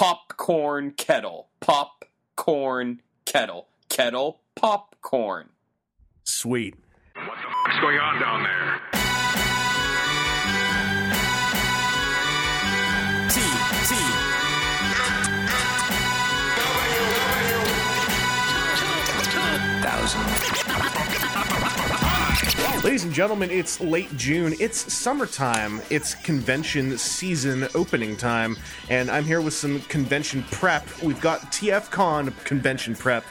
popcorn kettle, popcorn kettle, kettle popcorn. Sweet. What the fuck's going on down there? T T thousand. Ladies and gentlemen, it's late June. It's summertime. It's convention season opening time, and I'm here with some convention prep. We've got TFCon convention prep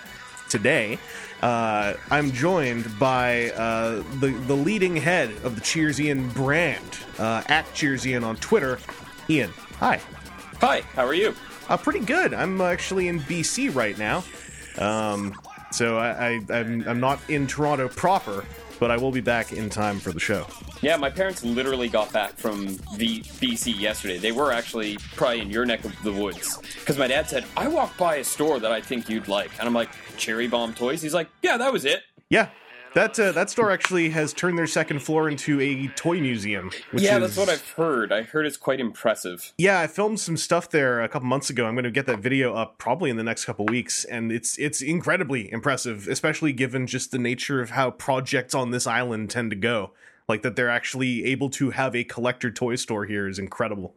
today. Uh, I'm joined by uh, the the leading head of the Cheersian brand uh, at Cheers Ian on Twitter. Ian, hi. Hi, how are you? Uh, pretty good. I'm actually in BC right now, um, so I, I, I'm I'm not in Toronto proper, but I will be back in time for the show. Yeah, my parents literally got back from the BC yesterday. They were actually probably in your neck of the woods because my dad said, "I walked by a store that I think you'd like," and I'm like, "Cherry Bomb Toys." He's like, "Yeah, that was it." Yeah, that uh, that store actually has turned their second floor into a toy museum. Which yeah, is, that's what I've heard. I heard it's quite impressive. Yeah, I filmed some stuff there a couple months ago. I'm going to get that video up probably in the next couple weeks, and it's it's incredibly impressive, especially given just the nature of how projects on this island tend to go. Like that, they're actually able to have a collector toy store here is incredible.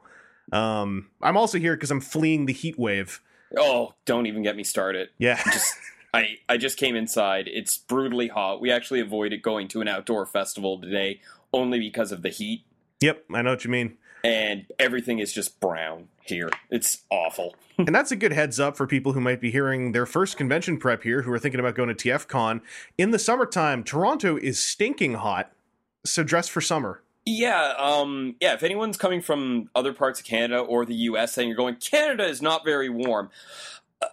Um, I'm also here because I'm fleeing the heat wave. Oh, don't even get me started. Yeah, Just I I just came inside. It's brutally hot. We actually avoided going to an outdoor festival today only because of the heat. yep, I know what you mean. And everything is just brown here. It's awful. and that's a good heads up for people who might be hearing their first convention prep here, who are thinking about going to TFCon in the summertime. Toronto is stinking hot, so dress for summer. Yeah, um, yeah. If anyone's coming from other parts of Canada or the U.S. and you're going, Canada is not very warm.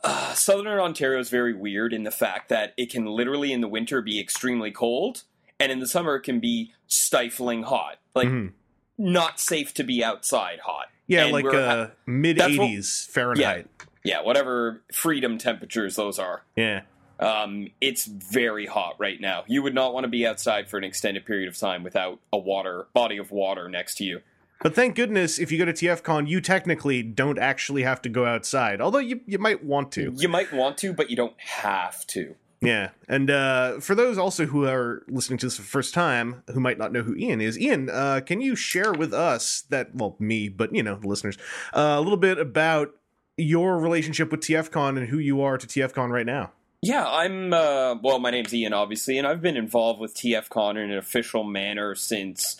Uh, Southern Ontario is very weird in the fact that it can literally in the winter be extremely cold, and in the summer it can be stifling hot, like Mhm. not safe to be outside hot. Yeah, And like uh, ha- mid that's what- 80s Fahrenheit. yeah, whatever freedom temperatures those are. Yeah. Um, it's very hot right now. You would not want to be outside for an extended period of time without a water body of water next to you. But thank goodness, if you go to TFCon, you technically don't actually have to go outside. Although you, you might want to. You might want to, but you don't have to. Yeah. And uh, for those also who are listening to this for the first time, who might not know who Ian is, Ian, uh, can you share with us that, well, me, but, you know, the listeners, uh, a little bit about your relationship with TFCon and who you are to TFCon right now? Yeah, I'm. Uh, well, my name's Ian, obviously, and I've been involved with TFCon in an official manner since.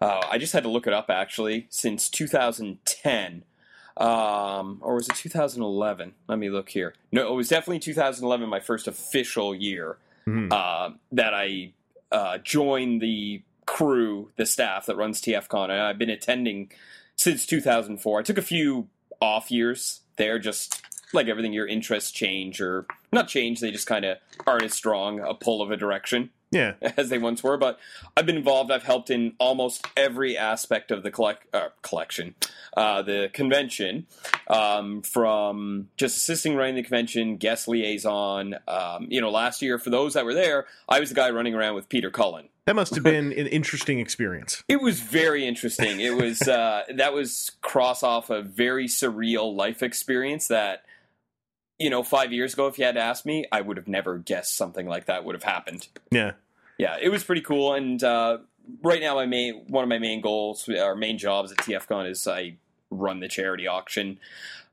Uh, I just had to look it up actually since 2010, um, or was it 2011? Let me look here. No, it was definitely 2011, my first official year Mhm. uh, that I uh, joined the crew, the staff that runs TFCon, and I've been attending since 2004. I took a few off years there, just like everything, your interests change or not change. They just kind of aren't as strong a pull of a direction Yeah. as they once were. But I've been involved. I've helped in almost every aspect of the collect uh, collection, uh, the convention, um, from just assisting running the convention, guest liaison. Um, you know, last year for those that were there, I was the guy running around with Peter Cullen. That must have been an interesting experience. It was very interesting. It was uh, that was cross off a very surreal life experience that you know five years ago, if you had asked me, I would have never guessed something like that would have happened. Yeah. Yeah, it was pretty cool. And uh, right now, my main one of my main goals, our main jobs at TFCon is I run the charity auction,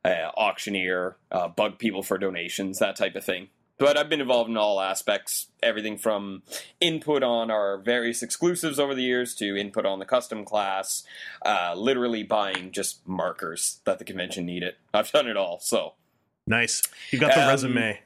uh, auctioneer, uh, bug people for donations, that type of thing. But I've been involved in all aspects, everything from input on our various exclusives over the years to input on the custom class, uh, literally buying just markers that the convention needed. I've done it all. So Nice. You've got the Um, resume.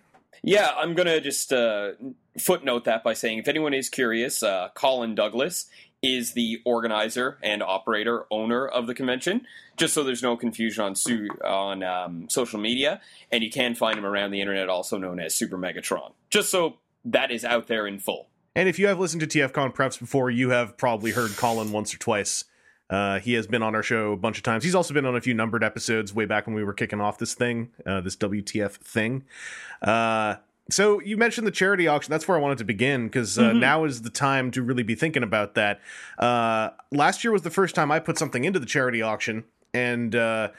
yeah, I'm gonna just uh, footnote that by saying if anyone is curious, uh, Colin Douglas is the organizer and operator owner of the convention. Just so there's no confusion on su- on um, social media, and you can find him around the internet, also known as Super Megatron. Just so that is out there in full. And if you have listened to TFCon preps before, you have probably heard Colin once or twice. Uh, he has been on our show a bunch of times. He's also been on a few numbered episodes way back when we were kicking off this thing, uh, this WTF thing. Uh, so you mentioned the charity auction. That's where I wanted to begin because uh, now is the time to really be thinking about that. Uh, last year was the first time I put something into the charity auction, and uh,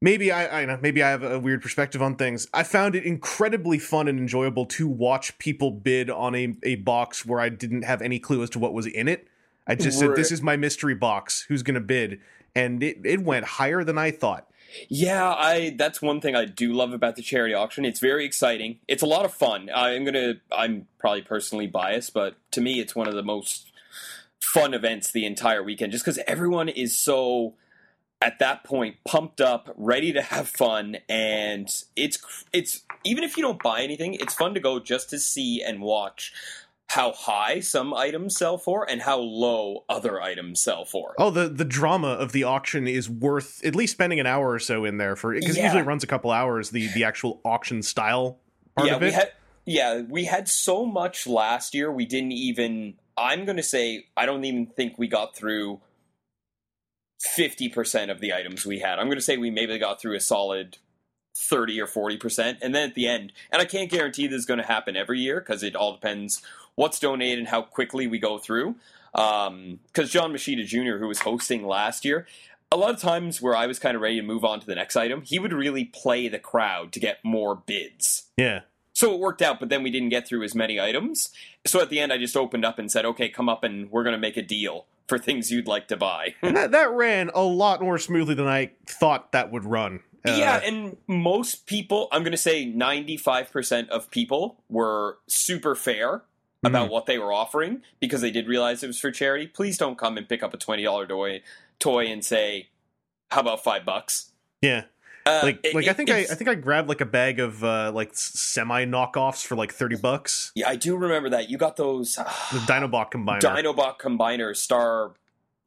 maybe I, I know maybe I have a weird perspective on things. I found it incredibly fun and enjoyable to watch people bid on a, a box where I didn't have any clue as to what was in it. I just said, "This is my mystery box. Who's going to bid?" And it, it went higher than I thought. Yeah, I that's one thing I do love about the charity auction. It's very exciting. It's a lot of fun. I'm gonna I'm probably personally biased, but to me it's one of the most fun events the entire weekend just because everyone is so at that point pumped up, ready to have fun, and it's it's even if you don't buy anything, it's fun to go just to see and watch how high some items sell for and how low other items sell for. Oh, the the drama of the auction is worth at least spending an hour or so in there for because it Yeah. usually runs a couple hours. The the actual auction style part yeah, of it. we had yeah, we had so much last year. We didn't even. I'm going to say I don't even think we got through fifty percent of the items we had. I'm going to say we maybe got through a solid thirty or forty percent, and then at the end, and I can't guarantee this is going to happen every year because it all depends what's donated and how quickly we go through. Because John Machida Jr., who was hosting last year, a lot of times where I was kind of ready to move on to the next item, he would really play the crowd to get more bids. yeah. So it worked out, but then we didn't get through as many items. So at the end, I just opened up and said, okay, come up and we're going to make a deal for things you'd like to buy. And that, that ran a lot more smoothly than I thought that would run. Uh, yeah, and most people, I'm going to say 95% of people were super fair about what they were offering because they did realize it was for charity. Please don't come and pick up a $20 toy, toy and say, how about five bucks? yeah. Uh, Like it- like I think I, I think I grabbed like a bag of uh, like semi knockoffs for like thirty bucks. Yeah, I do remember that. You got those uh, The Dinobot combiner. Dinobot Combiner Star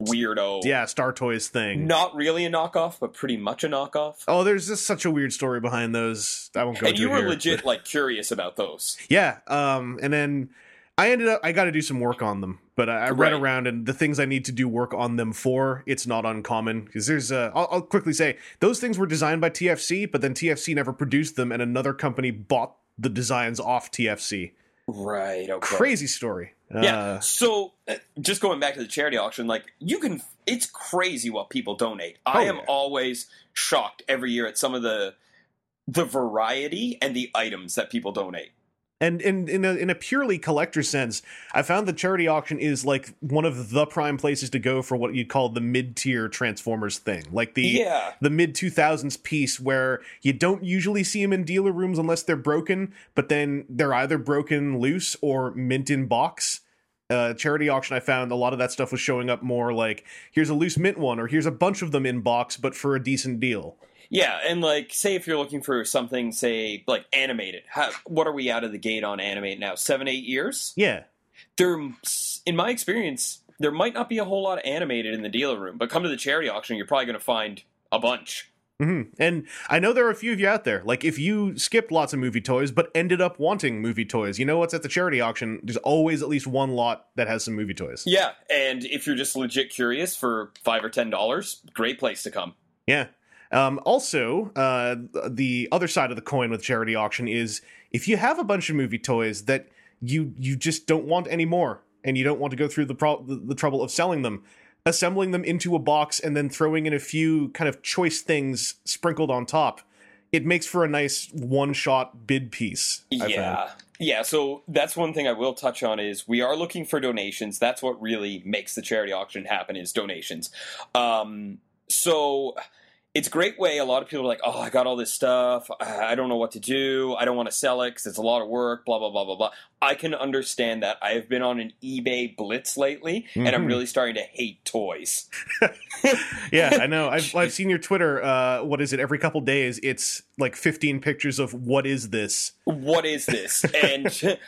Weirdo. yeah, Star Toys thing. Not really a knockoff, but pretty much a knockoff. Oh, there's just such a weird story behind those. I won't go and you were here. legit like curious about those. Yeah, um, and then I ended up I got to do some work on them, but I, I read Right. around and the things I need to do work on them for. It's not uncommon because there's uh, I'll, I'll quickly say those things were designed by TFC, but then TFC never produced them, and another company bought the designs off TFC. Right. Okay. Crazy story. Yeah. Uh, so uh, just going back to the charity auction, like you can, it's crazy what people donate. I Oh, am yeah. always shocked every year at some of the the variety and the items that people donate. And in in a, in a purely collector sense, I found the charity auction is like one of the prime places to go for what you'd call the mid tier Transformers thing, like the Yeah. the mid 2000s piece where you don't usually see them in dealer rooms unless they're broken, but then they're either broken loose or mint in box. Uh, charity auction, I found a lot of that stuff was showing up more like here's a loose mint one or here's a bunch of them in box, but for a decent deal. Yeah, and like, say if you're looking for something, say like animated. How, what are we out of the gate on animate now? Seven, eight years. Yeah, There, in my experience, there might not be a whole lot of animated in the dealer room, but come to the charity auction, you're probably going to find a bunch. hmm And I know there are a few of you out there. Like, if you skipped lots of movie toys but ended up wanting movie toys, you know what's at the charity auction? There's always at least one lot that has some movie toys. Yeah, and if you're just legit curious for five or ten dollars, great place to come. Yeah. Um, also, uh, the other side of the coin with charity auction is if you have a bunch of movie toys that you you just don't want anymore, and you don't want to go through the, pro- the trouble of selling them, assembling them into a box and then throwing in a few kind of choice things sprinkled on top, it makes for a nice one-shot bid piece. I yeah, yeah. So that's one thing I will touch on is we are looking for donations. That's what really makes the charity auction happen is donations. Um, so it's a great way. A lot of people are like, "Oh, I got all this stuff. I don't know what to do. I don't want to sell it because it's a lot of work." Blah blah blah blah blah. I can understand that. I have been on an eBay blitz lately, and I'm Mhm. really starting to hate toys. Yeah, I know. I've I've seen your Twitter. Uh, what is it? Every couple days, it's like 15 pictures of what is this. what is this? And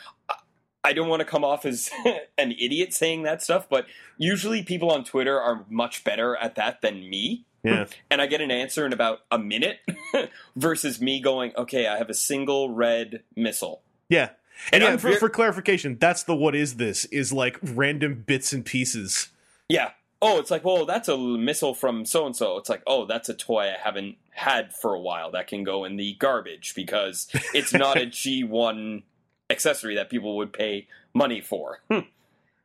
I don't want to come off as an idiot saying that stuff, but usually people on Twitter are much better at that than me. Yeah. And I get an answer in about a minute versus me going, okay, I have a single red missile. Yeah. And, And yeah, for, for clarification, that's the what is this is like random bits and pieces. Yeah. Oh, it's like, well, that's a missile from so and so. It's like, oh, that's a toy I haven't had for a while that can go in the garbage because it's not a G1 accessory that people would pay money for. Hmm.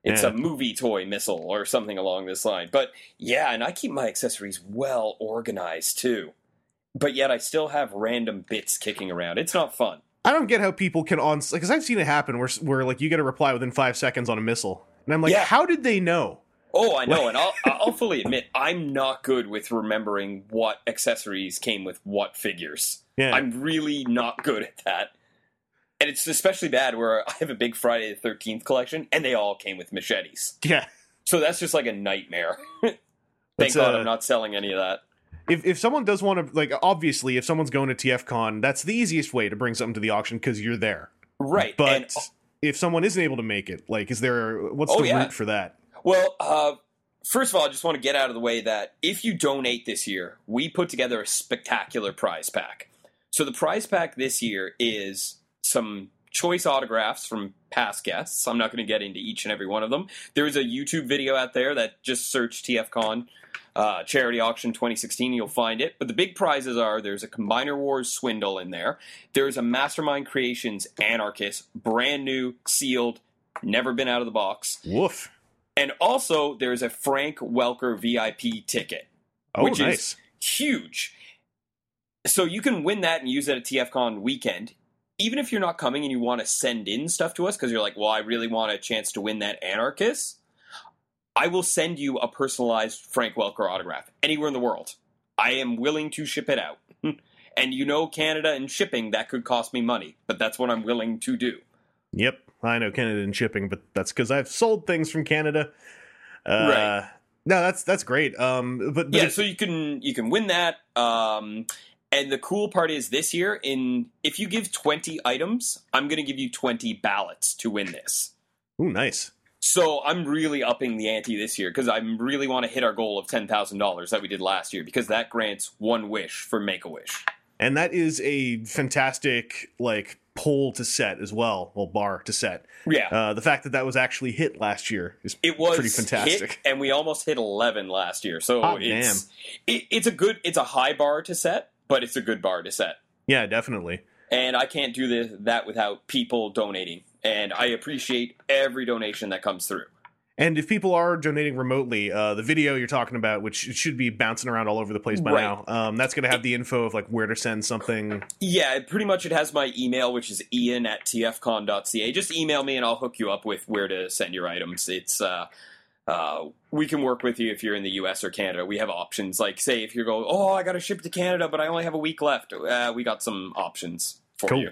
It's Yeah. a movie toy missile or something along this line. But yeah, and I keep my accessories well organized too. but yet I still have random bits kicking around. It's not fun. I don't get how people can on because I've seen it happen where where like you get a reply within five seconds on a missile, and I'm like, Yeah. how did they know? Oh, I know, and I'll I'll fully admit I'm not good with remembering what accessories came with what figures. Yeah, I'm really not good at that. And it's especially bad where I have a big Friday the Thirteenth collection, and they all came with machetes. yeah. So that's just like a nightmare. Thank That's, God uh, I'm not selling any of that. If if someone does want to like, obviously, if someone's going to TFCon, that's the easiest way to bring something to the auction because you're there. Right, But and if someone isn't able to make it, like, is there what's Oh, the yeah. route for that? Well, uh, first of all, I just want to get out of the way that if you donate this year, we put together a spectacular prize pack. So the prize pack this year is some choice autographs from past guests. I'm not going to get into each and every one of them. There's a YouTube video out there that just search TFCon uh, charity auction 2016. You'll find it. But the big prizes are there's a Combiner Wars swindle in there. There's a Mastermind Creations Anarchist, brand new, sealed, never been out of the box. Woof. And also, there's a Frank Welker VIP ticket, Oh, Which is- huge. So you can win that and use it at TFCon weekend. Even if you're not coming and you want to send in stuff to us because you're like, well, I really want a chance to win that Anarchist, I will send you a personalized Frank Welker autograph anywhere in the world. I am willing to ship it out. and you know, Canada and shipping, that could cost me money, but that's what I'm willing to do. Yep, I know Canada and shipping, but that's because I've sold things from Canada. Uh, Right. No, that's that's great. Um, but, but yeah, it- so you can you can win that. Um, and the cool part is this year, in if you give twenty items, I'm going to give you twenty ballots to win this. ooh, nice. So I'm really upping the ante this year because I really want to hit our goal of ten thousand dollars that we did last year because that grants one wish for Make a Wish. And that is a fantastic like pole to set as well. Well, bar to set. Yeah, Uh, the fact that that was actually hit last year is it was pretty fantastic. and we almost hit eleven last year. So Hot it's it, it's a good it's a high bar to set, but it's a good bar to set. yeah, definitely. and I can't do this, that without people donating. And I appreciate every donation that comes through. And if people are donating remotely, uh, the video you're talking about, which should be bouncing around all over the place by Right. now, um, that's going to have the info of like where to send something. Yeah, pretty much it has my email, which is ian at tfcon.ca. Just email me and I'll hook you up with where to send your items. It's uh, uh, we can work with you if you're in the U.S. or Canada. We have options. Like, say, if you're going, oh, I got to ship to Canada, but I only have a week left. Uh, we got some options for Cool. you.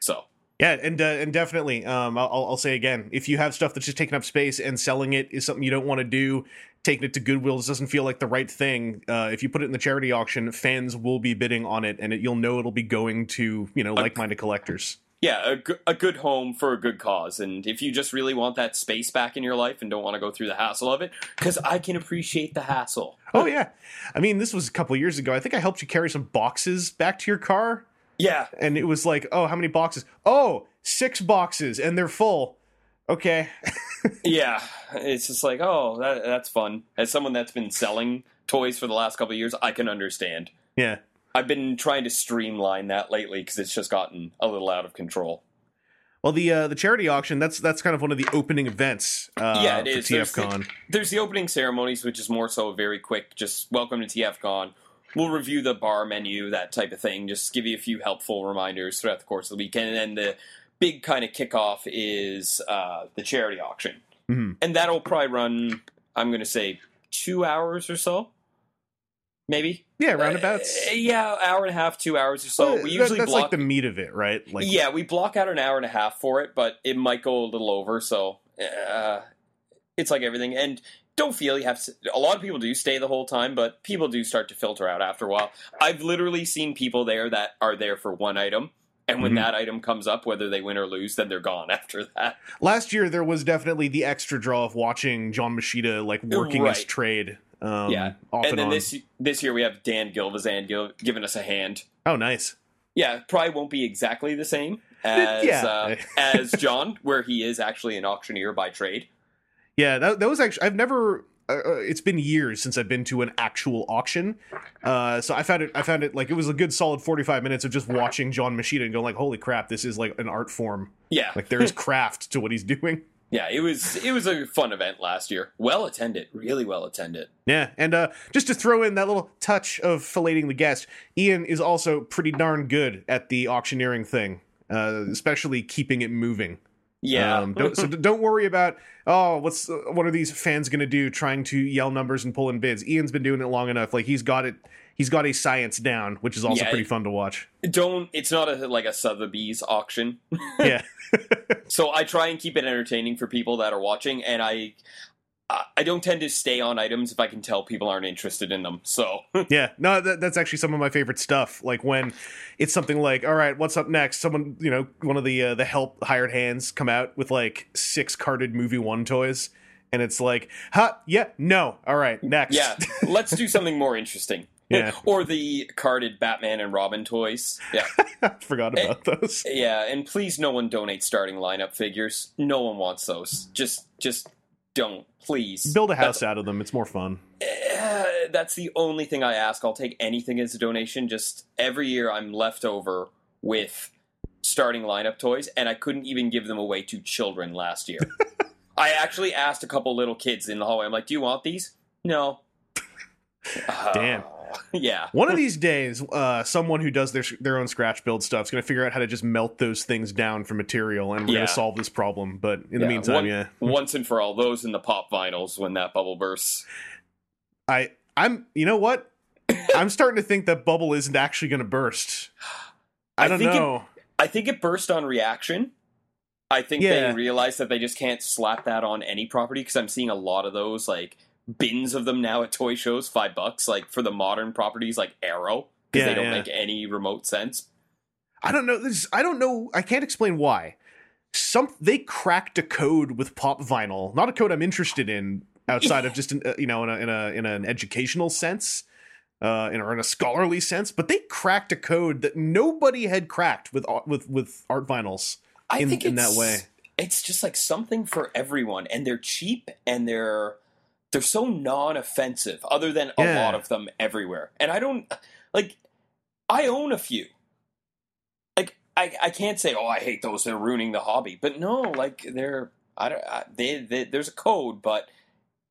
So Yeah, and uh, and definitely, um, I'll, I'll say again, if you have stuff that's just taking up space and selling it is something you don't want to do, taking it to Goodwill just doesn't feel like the right thing. Uh, if you put it in the charity auction, fans will be bidding on it, and it, you'll know it'll be going to you know like-minded collectors. Yeah, a, a good home for a good cause. And if you just really want that space back in your life and don't want to go through the hassle of it, because I can appreciate the hassle. Oh yeah, I mean this was a couple years ago. I think I helped you carry some boxes back to your car, Yeah, and it was like, oh, how many boxes? Oh, six boxes, and they're full. Okay, yeah. It's just like, oh, that, that's fun. As someone that's been selling toys for the last couple of years, I can understand. yeah. I've been trying to streamline that lately because it's just gotten a little out of control. Well, the uh, the charity auction that's that's kind of one of the opening events. Uh, Yeah, it is. There's the- There's the opening ceremonies, which is more so a very quick. Just welcome to TFCon. We'll review the bar menu, that type of thing. Just give you a few helpful reminders throughout the course of the weekend. And then the big kind of kickoff is uh, the charity auction. Mhm. And that'll probably run, I'm going to say, two hours or so. Maybe. Yeah, roundabouts. Uh, yeah, hour and a half, two hours or so. Well, we that- usually that's block like the meat of it, right? Like, yeah, we block out an hour and a half for it, but it might go a little over. So uh, it's like everything. And don't feel you have to. A lot of people do stay the whole time, but people do start to filter out after a while. I've literally seen people there that are there for one item. And when Mhm. that item comes up, whether they win or lose, then they're gone after that. last year there was definitely the extra draw of watching John Machida like working his trade. Um, yeah. and and, then on. this this year we have Dan Gilvezan gil- giving us a hand. oh, nice. Yeah, probably won't be exactly the same as Yeah. uh, as John, where he is actually an auctioneer by trade. Yeah, that, that was actually I've never. Uh, uh, it's been years since I've been to an actual auction, uh, so I found it. I found it like it was a good solid forty five minutes of just watching John Machida and going like, "Holy crap, this is like an art form! Yeah, Like there's craft to what he's doing." Yeah, it was it was a fun event last year. Well attended, really well attended. Yeah, and uh, just to throw in that little touch of filleting the guest, Ian is also pretty darn good at the auctioneering thing, uh, especially keeping it moving. Yeah, Um, don't, so don't worry about oh, what's uh, what are these fans gonna do trying to yell numbers and pull in bids. Ian's been doing it long enough. Like he's got it. He's got a science down, which is also Yeah, pretty fun to watch. don't. It's not a like a Sotheby's auction. yeah, So I try and keep it entertaining for people that are watching, and I I I don't tend to stay on items if I can tell people aren't interested in them. So yeah. No, that, that's actually some of my favorite stuff. Like when it's something like, all right, what's up next? Someone, you know, one of the uh, the help hired hands come out with like six carded movie one toys, and it's like, huh, yeah, no, all right, next. yeah, let's do something more interesting. Yeah. or the carded Batman and Robin toys. Yeah, forgot about those. yeah, and please, no one donate starting lineup figures. No one wants those. Just, just don't, please. Build a house That's, out of them. It's more fun. uh, that's the only thing I ask. I'll take anything as a donation. Just every year, I'm left over with starting lineup toys, and I couldn't even give them away to children last year. I actually asked a couple little kids in the hallway. I'm like, "Do you want these?" No. Damn. yeah. One of these days, uh, someone who does their their own scratch build stuff is going to figure out how to just melt those things down for material, and we're Yeah. going to solve this problem. But in the meantime, one- yeah, Once and for all, those in the pop vinyls when that bubble bursts. I I'm you know what? I'm starting to think that bubble isn't actually going to burst. I, I don't think it- know. I think it burst on reaction. I think Yeah. they realized that they just can't slap that on any property because I'm seeing a lot of those like bins of them now at toy shows, five bucks, like for the modern properties like Arrow because Yeah, they don't yeah. make any remote sense. I don't know. This I don't know. I can't explain why. Some they cracked a code with pop vinyl. Not a code I'm interested in outside of just an, uh, you know in a in a in an educational sense. Uh, in, or in a scholarly sense, but they cracked a code that nobody had cracked with with with art vinyls. I In- think in that way. it's just like something for everyone, and they're cheap and they're they're so non-offensive. Other than a Yeah. lot of them everywhere, and I don't like. I own a few. Like I, I can't say, oh, I hate those. They're ruining the hobby. But no, like they're I don't. I, they, they there's a code, but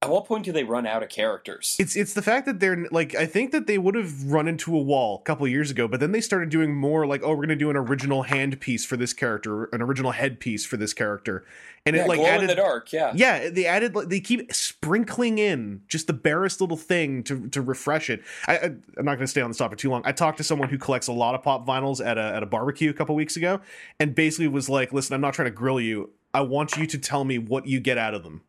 at what point do they run out of characters? It's it's the fact that they're like I think that they would have run into a wall a couple years ago, but then they started doing more like oh we're gonna do an original hand piece for this character, an original head piece for this character, and yeah, it like added in the dark. Yeah. yeah they added like they keep sprinkling in just the barest little thing to to refresh it. I, I I'm not gonna stay on this topic too long. I talked to someone who collects a lot of pop vinyls at a at a barbecue a couple weeks ago, and basically was like, listen, I'm not trying to grill you. I want you to tell me what you get out of them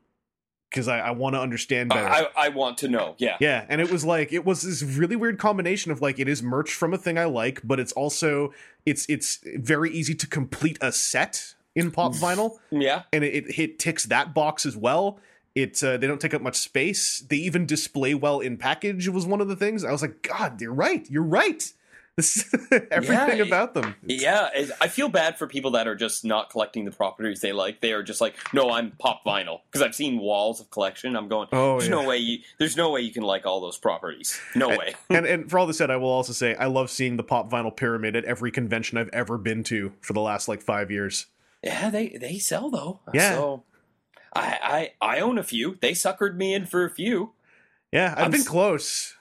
because I, I want to understand better. I, I want to know. Yeah. Yeah, and it was like it was this really weird combination of like it is merch from a thing I like, but it's also it's it's very easy to complete a set in pop vinyl, Yeah. and it, it, it ticks that box as well. It uh, they don't take up much space. They even display well in package was one of the things. I was like, God, you're right. You're right. Everything Yeah, about them. Yeah, it- I feel bad for people that are just not collecting the properties they like. They are just like, no, I'm pop vinyl because I've seen walls of collection. I'm going, Oh, there's yeah. no way you, there's no way you can like all those properties. No way. and and for all this said, I will also say I love seeing the pop vinyl pyramid at every convention I've ever been to for the last like five years. yeah, they they sell though. Yeah. So I I I own a few. They suckered me in for a few. Yeah, I've I'm been close,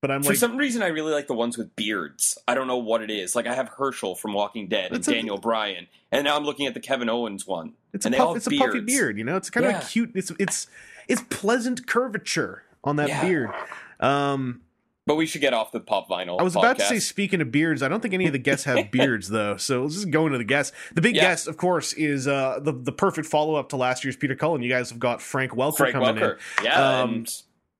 but I'm For like, some reason, I really like the ones with beards. I don't know what it is. Like I have Hershel from Walking Dead and a- Daniel Bryan, and now I'm looking at the Kevin Owens one. it's a puff, it's a puffy beard. You know, it's kind of a cute. It's it's it's pleasant curvature on that Yeah. beard. Um, But we should get off the pop vinyl. I was about to say, speaking of beards, I don't think any of the guests have beards though. So let's just go into the guests. The big Yeah. guest, of course, is uh, the the perfect follow up to last year's Peter Cullen. You guys have got Frank Welker Frank coming Welker. Yeah, Um, and in,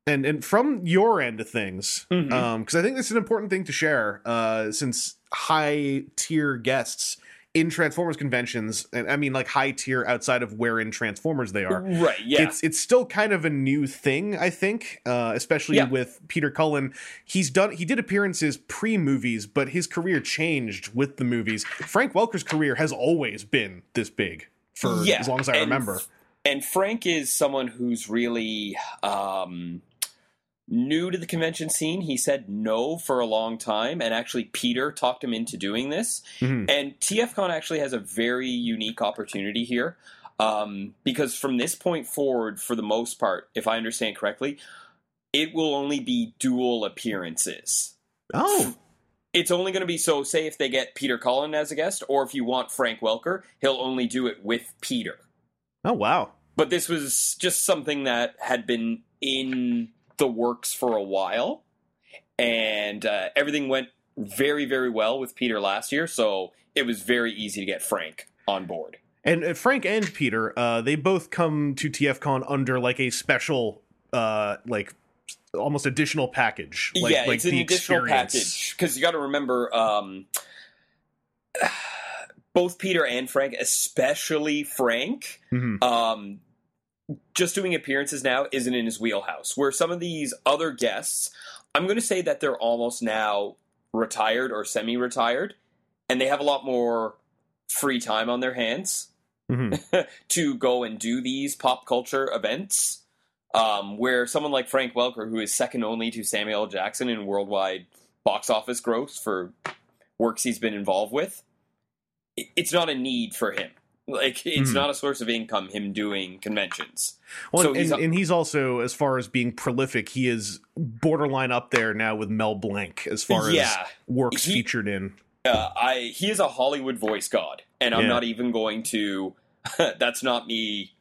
and and from your end of things, because I think this is an important thing to share, uh, since high tier guests in Transformers conventions, and I mean like high tier outside of where in Transformers they are. right, yeah, It's it's still kind of a new thing, I think, uh, especially Yeah. with Peter Cullen. He's done he did appearances pre movies, but his career changed with the movies. Frank Welker's career has always been this big for yeah. as long as I and- remember. And Frank is someone who's really um, new to the convention scene. He said no for a long time, and actually Peter talked him into doing this. Mhm. And TFCon actually has a very unique opportunity here. Um, because from this point forward, for the most part, if I understand correctly, it will only be dual appearances. Oh, It's only going to be so. Say if they get Peter Cullen as a guest, or if you want Frank Welker, he'll only do it with Peter. oh wow. But this was just something that had been in the works for a while, and uh, everything went very, very well with Peter last year. So it was very easy to get Frank on board. And uh, Frank and Peter, uh, they both come to TFCon under like a special, uh, like almost additional package. Like, yeah, like it's an additional experience. package because you got to remember um, both Peter and Frank, especially Frank, Mhm. um, just doing appearances now isn't in his wheelhouse. Where some of these other guests, I'm going to say that they're almost now retired or semi-retired, and they have a lot more free time on their hands Mhm. to go and do these pop culture events. Um, where someone like Frank Welker, who is second only to Samuel L. Jackson in worldwide box office gross for works he's been involved with, it's not a need for him. Like it's Mhm. not a source of income. Him doing conventions. Well, So and, he's- and he's also, as far as being prolific, he is borderline up there now with Mel Blanc as far Yeah. as works He- featured in. Uh, I he is a Hollywood voice god, and I'm Yeah. not even going to. that's not me.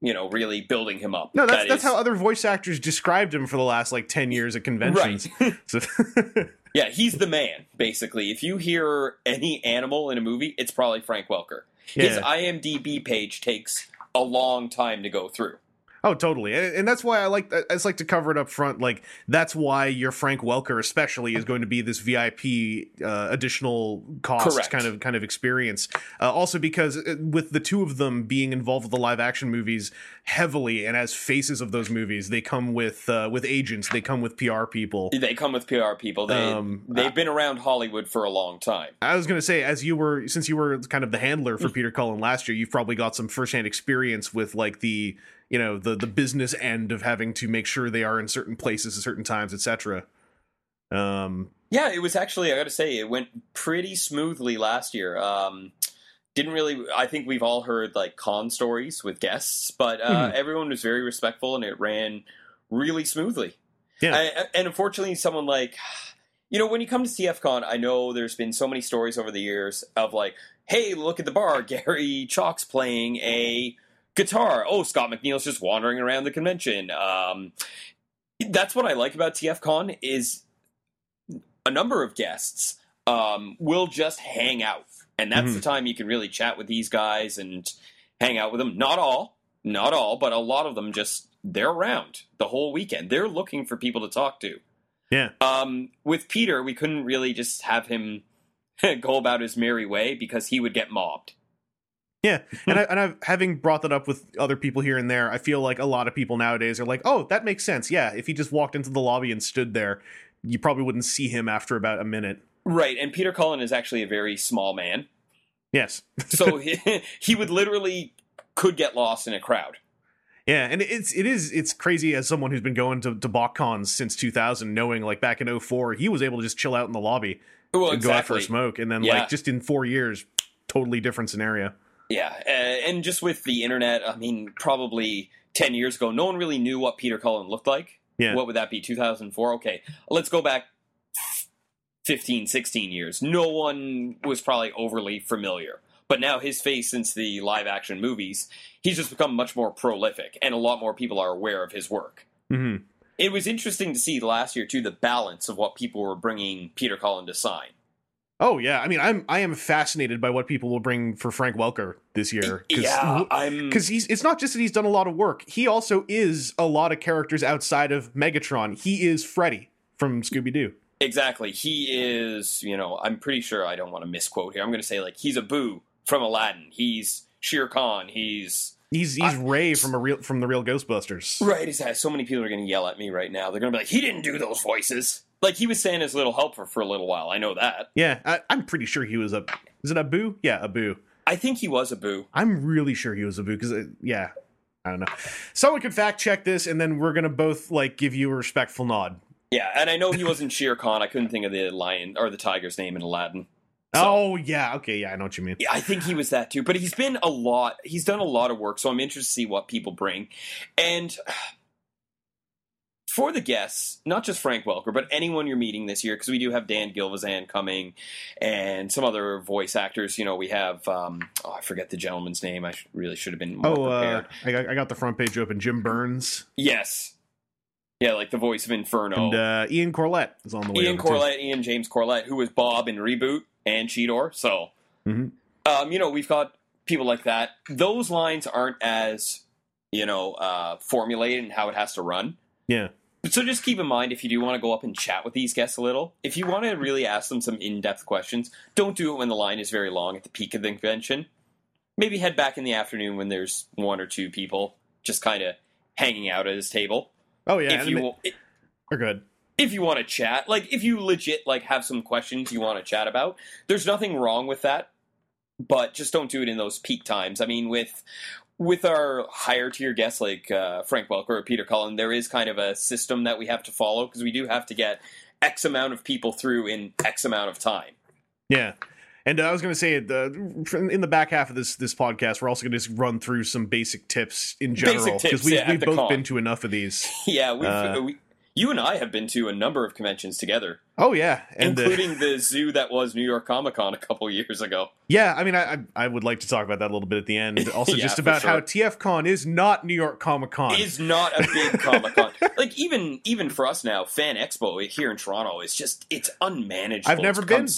You know, really building him up. No, that's That that's is- how other voice actors described him for the last like ten years at conventions. So, Yeah, he's the man, basically. If you hear any animal in a movie, it's probably Frank Welker. His IMDb page takes a long time to go through. Oh, totally, and, and that's why I like I just like to cover it up front. Like that's why your Frank Welker, especially, is going to be this VIP uh, additional cost Correct. kind of kind of experience. Uh, also, because uh, with the two of them being involved with the live action movies heavily and as faces of those movies, they come with uh, with agents, they come with PR people. They come with PR people. They Um, they've been around Hollywood for a long time. I was going to say, as you were, since you were kind of the handler for Peter Cullen last year, you've probably got some firsthand experience with like the, you know, the the business end of having to make sure they are in certain places at certain times, etc. Um, Yeah, it was actually I got to say it went pretty smoothly last year. Um, didn't really. I think we've all heard like con stories with guests, but uh, Mhm. everyone was very respectful and it ran really smoothly. Yeah. I- and unfortunately, someone like you know when you come to TFCon, I know there's been so many stories over the years of like, hey, look at the bar, Gary Chalk's playing a guitar. Oh, Scott McNeil's just wandering around the convention. Um, that's what I like about TFCon is a number of guests um, will just hang out, and that's Mhm. the time you can really chat with these guys and hang out with them. Not all, not all, but a lot of them just they're around the whole weekend. They're looking for people to talk to. yeah, Um, with Peter, we couldn't really just have him go about his merry way because he would get mobbed. Yeah, and hmm. I, and I've having brought that up with other people here and there. I feel like a lot of people nowadays are like, oh, that makes sense. Yeah, if he just walked into the lobby and stood there, you probably wouldn't see him after about a minute. Right, and Peter Cullen is actually a very small man, Yes, so he, he would literally could get lost in a crowd. Yeah, and it's it is it's crazy as someone who's been going to, to BotCons since 2000, knowing like back in 04, he was able to just chill out in the lobby Well, and go out for a smoke, and then Yeah. like just in four years, totally different scenario. Yeah, uh, and just with the internet, I mean, probably 10 years ago, no one really knew what Peter Cullen looked like. Yeah. What would that be, 2004? Okay, let's go back 15, 16 years. No one was probably overly familiar. But now his face, since the live action movies, he's just become much more prolific, and a lot more people are aware of his work. hmm It was interesting to see last year, too, the balance of what people were bringing Peter Cullen to sign. Oh yeah, I mean, I'm I am fascinated by what people will bring for Frank Welker this year. Yeah, I'm. because he's it's not just that he's done a lot of work; he also is a lot of characters outside of Megatron. He is Freddy from Scooby Doo. Exactly. He is, you know, I'm pretty sure I don't want to misquote here. I'm going to say, like, he's Abu from Aladdin. He's Shere Khan. He's. He's he's Ray from a real from the real Ghostbusters. Right, exactly. So many people are going to yell at me right now. They're going to be like, he didn't do those voices. Like, he was saying his little helper for a little while. I know that. Yeah, I, I'm pretty sure he was a. Is it Abu? Yeah, Abu. I think he was Abu. I'm really sure he was Abu because uh, yeah, I don't know. Someone could fact check this, and then we're gonna both like give you a respectful nod. Yeah, and I know he wasn't Shere Khan. I couldn't think of the lion or the tiger's name in Aladdin. So- oh yeah, okay, yeah, I know what you mean. Yeah, I think he was that too. But he's been a lot. He's done a lot of work, so I'm interested to see what people bring. And for the guests, not just Frank Welker, but anyone you're meeting this year, because we do have Dan Gilvezan coming and some other voice actors. You know, we have um, oh, I forget the gentleman's name. I sh- really should have been more Oh, uh. I got, I got the front page open. Jim Byrnes yes, yeah, like the voice of Inferno. and uh, Ian Corlett is on the way. Ian too. Corlett, Ian James Corlett, who was Bob in Reboot and Cheetor. So, Mhm. um, you know, we've got people like that. Those lines aren't as, you know, uh, formulated in how it has to run. Yeah, so just keep in mind if you do want to go up and chat with these guests a little, if you want to really ask them some in depth questions, don't do it when the line is very long at the peak of the convention. Maybe head back in the afternoon when there's one or two people just kind of hanging out at his table. Oh yeah, if you will, they're good. if you want to chat, like if you legit like have some questions you want to chat about, there's nothing wrong with that. But just don't do it in those peak times. I mean, with with our higher tier guests like uh, Frank Welker or Peter Cullen, there is kind of a system that we have to follow because we do have to get X amount of people through in X amount of time. Yeah. And uh, I was going to say, the, in the back half of this this podcast, we're also going to just run through some basic tips in general because we've, yeah, we've both con. been to enough of these. yeah, we've, Uh, we, you and I have been to a number of conventions together, Oh yeah, and uh, including the zoo that was New York Comic Con a couple years ago. yeah, I mean, I I would like to talk about that a little bit at the end. Also, Yeah, just about how sure. TFCon is not New York Comic Con. is not a big Comic Con. like even even for us now, Fan Expo here in Toronto is just it's unmanageable. I've never been.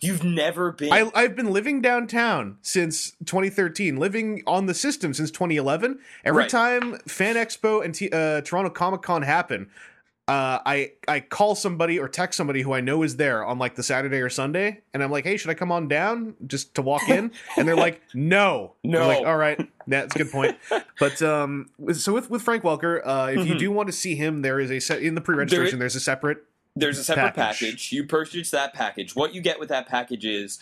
You've never been. I, I've been living downtown since 2013, living on the system since 2011. Every Right. time Fan Expo and T, uh, Toronto Comic Con happen, uh, I I call somebody or text somebody who I know is there on like the Saturday or Sunday, and I'm like, "Hey, should I come on down just to walk in?" and they're like, "No, No. like, all right, that's a good point. But um, so with with Frank Welker, uh, if you Mhm. do want to see him, there is a set in the pre-registration. there's a separate There's a separate package. package. You purchase that package. What you get with that package is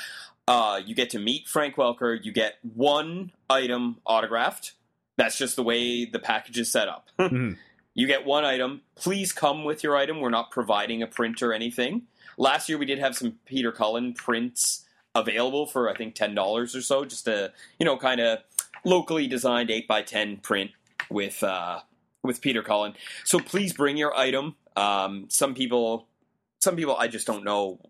uh, you get to meet Frank Welker. You get one item autographed. That's just the way the package is set up. Mhm. You get one item. Please come with your item. We're not providing a print or anything. Last year we did have some Peter Cullen prints available for I think ten dollars or so, just a you know kind of locally designed eight by ten print with uh, with Peter Cullen. So please bring your item. Um, some people, some people, I just don't know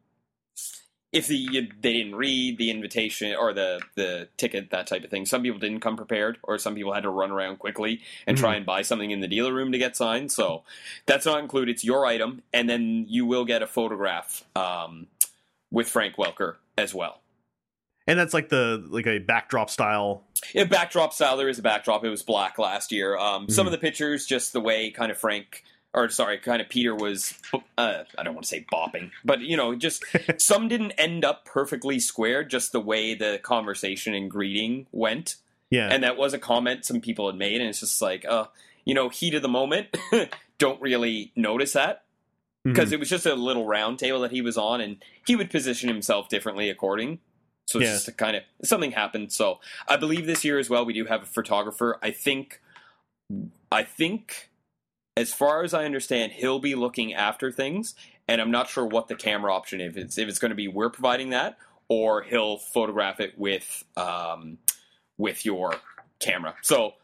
if the they didn't read the invitation or the the ticket, that type of thing. Some people didn't come prepared, or some people had to run around quickly and try and buy something in the dealer room to get signed. So that's not included. It's your item, and then you will get a photograph um, with Frank Welker as well. and that's like the like a backdrop style. Yeah, backdrop style. There is a backdrop. It was black last year. Um, Some of the pictures, just the way kind of Frank, or sorry, kind of Peter was. Uh, I don't want to say bopping, but you know, just some didn't end up perfectly square. Just the way the conversation and greeting went, Yeah, and that was a comment some people had made, and it's just like, uh, you know, heat of the moment. don't really notice that because Mhm. it was just a little round table that he was on, and he would position himself differently according. So it's Yeah. just kind of something happened. So I believe this year as well, we do have a photographer. I think, I think, as far as I understand, he'll be looking after things, and I'm not sure what the camera option if it's if it's going to be we're providing that or he'll photograph it with um, with your camera. So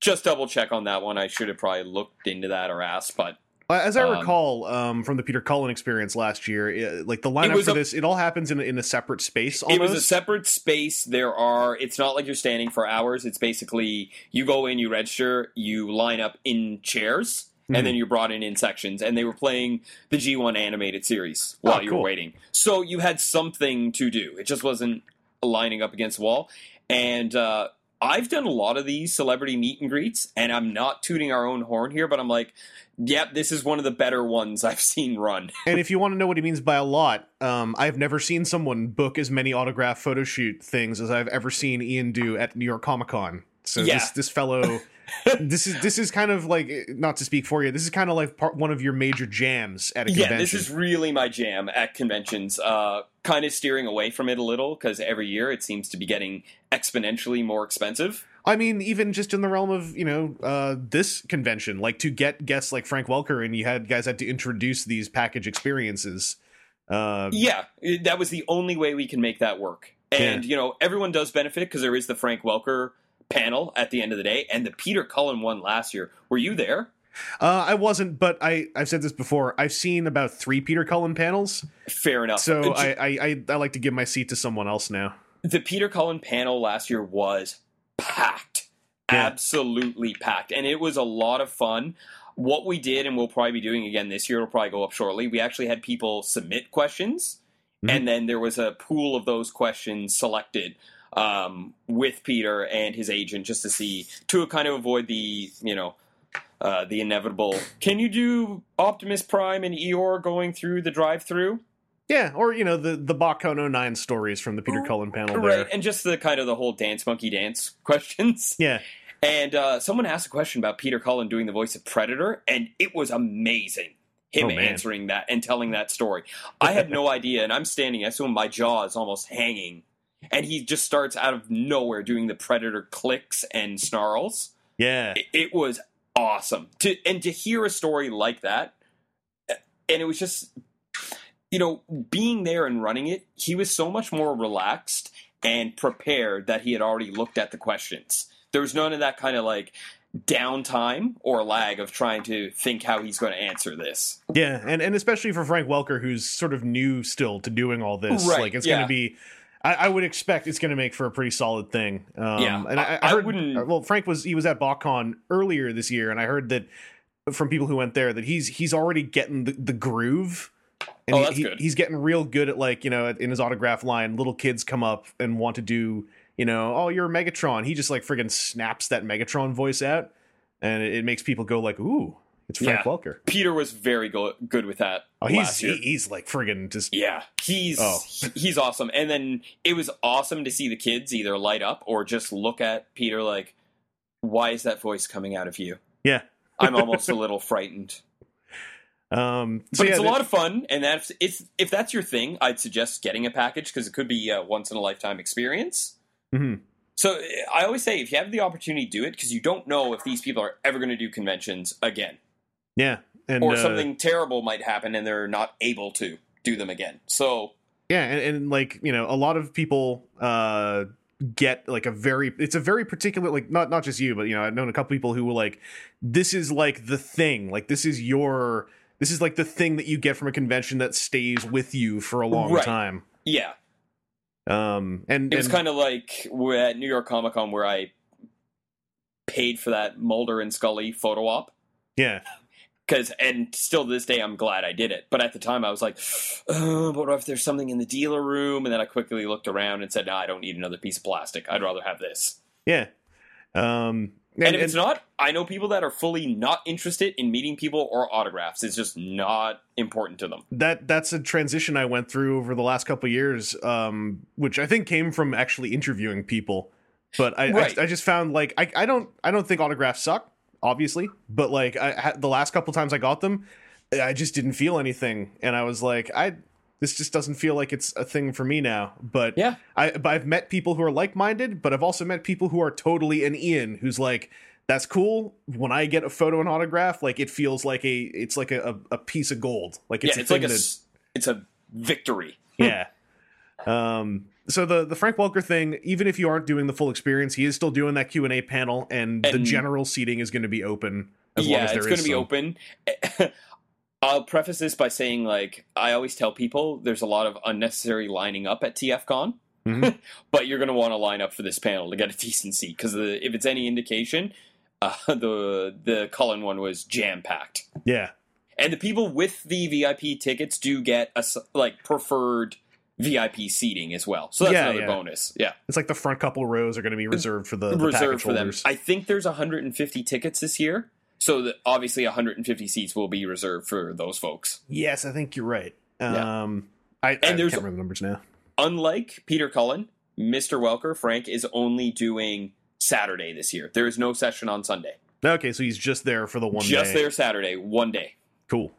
just double check on that one. I should have probably looked into that or asked, but As I Um, recall um, from the Peter Cullen experience last year, uh, like the lineup for a- this, it all happens in a, in a separate space. Almost. It was a separate space. There are. It's not like you're standing for hours. It's basically you go in, you register, you line up in chairs, Mhm. and then you're brought in in sections. And they were playing the G1 animated series while Oh, you cool. were waiting. So you had something to do. It just wasn't lining up against the wall. And uh, I've done a lot of these celebrity meet and greets, and I'm not tooting our own horn here, but I'm like, yep, this is one of the better ones I've seen run. and if you want to know what he means by a lot, um, I've never seen someone book as many autograph photo shoot things as I've ever seen Ian do at New York Comic Con. So Yeah. this this fellow, this is this is kind of like not to speak for you. This is kind of like part one of your major jams at a convention. Yeah, this is really my jam at conventions. Uh, kind of steering away from it a little because every year it seems to be getting exponentially more expensive. I mean, even just in the realm of you know uh, this convention, like to get guests like Frank Welker, and you had guys had to introduce these package experiences. Uh, Yeah, that was the only way we can make that work. And Yeah. you know, everyone does benefit because there is the Frank Welker panel at the end of the day, and the Peter Cullen one last year. Were you there? uh, I wasn't, but I I've said this before. I've seen about three Peter Cullen panels, Fair enough. so I, I I I like to give my seat to someone else now. the Peter Cullen panel last year was packed, Yeah. absolutely packed, and it was a lot of fun. What we did, and we'll probably be doing again this year, it'll probably go up shortly. We actually had people submit questions, Mhm. and then there was a pool of those questions selected um, with Peter and his agent just to see to kind of avoid the you know. Uh, the inevitable. Can you do Optimus Prime and Eeyore going through the drive-through? Yeah, or you know the the BotCon 09 stories from the Peter Cullen panel there. Right, and just the kind of the whole dance monkey dance questions. Yeah, And uh, someone asked a question about Peter Cullen doing the voice of Predator, and it was amazing. Him Oh, answering that and telling that story. I had no idea, and I'm standing I him, my jaw is almost hanging. And he just starts out of nowhere doing the Predator clicks and snarls. yeah, It, it was awesome. To and to hear a story like that, and it was just you know, being there and running it, he was so much more relaxed and prepared that he had already looked at the questions. There was none of that kind of like downtime or lag of trying to think how he's going to answer this. yeah, and and especially for Frank Welker, who's sort of new still to doing all this. Right, like it's yeah. going to be. I, I would expect it's going to make for a pretty solid thing. Um, Yeah, and I, I- I I heard. wouldn't- Well, Frank was he was at BotCon earlier this year, and I heard that from people who went there that he's he's already getting the, the groove. And Oh, that's he- good. He's getting real good at like you know in his autograph line, little kids come up and want to do you know oh you're Megatron. He just like friggin' snaps that Megatron voice out, and it, it makes people go like ooh it's Frank Yeah. Welker. Peter was very go- good with that Oh, he's last year. he- he's like friggin' just Yeah, he's Oh. he's awesome. And then it was awesome to see the kids either light up or just look at Peter like, "Why is that voice coming out of you?" yeah. I'm almost a little frightened. Um, so But yeah, it's a lot of fun, and that's it's if that's your thing, I'd suggest getting a package because it could be a once in a lifetime experience. Mhm. So I always say if you have the opportunity, do it because you don't know if these people are ever going to do conventions again, yeah, and or uh, something terrible might happen and they're not able to do them again. So Yeah, and, and like you know, a lot of people uh get like a very it's a very particular like not not just you, but you know, I've known a couple people who were like, this is like the thing, like this is your this is like the thing that you get from a convention that stays with you for a long Right. time. yeah, Um, and It was kind of like we're at New York Comic Con where I paid for that Mulder and Scully photo op. yeah, Cause and still to this day I'm glad I did it. But at the time I was like, oh, but what if there's something in the dealer room? And then I quickly looked around and said, no, I don't need another piece of plastic. I'd rather have this. yeah. Um, And, if it's not, I know people that are fully not interested in meeting people or autographs. It's just not important to them. that that's a transition I went through over the last couple of years, um, which I think came from actually interviewing people. But I, Right. I, I just found like I, I don't I don't think autographs suck, obviously. But like I the last couple times I got them, I just didn't feel anything, and I was like, I this just doesn't feel like it's a thing for me now. But Yeah. I but I've met people who are like minded, but I've also met people who are totally an Ian who's like. That's cool. When I get a photo and autograph, like it feels like a, it's like a, a, piece of gold. Like it's yeah, it's like a, it's a victory. yeah. Um. So the the Frank Welker thing, even if you aren't doing the full experience, he is still doing that Q and A panel, and, the general seating is going to be open as yeah, long as there it's going to be open. I'll preface this by saying, like, I always tell people there's a lot of unnecessary lining up at TFCon, Mhm. but you're going to want to line up for this panel to get a decent seat because if it's any indication, uh, the the Cullen one was jam packed, Yeah. and the people with the VIP tickets do get a like preferred VIP seating as well. So that's Yeah, another yeah. bonus. Yeah, It's like the front couple rows are going to be reserved for the, the reserved for them. I think there's 150 tickets this year. So that obviously 150 seats will be reserved for those folks. yes, I think you're right. Yeah. Um. I, I And can't there's- remember the numbers now. Unlike Peter Cullen, Mr. Welker, Frank is only doing Saturday this year. There is no session on Sunday. Okay, so he's just there for the one day. Just day. there Saturday, one day. Cool.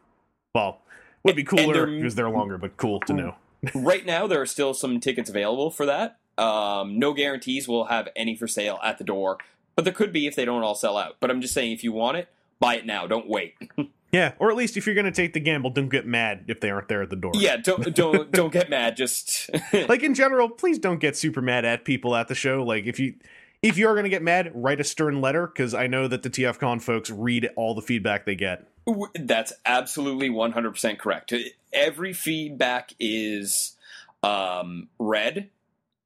Well, would be cooler they're- if he was there longer, but cool to know. Right now, there are still some tickets available for that. Um, no guarantees we'll have any for sale at the door, but there could be if they don't all sell out. But I'm just saying, if you want it, buy it now. Don't wait. Yeah, or at least if you're going to take the gamble, don't get mad if they aren't there at the door. Yeah, don't don't don't get mad. Just like in general, please don't get super mad at people at the show. Like if you if you are going to get mad, write a stern letter because I know that the TFCon folks read all the feedback they get. That's absolutely 100% correct. Every feedback is um, read.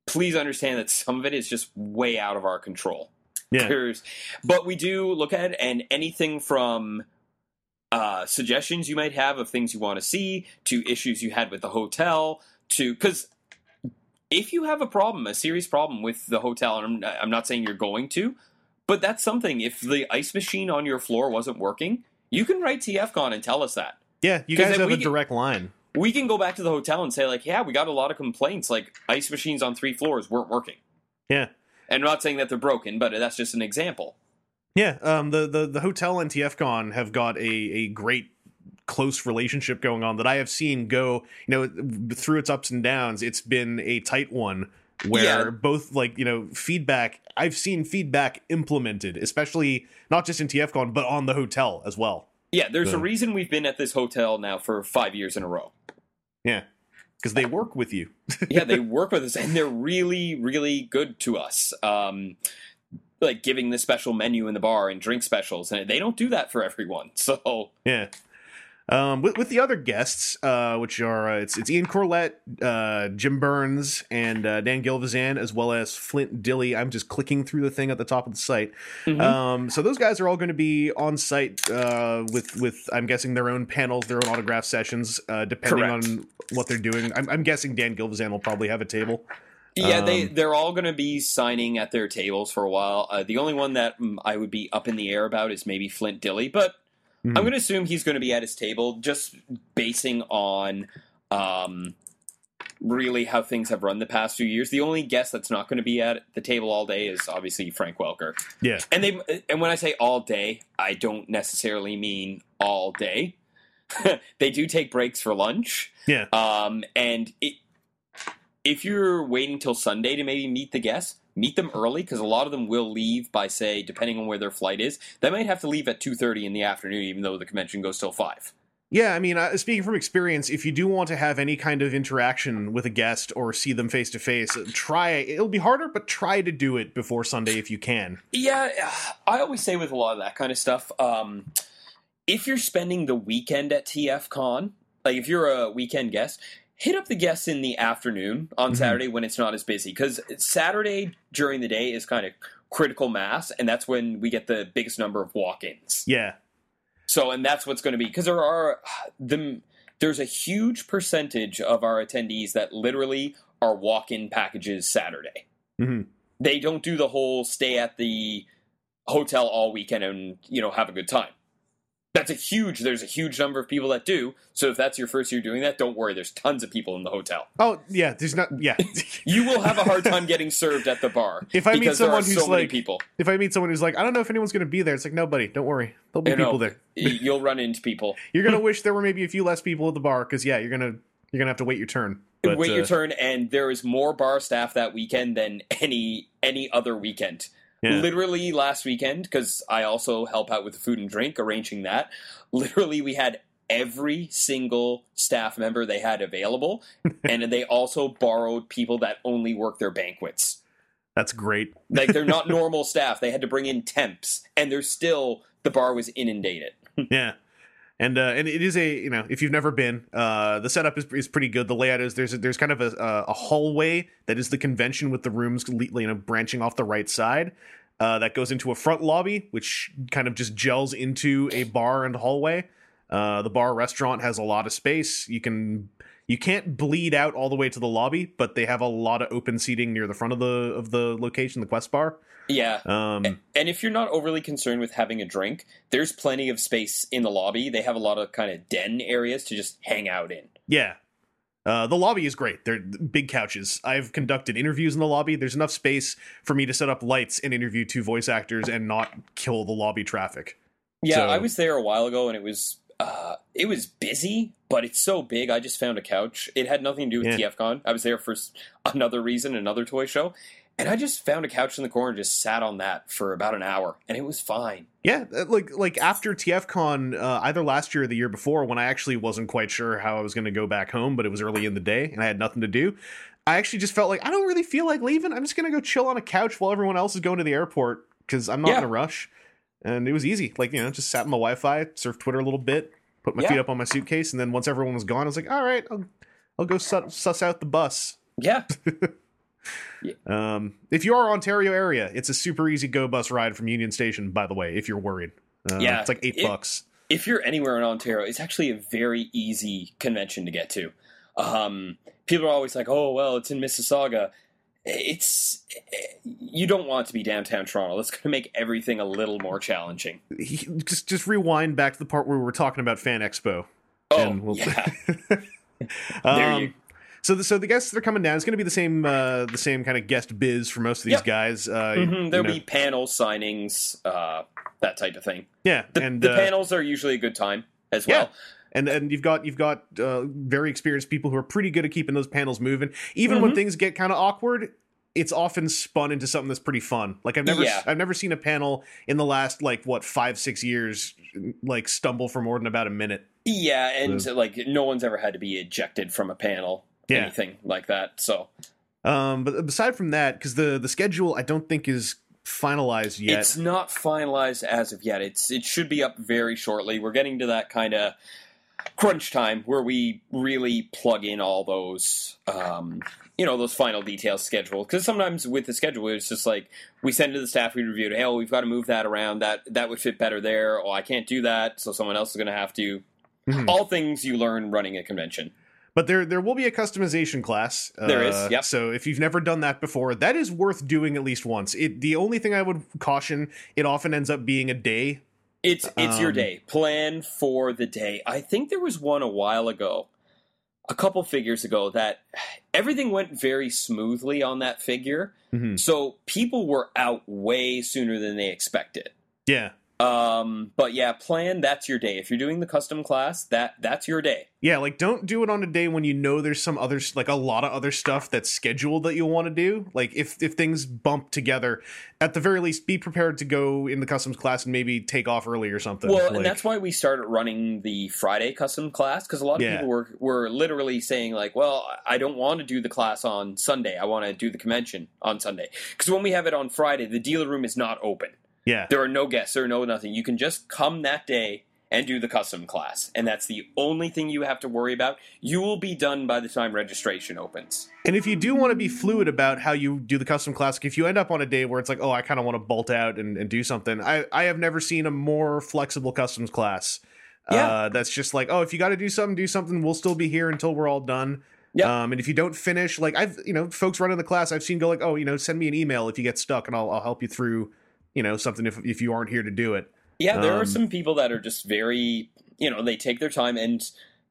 Please understand that some of it is just way out of our control. Yeah, There's, but we do look at it, and anything from uh, suggestions you might have of things you want to see to issues you had with the hotel to because if you have a problem, a serious problem with the hotel, and I'm, I'm not saying you're going to, but that's something. If the ice machine on your floor wasn't working, you can write TFCon and tell us that. yeah. you guys have a get- direct line. We can go back to the hotel and say like, yeah, we got a lot of complaints. Like ice machines on three floors weren't working. Yeah, And I'm not saying that they're broken, but that's just an example. yeah. Um, the the the hotel and TFCon have got a a great close relationship going on that I have seen go. You know, through its ups and downs, it's been a tight one where Yeah. both like you know feedback. I've seen feedback implemented, especially not just in TFCon but on the hotel as well. Yeah, there's The- a reason we've been at this hotel now for five years in a row. Yeah, because they work with you. yeah, they work with us, and they're really, really good to us. Um, like giving the special menu in the bar and drink specials, and they don't do that for everyone. So Yeah. Um, with, with the other guests, uh, which are uh, it's it's Ian Corlett, uh, Jim Byrnes, and uh, Dan Gilvezan, as well as Flint Dille. I'm just clicking through the thing at the top of the site. Mhm. Um, so those guys are all going to be on site uh, with with I'm guessing their own panels, their own autograph sessions, uh, depending Correct. on what they're doing. I'm, I'm guessing Dan Gilvezan will probably have a table. yeah, they Um, they're all going to be signing at their tables for a while. Uh, the only one that mm, I would be up in the air about is maybe Flint Dille, but Mhm. I'm going to assume he's going to be at his table, just basing on um, really how things have run the past few years. The only guest that's not going to be at the table all day is obviously Frank Welker. Yeah, And they and when I say all day, I don't necessarily mean all day. they do take breaks for lunch. yeah, Um, and it, if you're waiting till Sunday to maybe meet the guests, meet them early because a lot of them will leave by say, depending on where their flight is, they might have to leave at two thirty in the afternoon, even though the convention goes till five. Yeah, I mean, uh, speaking from experience, if you do want to have any kind of interaction with a guest or see them face to face, try. It'll be harder, but try to do it before Sunday if you can. Yeah, I always say with a lot of that kind of stuff, um, if you're spending the weekend at TF Con, like if you're a weekend guest, hit up the guests in the afternoon on Mhm. Saturday when it's not as busy. Because Saturday during the day is kind of critical mass, and that's when we get the biggest number of walk ins. Yeah, So, and that's what's going to be because there are the there's a huge percentage of our attendees that literally are walk-in packages Saturday. Mhm. They don't do the whole stay at the hotel all weekend and you know have a good time. That's a huge. There's a huge number of people that do. So if that's your first year doing that, don't worry. There's tons of people in the hotel. Oh yeah, there's not. Yeah, You will have a hard time getting served at the bar If I meet someone who's so like- people. if I meet someone who's like, I don't know if anyone's going to be there, it's like nobody. Don't worry, there'll be You know, people there. You'll run into people. You're gonna wish there were maybe a few less people at the bar because yeah, you're gonna you're gonna have to wait your turn. But, wait your uh, turn and there is more bar staff that weekend than any any other weekend Yeah. literally last weekend because i also help out with the food and drink arranging that literally we had every single staff member they had available and they also borrowed people that only work their banquets That's great. like they're not normal staff they had to bring in temps and they're still the bar was inundated yeah. And uh, and it is a you know if you've never been uh, the setup is, is pretty good. The layout is there's a, there's kind of a, a hallway that is the convention with the rooms you know branching off the right side uh, that goes into a front lobby which kind of just gels into a bar and hallway. Uh, the bar restaurant has a lot of space. You can you can't bleed out all the way to the lobby but they have a lot of open seating near the front of the of the location the quest bar yeah um, And if you're not overly concerned with having a drink, there's plenty of space in the lobby. They have a lot of kind of den areas to just hang out in. Yeah. Uh, the lobby is great. They're big couches. I've conducted interviews in the lobby. There's enough space for me to set up lights and interview two voice actors and not kill the lobby traffic. Yeah, So- I was there a while ago, and it was uh, it was busy, but it's so big. I just found a couch. It had nothing to do with Yeah. TFCon. I was there for another reason, another toy show, and I just found a couch in the corner, and just sat on that for about an hour, and it was fine. Yeah, uh, like like after TFCon, uh, either last year or the year before, when I actually wasn't quite sure how I was going to go back home, but it was early in the day and I had nothing to do. I actually just felt like I don't really feel like leaving. I'm just going to go chill on a couch while everyone else is going to the airport because I'm not Yeah. in a rush. And it was easy. Like you know, just sat on my Wi-Fi, surfed Twitter a little bit, put my Yeah. feet up on my suitcase, and then once everyone was gone, I was like, all right, I'll, I'll go suss, suss out the bus. Yeah, Um, if you are Ontario area, it's a super easy go bus ride from Union Station. By the way, if you're worried, uh, Yeah, it's like eight it- bucks. if you're anywhere in Ontario, it's actually a very easy convention to get to. Um, people are always like, "Oh, well, it's in Mississauga." It's you don't want to be downtown Toronto. That's going to make everything a little more challenging. Just just rewind back to the part where we were talking about Fan Expo. Oh, And we'll- yeah. Um, you- So the, so the guests that are coming down, it's going to be the same uh, the same kind of guest biz for most of these Yep. guys. Uh, Mhm, There'll know, be panel signings, uh, that type of thing. yeah, The, and the uh, panels are usually a good time as Yeah. well. and and you've got you've got uh, very experienced people who are pretty good at keeping those panels moving. Even when Mhm. things get kind of awkward, it's often spun into something that's pretty fun. Like I've never Yeah. I've never seen a panel in the last like what five six years like stumble for more than about a minute. Yeah, and like no one's ever had to be ejected from a panel, Yeah. anything like that. So Um, but aside from that, because the the schedule I don't think is finalized yet. It's not finalized as of yet. It's it should be up very shortly. We're getting to that kind of crunch time where we really plug in all those um, you know those final details scheduled because sometimes with the schedule it's just like we send to the staff we review it hey oh, we've got to move that around that that would fit better there oh i can't do that so someone else is going to have to Mhm. all things you learn running a convention But there there will be a customization class. There is, uh, yep. So if you've never done that before, that is worth doing at least once. It the only thing I would caution, it often ends up being a day. It's it's your Um, day. Plan for the day. I think there was one a while ago, a couple figures ago, that everything went very smoothly on that figure. Mhm. So people were out way sooner than they expected. Yeah. Um, but yeah, plan. That's your day. If you're doing the custom class, that that's your day. Yeah, like don't do it on a day when you know there's some other like a lot of other stuff that's scheduled that you'll want to do. Like if if things bump together, at the very least be prepared to go in the customs class and maybe take off early or something. Well, Like- and that's why we started running the Friday custom class because a lot of Yeah. people were were literally saying like, "Well, I don't want to do the class on Sunday. I want to do the convention on Sunday." Because when we have it on Friday, the dealer room is not open. Yeah. There are no guests. There are no nothing. You can just come that day and do the custom class, and that's the only thing you have to worry about. You will be done by the time registration opens. And if you do want to be fluid about how you do the custom class, if you end up on a day where it's like, oh, I kind of want to bolt out and, and do something, I, I have never seen a more flexible customs class. Yeah. Uh, that's just like, oh, if you got to do something, do something. We'll still be here until we're all done. Yeah. Um, and if you don't finish, like I've, you know, folks running the class, I've seen go like, oh, you know, send me an email if you get stuck, and I'll, I'll help you through, you know, something if if you aren't here to do it. Yeah, there Um, are some people that are just very, you know, they take their time, and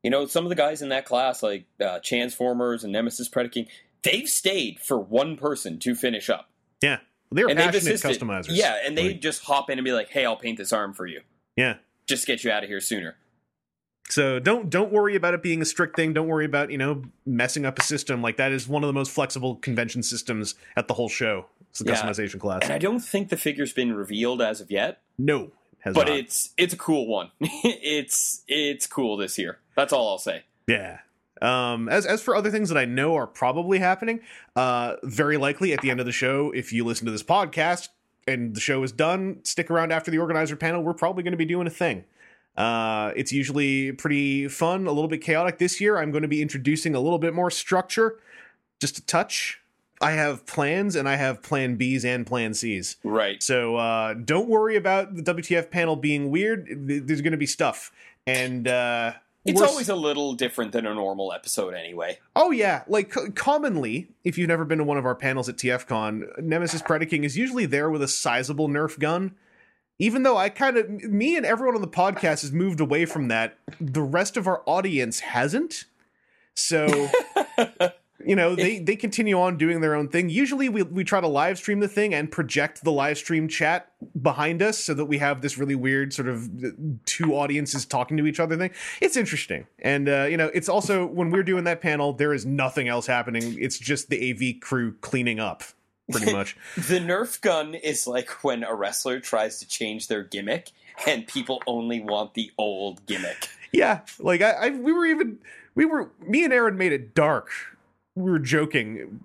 you know, some of the guys in that class, like uh, Transformers and Nemesis Predaking, they've stayed for one person to finish up, Yeah, they're and passionate customizers. Yeah, and they Like, just hop in and be like, "Hey, I'll paint this arm for you. yeah. Just get you out of here sooner." So don't don't worry about it being a strict thing. Don't worry about you know messing up a system like that is one of the most flexible convention systems at the whole show. It's the Yeah. customization class. And I don't think the figure's been revealed as of yet, no, has but not. it's it's a cool one. it's it's cool this year. That's all I'll say. yeah. Um, as as for other things that I know are probably happening, uh, very likely at the end of the show, if you listen to this podcast and the show is done, stick around after the organizer panel. We're probably going to be doing a thing. Uh, it's usually pretty fun, a little bit chaotic. This year, I'm going to be introducing a little bit more structure, just a touch. I have plans, and I have Plan Bs and Plan Cs. Right. So uh, don't worry about the WTF panel being weird. There's going to be stuff, and uh, It's always a little different than a normal episode, anyway. Oh yeah, like c- commonly, if you've never been to one of our panels at TFCon, Nemesis Predaking is usually there with a sizable Nerf gun. Even though I kind of, me and everyone on the podcast has moved away from that, the rest of our audience hasn't. So you know they they continue on doing their own thing. Usually we, we try to live stream the thing and project the live stream chat behind us so that we have this really weird sort of uh, two audiences talking to each other thing. It's interesting. And uh, you know it's also when we're doing that panel there is nothing else happening. It's just the av crew cleaning up pretty much The Nerf gun is like when a wrestler tries to change their gimmick and people only want the old gimmick. yeah like I, I we were even we were me and aaron made it dark we were joking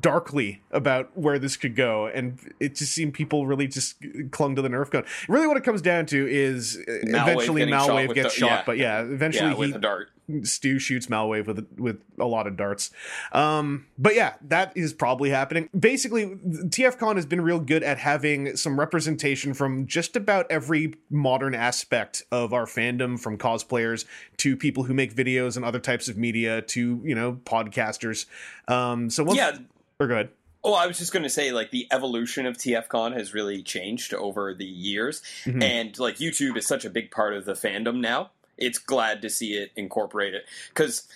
darkly about where this could go and it just seemed people really just clung to the nerf gun really what it comes down to is uh, eventually getting shot malwave gets the- shot yeah. but yeah eventually Yeah, with he a dart. Stu shoots Malwave with with a lot of darts. Um, but yeah, that is probably happening. Basically, TFCon has been real good at having some representation from just about every modern aspect of our fandom, from cosplayers to people who make videos and other types of media to you know podcasters. Um, so once, Yeah. or go ahead. Oh, I was just going to say, like, the evolution of TFCon has really changed over the years. Mhm. And, like, YouTube is such a big part of the fandom now. It's glad to see it incorporate it. Because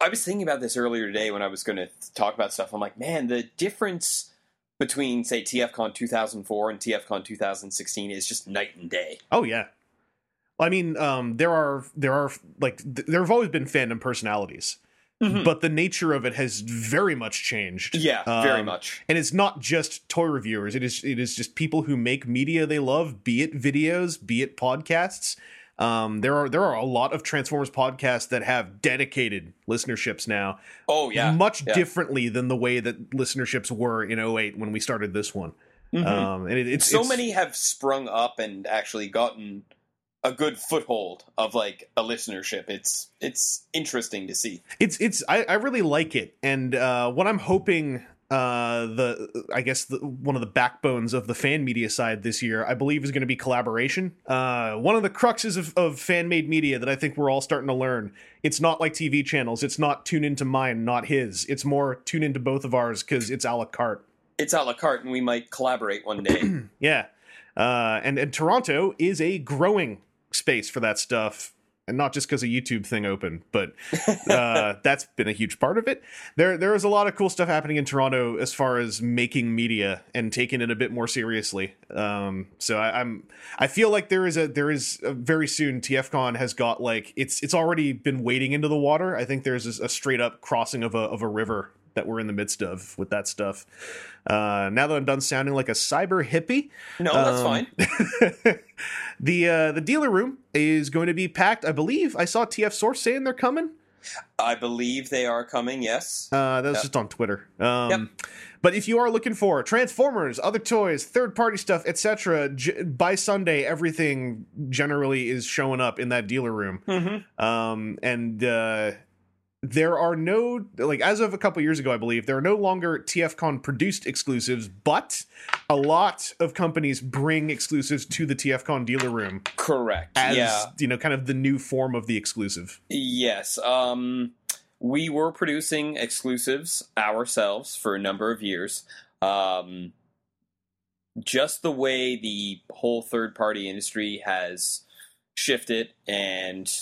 I was thinking about this earlier today when I was going to talk about stuff. I'm like, man, the difference between, say, TFCon 2004 and TFCon 2016 is just night and day. Oh yeah. I mean, um, there are there are like th- there have always been fandom personalities, Mhm. but the nature of it has very much changed. Yeah, very Um, much. and it's not just toy reviewers it is it is just people who make media they love be it videos be it podcasts um, there are there are a lot of transformers podcasts that have dedicated listenerships now Oh, yeah. much yeah. differently than the way that listenerships were in 08 when we started this one Mhm. um, and it, it's so it's- many have sprung up and actually gotten a good foothold of like a listenership. It's it's interesting to see. it's it's I, I really like it and uh what i'm hoping uh the i guess the, one of the backbones of the fan media side this year i believe is going to be collaboration. Uh one of the cruxes of, of fan made media that i think we're all starting to learn it's not like tv channels. It's not tune into mine not his. It's more tune into both of ours because it's a la carte. It's a la carte, and we might collaborate one day. yeah. Uh and and toronto is a growing space for that stuff and not just because a YouTube thing opened, but uh, that's been a huge part of it. There, there is a lot of cool stuff happening in Toronto as far as making media and taking it a bit more seriously. Um, so I, I'm, I feel like there is a, there is a, very soon TFCon has got like it's, it's already been wading into the water. I think there's a, a straight up crossing of a, of a river that we're in the midst of with that stuff. Uh, now that I'm done sounding like a cyber hippie, No, that's um, fine. the uh, the dealer room is going to be packed. I believe I saw TF Source saying they're coming. I believe they are coming. Yes. Uh, that was Yep. just on Twitter. Um, Yep. But if you are looking for Transformers, other toys, third party stuff, etc., j- by Sunday, everything generally is showing up in that dealer room. Mm-hmm. Um, and uh, there are no, like, as of a couple years ago, I believe, there are no longer TFCon produced exclusives, but a lot of companies bring exclusives to the TFCon dealer room Correct. as, yeah. you know, kind of the new form of the exclusive. Yes. Um, we were producing exclusives ourselves for a number of years. Um, just the way the whole third party industry has shifted, and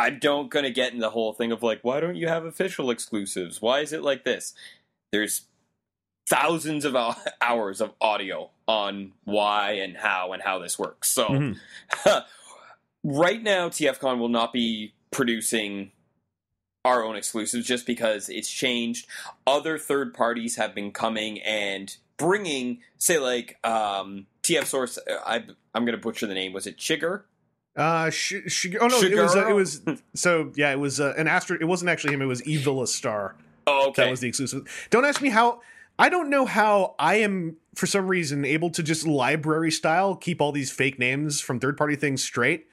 I don't going to get in the whole thing of like, why don't you have official exclusives? Why is it like this? There's thousands of hours of audio on why and how and how this works. So Mhm. right now TFCon will not be producing our own exclusives just because it's changed. Other third parties have been coming and bringing, say, like um, TF Source. I, I'm going to butcher the name. Was it Chigger? Uh, sh- sh- oh no, it was uh, it was so yeah, it was uh, an astro. It wasn't actually him. It was Evil Star. Oh, okay. That was the exclusive. Don't ask me how. I don't know how I am for some reason able to just library style keep all these fake names from third party things straight.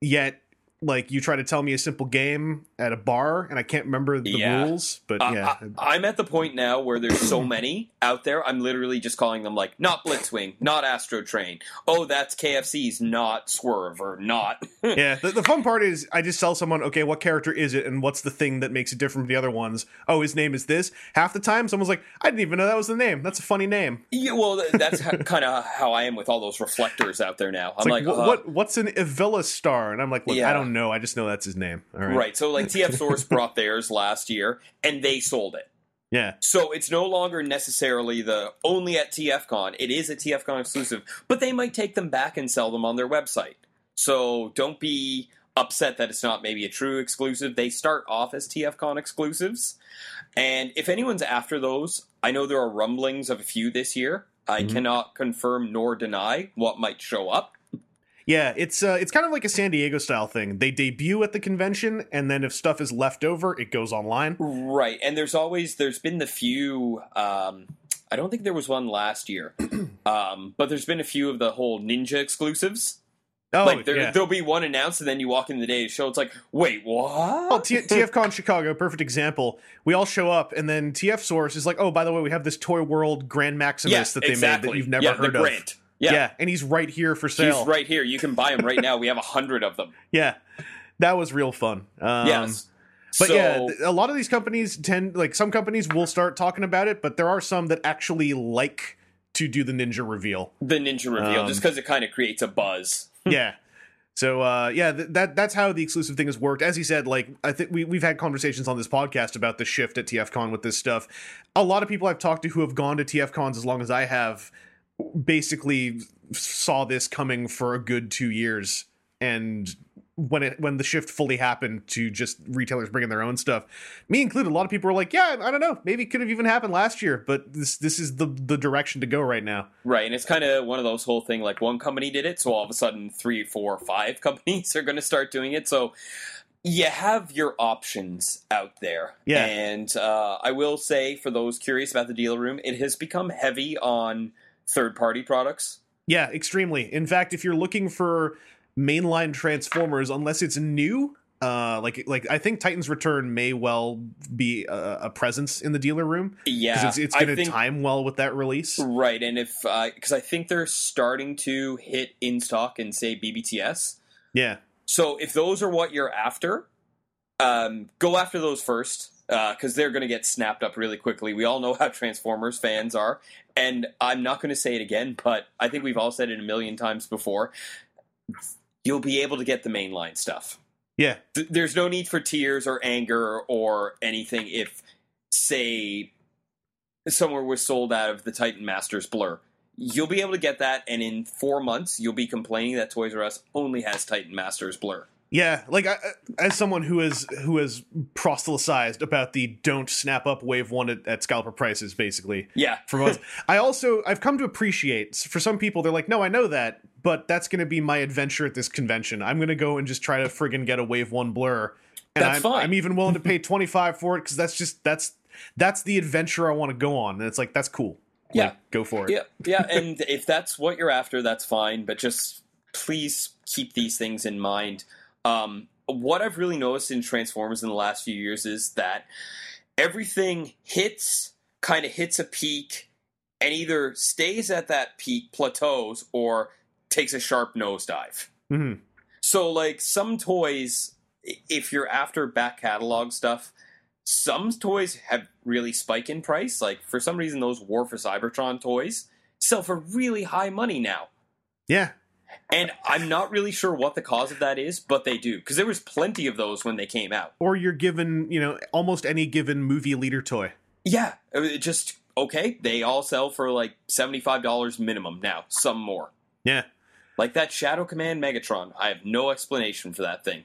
Yet, like you try to tell me a simple game at a bar and I can't remember the Yeah. rules. But Uh, yeah, I, am at the point now where there's so many out there. I'm literally just calling them like not Blitzwing, not Astro Train. Oh, that's KFC's, not Swerve or not. yeah. The, the fun part is I just tell someone, okay, what character is it, and what's the thing that makes it different from the other ones? Oh, his name is this. Half the time, someone's like, I didn't even know that was the name. That's a funny name. yeah, well, th- that's kind of how I am with all those reflectors out there now. I'm like, like, what, uh, what what's an Evilla star? And I'm like, look, Yeah. I don't don't know. I just know that's his name. All right. Right. So like TF Source brought theirs last year and they sold it. Yeah. So it's no longer necessarily the only at TFCon. It is a TFCon exclusive, but they might take them back and sell them on their website. So don't be upset that it's not maybe a true exclusive. They start off as TFCon exclusives. And if anyone's after those, I know there are rumblings of a few this year. I Mhm. cannot confirm nor deny what might show up. Yeah, it's uh, it's kind of like a San Diego style thing. They debut at the convention, and then if stuff is left over, it goes online. Right, and there's always there's been the few. Um, I don't think there was one last year, um, but there's been a few of the whole Ninja exclusives. Oh, like there, yeah. there'll be one announced, and then you walk in the day show. It's like, wait, what? Well, T- TFCon Chicago, perfect example. We all show up, and then TF Source is like, "Oh, by the way, we have this Toy World Grand Maximus yeah, that they exactly. made that you've never yeah, heard of." Grant. Yeah, and he's right here for sale. he's right here. You can buy him right now. We have a hundred of them. Yeah, that was real fun. Um, yes, But so, yeah, a lot of these companies tend like some companies will start talking about it, but there are some that actually like to do the ninja reveal. the ninja reveal, um, just because it kind of creates a buzz. yeah. So uh, yeah, th- that that's how the exclusive thing has worked. As he said, like I think we we've had conversations on this podcast about the shift at TFCon with this stuff. A lot of people I've talked to who have gone to TFCons as long as I have basically saw this coming for a good two years, and when it when the shift fully happened to just retailers bringing their own stuff, me included, a lot of people were like, "Yeah, I don't know, maybe it could have even happened last year, but this this is the the direction to go right now." Right, and it's kind of one of those whole thing like one company did it, so all of a sudden three, four, five companies are going to start doing it. So you have your options out there. Yeah. And uh, I will say, for those curious about the dealer room, it has become heavy on third party products. Yeah, extremely. In fact, if you're looking for mainline Transformers, unless it's new, uh, like like I think Titan's Return may well be a, a presence in the dealer room Yeah. it's, it's going to time well with that release. Right, and if, because I think they're starting to hit in stock in, say, BBTS. Yeah, So if those are what you're after, um, go after those first Uh, because they're going to get snapped up really quickly. We all know how Transformers fans are, and I'm not going to say it again, but I think we've all said it a million times before. You'll be able to get the mainline stuff. yeah, Th- There's no need for tears or anger or anything if, say, somewhere was sold out of the Titan Masters Blur. You'll be able to get that, and in four months, you'll be complaining that Toys R Us only has Titan Masters Blur. Yeah. Like I, as someone who is who has proselytized about the don't snap up Wave One at, at scalper prices, basically. Yeah, For most, I also I've come to appreciate. For some people, they're like, "No, I know that, but that's going to be my adventure at this convention. I'm going to go and just try to friggin' get a Wave One blur, and That's I'm, fine. I'm even willing to pay 25 for it because that's just that's that's the adventure I want to go on, and it's like that's cool. Yeah. Like, go for it. yeah, yeah. And if that's what you're after, that's fine. But just please keep these things in mind. Um, what I've really noticed in Transformers in the last few years is that everything hits, kind of hits a peak, and either stays at that peak, plateaus, or takes a sharp nosedive. Mhm. So, like some toys, if you're after back catalog stuff, some toys have really spike in price. Like for some reason, those War for Cybertron toys sell for really high money now, Yeah, and I'm not really sure what the cause of that is, but they do because there was plenty of those when they came out. or you're given you know almost any given movie leader toy. Yeah, it just okay. They all sell for like seventy five dollars minimum now, some more. Yeah, Like that Shadow Command Megatron, I have no explanation for that thing.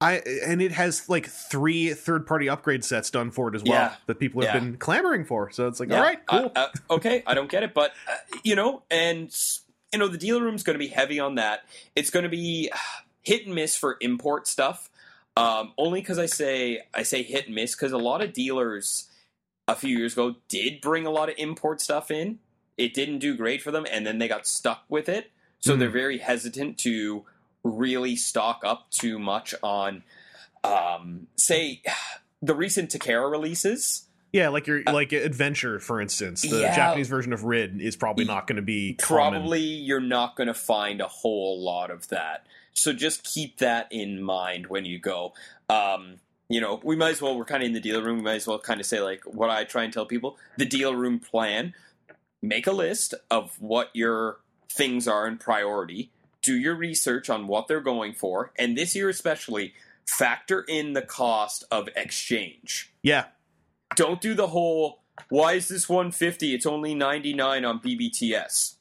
I and it has like three third party upgrade sets done for it as well Yeah. that people have Yeah. been clamoring for. So it's like, Yeah, all right, I- cool. uh, okay, I don't get it, but uh, you know, and you know, the dealer room's going to be heavy on that. It's going to be hit and miss for import stuff. Um, only because I say I say hit and miss because a lot of dealers a few years ago did bring a lot of import stuff in. It didn't do great for them, and then they got stuck with it. So Hmm. they're very hesitant to really stock up too much on, um, say, the recent Takara releases. Yeah, like your like Adventure, for instance. The Uh, Yeah. Japanese version of Rid is probably not going to be common. probably you're not going to find a whole lot of that. So just keep that in mind when you go. Um, you know, we might as well, we're kind of in the dealer room. We might as well kind of say, like, what I try and tell people the dealer room plan. Make a list of what your things are in priority. do your research on what they're going for, and this year especially, factor in the cost of exchange. Yeah. Don't do the whole why is this 150? It's only 99 on BBTS.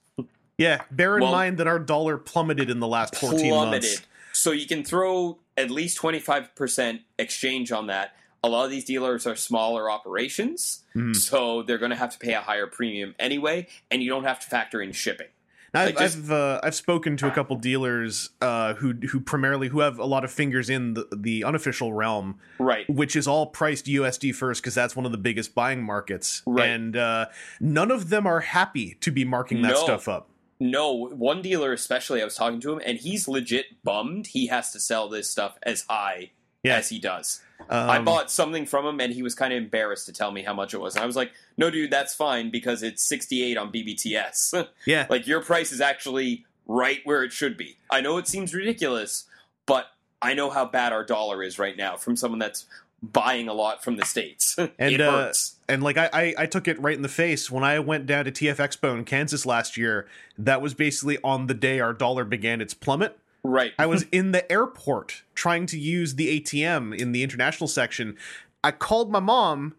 Yeah. Bear in Well- mind that our dollar plummeted in the last 14 Plummeted. months. So you can throw at least 25% exchange on that. A lot of these dealers are smaller operations, Mhm. so they're going to have to pay a higher premium anyway, and you don't have to factor in shipping. Now, I've Like, just- I've, uh, I've spoken to a couple dealers uh, who who primarily who have a lot of fingers in the, the unofficial realm, Right. which is all priced USD first because that's one of the biggest buying markets, Right. and uh, none of them are happy to be marking that No. stuff up. No, one dealer especially, I was talking to him, and he's legit bummed he has to sell this stuff as high Yeah. as he does. Um, I bought something from him, and he was kind of embarrassed to tell me how much it was. And I was like, "No, dude, that's fine because it's 68 on BBTS. Yeah, like your price is actually right where it should be. I know it seems ridiculous, but I know how bad our dollar is right now from someone that's buying a lot from the states. And, it uh, and like I, I I took it right in the face when I went down to TF Expo in Kansas last year. That was basically on the day our dollar began its plummet. Right. I was in the airport trying to use the ATM in the international section. I called my mom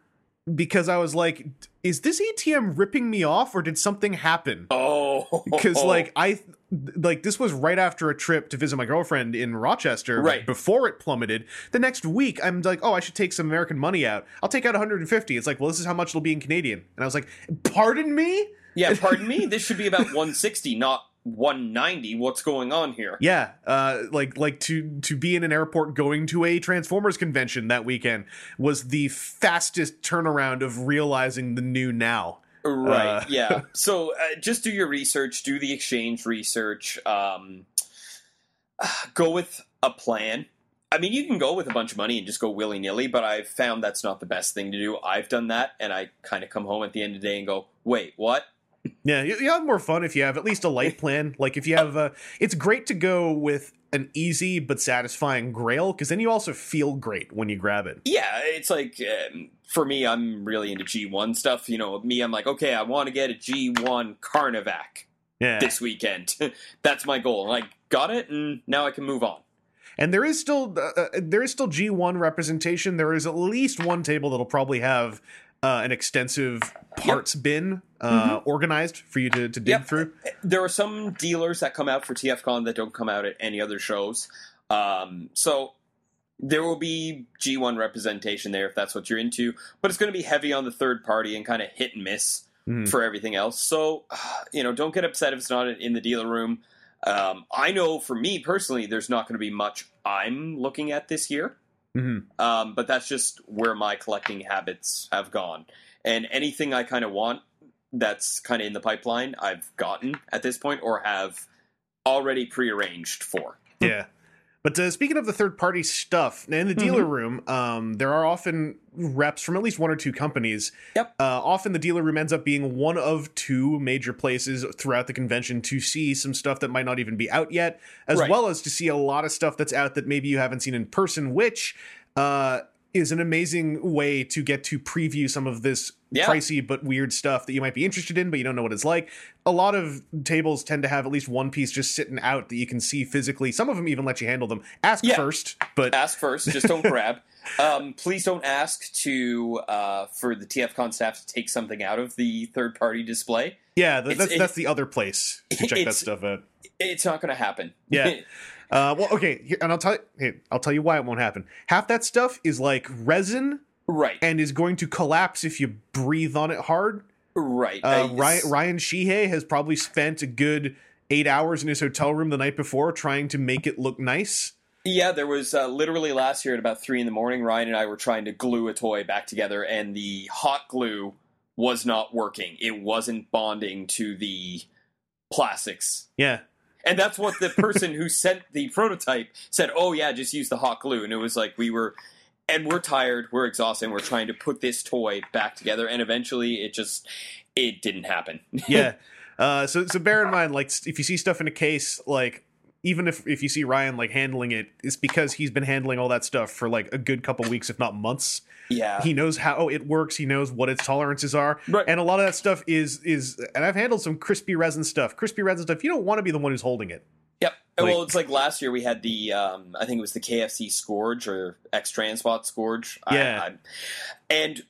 because I was like, "Is this ATM ripping me off, or did something happen?" oh, Because like I like this was right after a trip to visit my girlfriend in Rochester, Right. before it plummeted. The next week, I'm like, "Oh, I should take some American money out. I'll take out 150." It's like, "Well, this is how much it'll be in Canadian," and I was like, "Pardon me." yeah, pardon me. This should be about 160, not 190. What's going on here? Yeah, uh, like like to to be in an airport going to a Transformers convention that weekend was the fastest turnaround of realizing the new now. Right. Uh, yeah. So uh, just do your research. Do the exchange research. Um, go with a plan. I mean, you can go with a bunch of money and just go willy nilly, but I've found that's not the best thing to do. I've done that, and I kind of come home at the end of the day and go, "Wait, what?" Yeah, you, you have more fun if you have at least a light plan. Like if you have, a, it's great to go with an easy but satisfying Grail because then you also feel great when you grab it. Yeah, it's like um, for me, I'm really into G1 stuff. You know, me, I'm like, okay, I want to get a G1 Carnivac Yeah, this weekend. that's my goal. I got it, and now I can move on. and there is still uh, uh, there is still G one representation. There is at least one table that'll probably have uh, an extensive parts bin uh, organized for you to, to dig Yep. through. there are some dealers that come out for TFCon that don't come out at any other shows. Um, so there will be G1 representation there if that's what you're into, but it's going to be heavy on the third party and kind of hit and miss Mhm. for everything else. So, you know, don't get upset if it's not in the dealer room. Um, I know for me personally, there's not going to be much I'm looking at this year. Mhm. Um, but that's just where my collecting habits have gone. And anything I kind of want that's kind of in the pipeline, I've gotten at this point or have already prearranged for. Yeah. But uh, speaking of the third party stuff, in the dealer room, um, there are often reps from at least one or two companies. Yep. Uh, often the dealer room ends up being one of two major places throughout the convention to see some stuff that might not even be out yet, as Right. well as to see a lot of stuff that's out that maybe you haven't seen in person, which uh, is an amazing way to get to preview some of this Yeah. pricey but weird stuff that you might be interested in, but you don't know what it's like. A lot of tables tend to have at least one piece just sitting out that you can see physically. Some of them even let you handle them. Ask Yeah. first, but Ask first, just don't grab. Um, please don't ask to uh, for the TFCon staff to take something out of the third party display. yeah, th- It's- that's it- that's the other place to check that stuff out. It's not going to happen. Yeah. Uh, well, okay, here, and I'll tell you, hey, I'll tell you why it won't happen. Half that stuff is like resin right. and is going to collapse if you breathe on it hard. right. Uh, Ryan, Ryan Sheehay has probably spent a good eight hours in his hotel room the night before trying to make it look nice. Yeah, there was uh, literally last year at about three in the morning. Ryan and I were trying to glue a toy back together, and the hot glue was not working. It wasn't bonding to the plastics, Yeah, and that's what the person who sent the prototype said. Oh yeah, just use the hot glue. And it was like we were, and we're tired, we're exhausted, and we're trying to put this toy back together, and eventually it just it didn't happen. yeah. Uh, so so bear in mind, like if you see stuff in a case, like even if if you see Ryan like handling it, it's because he's been handling all that stuff for like a good couple weeks, if not months. yeah, He knows how it works. He knows what its tolerances are, Right. and a lot of that stuff is is. And I've handled some crispy resin stuff. Crispy resin stuff. You don't want to be the one who's holding it. Yep. Like- well, it's like last year we had the um, I think it was the KFC Scourge or X Transport Scourge. I- Yeah. I- and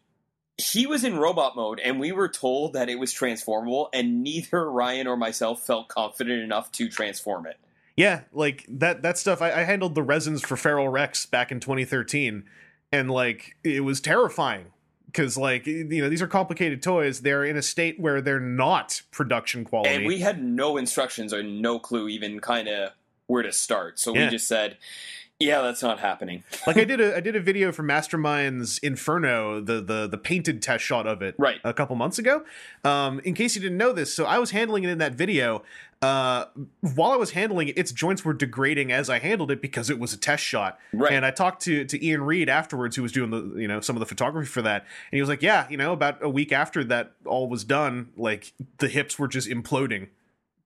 he was in robot mode, and we were told that it was transformable, and neither Ryan or myself felt confident enough to transform it. Yeah, like that that stuff. I, I handled the resins for Feral Rex back in 2013, and like it was terrifying because like you know these are complicated toys. They're in a state where they're not production quality. And we had no instructions or no clue even kind of where to start. So Yeah. we just said, "Yeah, that's not happening." like I did a I did a video for Mastermind's Inferno, the the the painted test shot of it, Right. a couple months ago. Um, in case you didn't know this, so I was handling it in that video. Uh, while I was handling it, its joints were degrading as I handled it because it was a test shot. Right. And I talked to to Ian Reed afterwards, who was doing the you know some of the photography for that, and he was like, "Yeah, you know, about a week after that all was done, like the hips were just imploding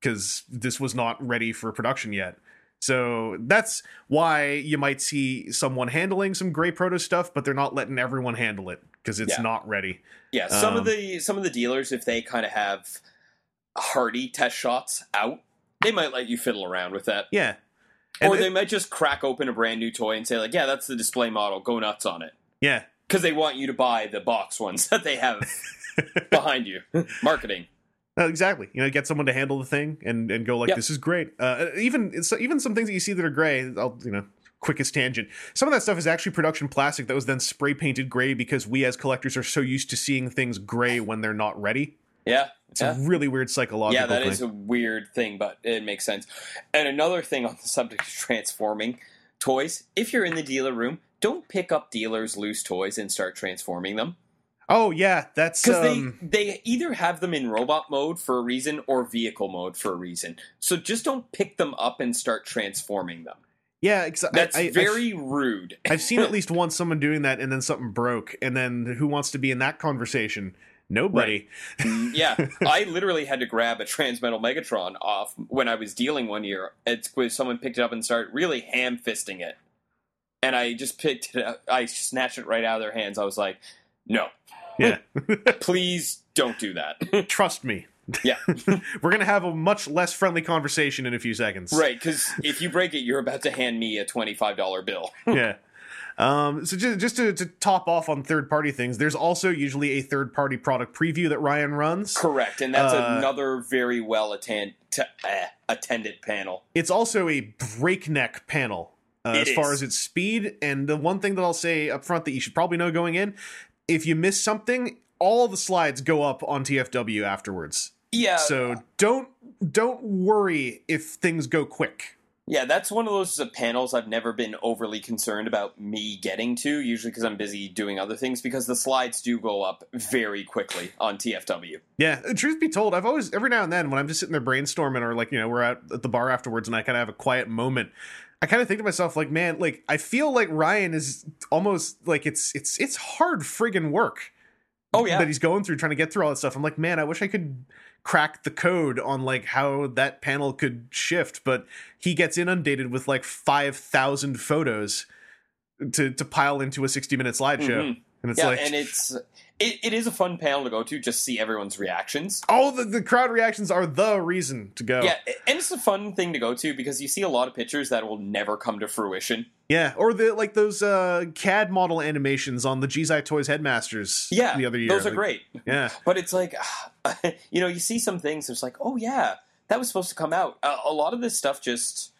because this was not ready for production yet." So that's why you might see someone handling some gray proto stuff, but they're not letting everyone handle it because it's Yeah. not ready. Yeah, some Um, of the some of the dealers, if they kind of have hardy test shots out, they might let you fiddle around with that, Yeah. or And they might just crack open a brand new toy and say like, "Yeah, that's the display model. Go nuts on it," yeah. because they want you to buy the box ones that they have behind you. Marketing. Uh, exactly. You know, get someone to handle the thing and and go like, Yep. "This is great." Uh, even it's, even some things that you see that are gray. I'll you know. Quickest tangent. Some of that stuff is actually production plastic that was then spray painted gray because we as collectors are so used to seeing things gray when they're not ready. Yeah, It's yeah. a really weird psychological Yeah, that thing. is a weird thing, but it makes sense. And another thing on the subject of transforming toys, if you're in the dealer room, don't pick up dealers' loose toys and start transforming them. Oh yeah, that's Because um, they, they either have them in robot mode for a reason or vehicle mode for a reason. So just don't pick them up and start transforming them. yeah. Ex- I- That's I- very rude. I've seen at least once someone doing that and then something broke. And then who wants to be in that conversation? Nobody. yeah, I literally had to grab a Transmetal Megatron off when I was dealing one year. It's someone picked it up and started really ham fisting it, and I just picked it up. I snatched it right out of their hands. I was like, "No, Yeah. please don't do that." Trust me. yeah, We're going to have a much less friendly conversation in a few seconds. right. Because if you break it, you're about to hand me a twenty-five dollar bill. yeah. Um, so just, just to, to top off on third party things, there's also usually a third party product preview that Ryan runs. Correct, and that's Uh, another very well attend t- uh, attended panel. It's also a breakneck panel uh, as far is. as its speed. And the one thing that I'll say up front that you should probably know going in if you miss something, all the slides go up on TFW afterwards. Yeah, so don't don't worry if things go quick. Yeah, that's one of those uh, panels I've never been overly concerned about me getting to, usually because I'm busy doing other things, because the slides do go up very quickly on TFW. Yeah, uh, truth be told, I've always every now and then when I'm just sitting there brainstorming or like you know we're out at the bar afterwards and I kind of have a quiet moment, I kind of think to myself like, man, like I feel like Ryan is almost like it's it's it's hard friggin' work. Oh, yeah. that he's going through trying to get through all that stuff. I'm like, man, I wish I could crack the code on like how that panel could shift, but he gets inundated with like five thousand photos to to pile into a 60 minute slideshow, Mhm. and it's yeah, like. and it's it, it is a fun panel to go to, just see everyone's reactions. Oh, the, the crowd reactions are the reason to go. Yeah, and it's a fun thing to go to because you see a lot of pictures that will never come to fruition. Yeah, or the like those uh CAD model animations on the GZI Toys Headmasters. Yeah, the other year. those are Like, great. Yeah, But it's like, you know, you see some things. It's like, oh yeah, that was supposed to come out. Uh, a lot of this stuff just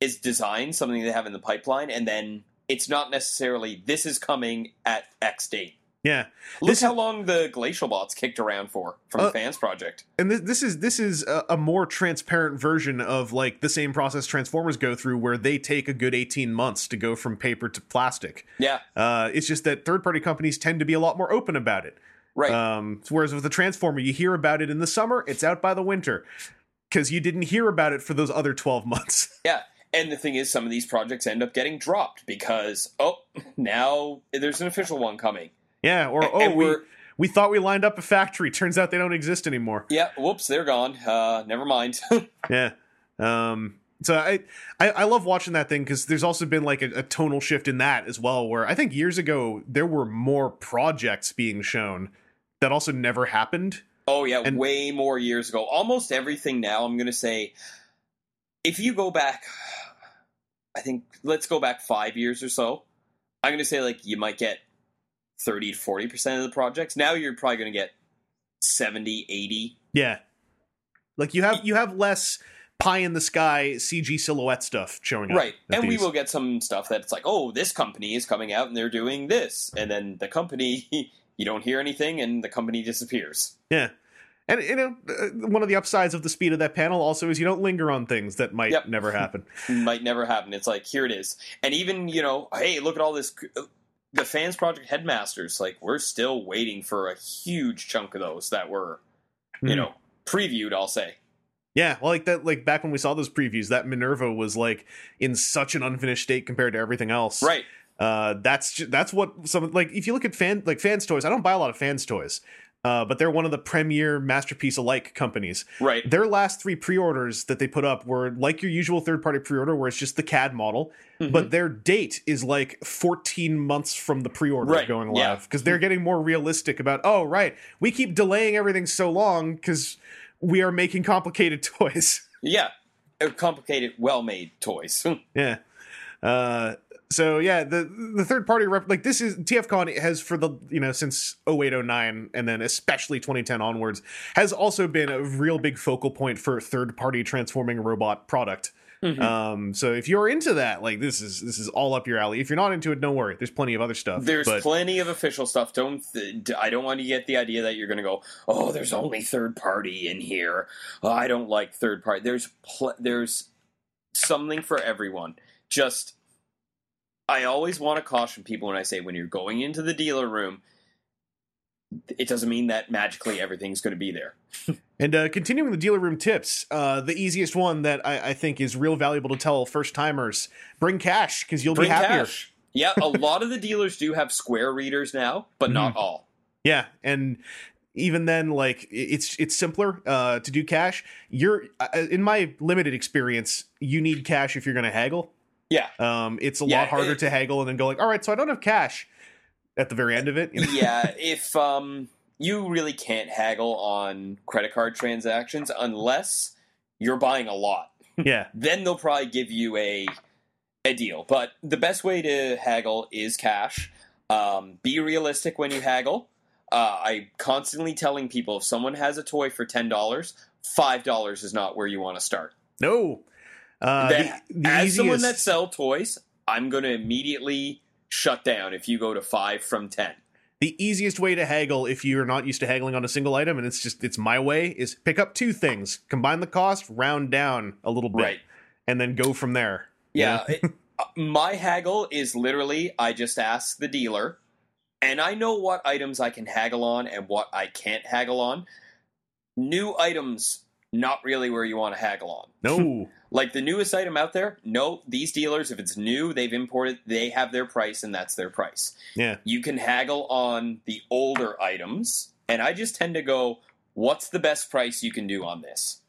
is designed, something they have in the pipeline, and then it's not necessarily this is coming at X date. Yeah. Look This- how long the glacial bots kicked around for from Uh, the fans project. And this, this is this is a, a more transparent version of like the same process Transformers go through, where they take a good eighteen months to go from paper to plastic. Yeah, Uh, it's just that third party companies tend to be a lot more open about it. right. Um, whereas with the Transformer, you hear about it in the summer, it's out by the winter because you didn't hear about it for those other twelve months. yeah. And the thing is, some of these projects end up getting dropped because oh, now there's an official one coming. Yeah, or And- oh, and we we're- thought we lined up a factory. Turns out they don't exist anymore. Yeah, whoops, they're gone. Uh, never mind. Yeah. Um so I, I I love watching that thing because there's also been like a, a tonal shift in that as well. Where I think years ago there were more projects being shown that also never happened. Oh yeah, And- way more years ago. Almost everything now, I'm going to say if you go back, I think let's go back five years or so. I'm going to say like you might get 30 to 40 percent of the projects. Now you're probably going to get 70, 80. Yeah. Like you have you have less pie in the sky CG silhouette stuff showing up. Right. And we will get some stuff that's like, oh, this company is coming out and they're doing this. And then the company, you don't hear anything and the company disappears. Yeah. And you know, uh, one of the upsides of the speed of that panel also is you don't linger on things that might Yep. never happen. Might never happen. It's like, here it is. And even, you know, hey, look at all this. The Fans Project Headmasters, like, we're still waiting for a huge chunk of those that were, you Mhm. know, previewed, I'll say. Yeah, well, like that, like back when we saw those previews, that Minerva was like in such an unfinished state compared to everything else. Right. Uh, that's ju- that's what some like if you look at fan like fans toys. I don't buy a lot of fans toys, uh, but they're one of the premier masterpiece alike companies. Right. Their last three pre-orders that they put up were like your usual third-party pre-order, where it's just the CAD model, Mm-hmm. but their date is like 14 months from the pre-order Right, going live because they're getting more realistic about. Oh, right, we keep delaying everything so long because we are making complicated toys. Yeah. Uh, Complicated, well made toys. Yeah. Uh, so yeah, the the third party rep like this is TFCon has for the you know since 0809 and then especially 2010 onwards has also been a real big focal point for third party transforming robot product. Mm-hmm. Um, so if you're into that, like this is this is all up your alley. If you're not into it, don't worry. There's plenty of other stuff. There's but plenty of official stuff. Don't th- I don't want to get the idea that you're going to go, oh, there's only third party in here. Oh, I don't like third party. There's pl- there's something for everyone. Just I always want to caution people when I say when you're going into the dealer room, it doesn't mean that magically everything's going to be there. And uh, continuing the dealer room tips, uh, the easiest one that I, I think is real valuable to tell first timers: bring cash because you'll Bring be happier. cash. Yeah, a lot of the dealers do have square readers now, but not all. Yeah, and even then, like it's it's simpler uh, to do cash. You're uh, in my limited experience, you need cash if you're going to haggle. Yeah. Um, it's a Yeah, lot harder it- to haggle and then go like, all right, so I don't have cash at the very end of it. you know? yeah, if um you really can't haggle on credit card transactions unless you're buying a lot. yeah, Then they'll probably give you a a deal. But the best way to haggle is cash. Um, be realistic when you haggle. Uh, I'm constantly telling people if someone has a toy for ten dollars, five dollars is not where you want to start. no. Uh, That- the, the As someone that sell toys, I'm going to immediately shut down if you go to five from ten. the easiest way to haggle if you're not used to haggling on a single item and it's just it's my way is pick up two things, combine the cost, round down a little bit, Right. and then go from there. Yeah, it- uh, my haggle is literally I just ask the dealer, and I know what items I can haggle on and what I can't haggle on. New items, not really where you want to haggle on. No. Like the newest item out there, no, these dealers, if it's new, they've imported, they have their price, and that's their price. yeah. You can haggle on the older items, and I just tend to go, what's the best price you can do on this?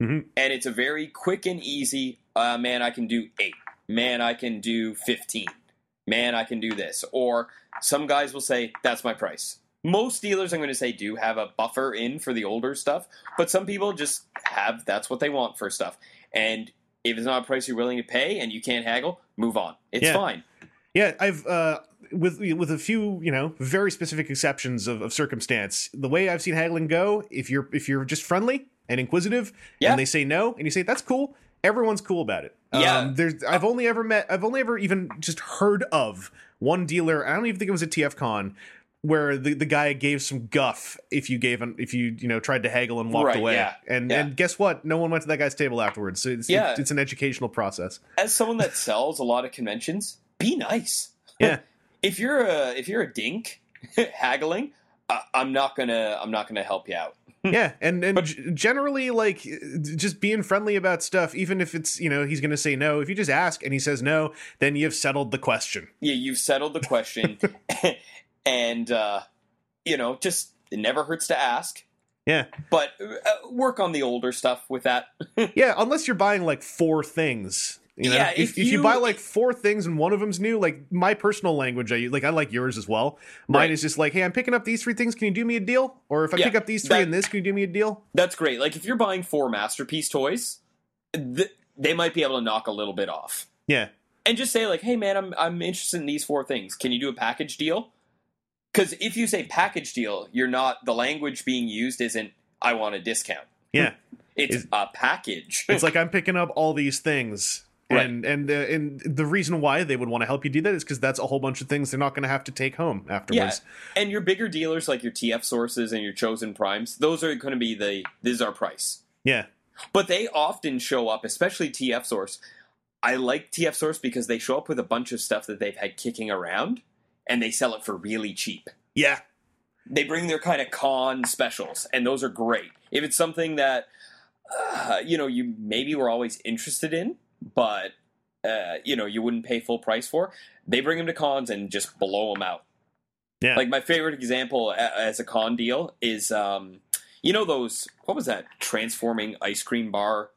Mhm. And it's a very quick and easy, uh, man, I can do eight. Man, I can do 15. Man, I can do this. Or some guys will say, that's my price. Most dealers, I'm going to say, do have a buffer in for the older stuff, but some people just have that's what they want for stuff. And if it's not a price you're willing to pay and you can't haggle, move on. It's Yeah. fine. Yeah, I've uh, with with a few you know very specific exceptions of, of circumstance. The way I've seen haggling go, if you're if you're just friendly and inquisitive, Yeah. and they say no, and you say that's cool, everyone's cool about it. Yeah. um, there's I've only ever met I've only ever even just heard of one dealer. I don't even think it was at TFCon. Where the, the guy gave some guff if you gave him if you you know tried to haggle and walked Right, away yeah, and yeah. and guess what no one went to that guy's table afterwards so it's Yeah. it's an educational process as someone that sells a lot of conventions, be nice. Yeah. if you're a if you're a dink haggling, I, I'm not gonna I'm not gonna help you out. yeah and and But- generally like just being friendly about stuff even if it's you know he's gonna say no if you just ask and he says no then you've settled the question Yeah, you've settled the question, and uh, you know just it never hurts to ask. yeah But uh, work on the older stuff with that. yeah unless you're buying like four things you know Yeah, if, if if you, you- buy like four things and one of them's new like my personal language i like i like yours as well mine Right. is just like hey i'm picking up these three things can you do me a deal or if i Yeah, pick up these three that- and this can you do me a deal That's great. Like if you're buying four masterpiece toys, th- they might be able to knock a little bit off. Yeah. And just say like, "Hey man, I'm I'm interested in these four things. Can you do a package deal?" Cuz if you say package deal, you're not the language being used isn't I want a discount. Yeah. It's Is- a package. it's like I'm picking up all these things. Right. And and uh, and the reason why they would want to help you do that is because that's a whole bunch of things they're not going to have to take home yeah. afterwards. And your bigger dealers like your TF sources and your chosen primes, those are going to be the this is our price. Yeah, But they often show up, especially TF Source. I like TF Source because they show up with a bunch of stuff that they've had kicking around and they sell it for really cheap. yeah, They bring their kind of con specials, and those are great. If it's something that, uh, you know, you maybe were always interested in, but, uh, you know, you wouldn't pay full price for, they bring them to cons and just blow them out. yeah. Like my favorite example as a con deal is, um, you know, those, what was that, transforming ice cream bar?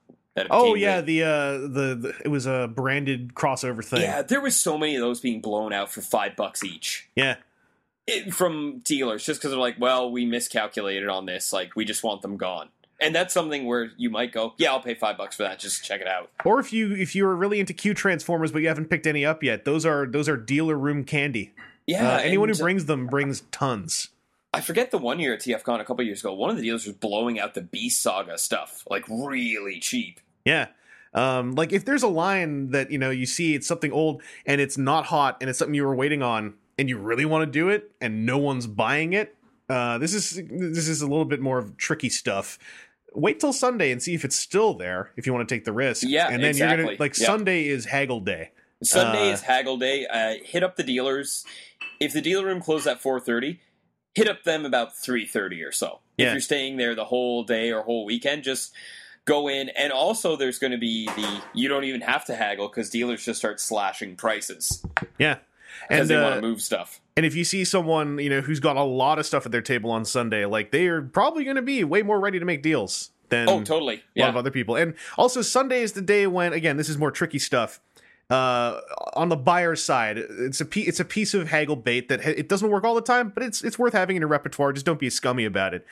Oh yeah, with- the uh the, the it was a branded crossover thing. Yeah, there was so many of those being blown out for five bucks each yeah. it, from dealers, just because they're like, "Well, we miscalculated on this. Like, we just want them gone." And that's something where you might go, "Yeah, I'll pay five bucks for that. Just check it out." Or if you if you are really into Q transformers but you haven't picked any up yet, those are those are dealer room candy. Yeah, uh, anyone who brings them brings tons. I forget the one year at TFCon a couple years ago, one of the dealers was blowing out the Beast Saga stuff like really cheap. Yeah. Um, like if there's a line that you know you see it's something old and it's not hot and it's something you were waiting on and you really want to do it and no one's buying it, uh, this is this is a little bit more of tricky stuff. Wait till Sunday and see if it's still there if you want to take the risk. Yeah, and then you're gonna like Yeah. Sunday is haggle day. Sunday Uh, is haggle day. Uh, hit up the dealers. If the dealer room closed at four thirty, hit up them about three thirty or so. Yeah. If you're staying there the whole day or whole weekend, just go in. And also, there's going to be the you don't even have to haggle because dealers just start slashing prices Yeah. And they uh, want to move stuff. And if you see someone, you know, who's got a lot of stuff at their table on Sunday, like they are probably going to be way more ready to make deals than Oh, totally. a lot Yeah. of other people. And also Sunday is the day when, again, this is more tricky stuff. Uh, on the buyer's side, it's a it's a piece of haggle bait that ha- it doesn't work all the time, but it's it's worth having in your repertoire. Just don't be scummy about it.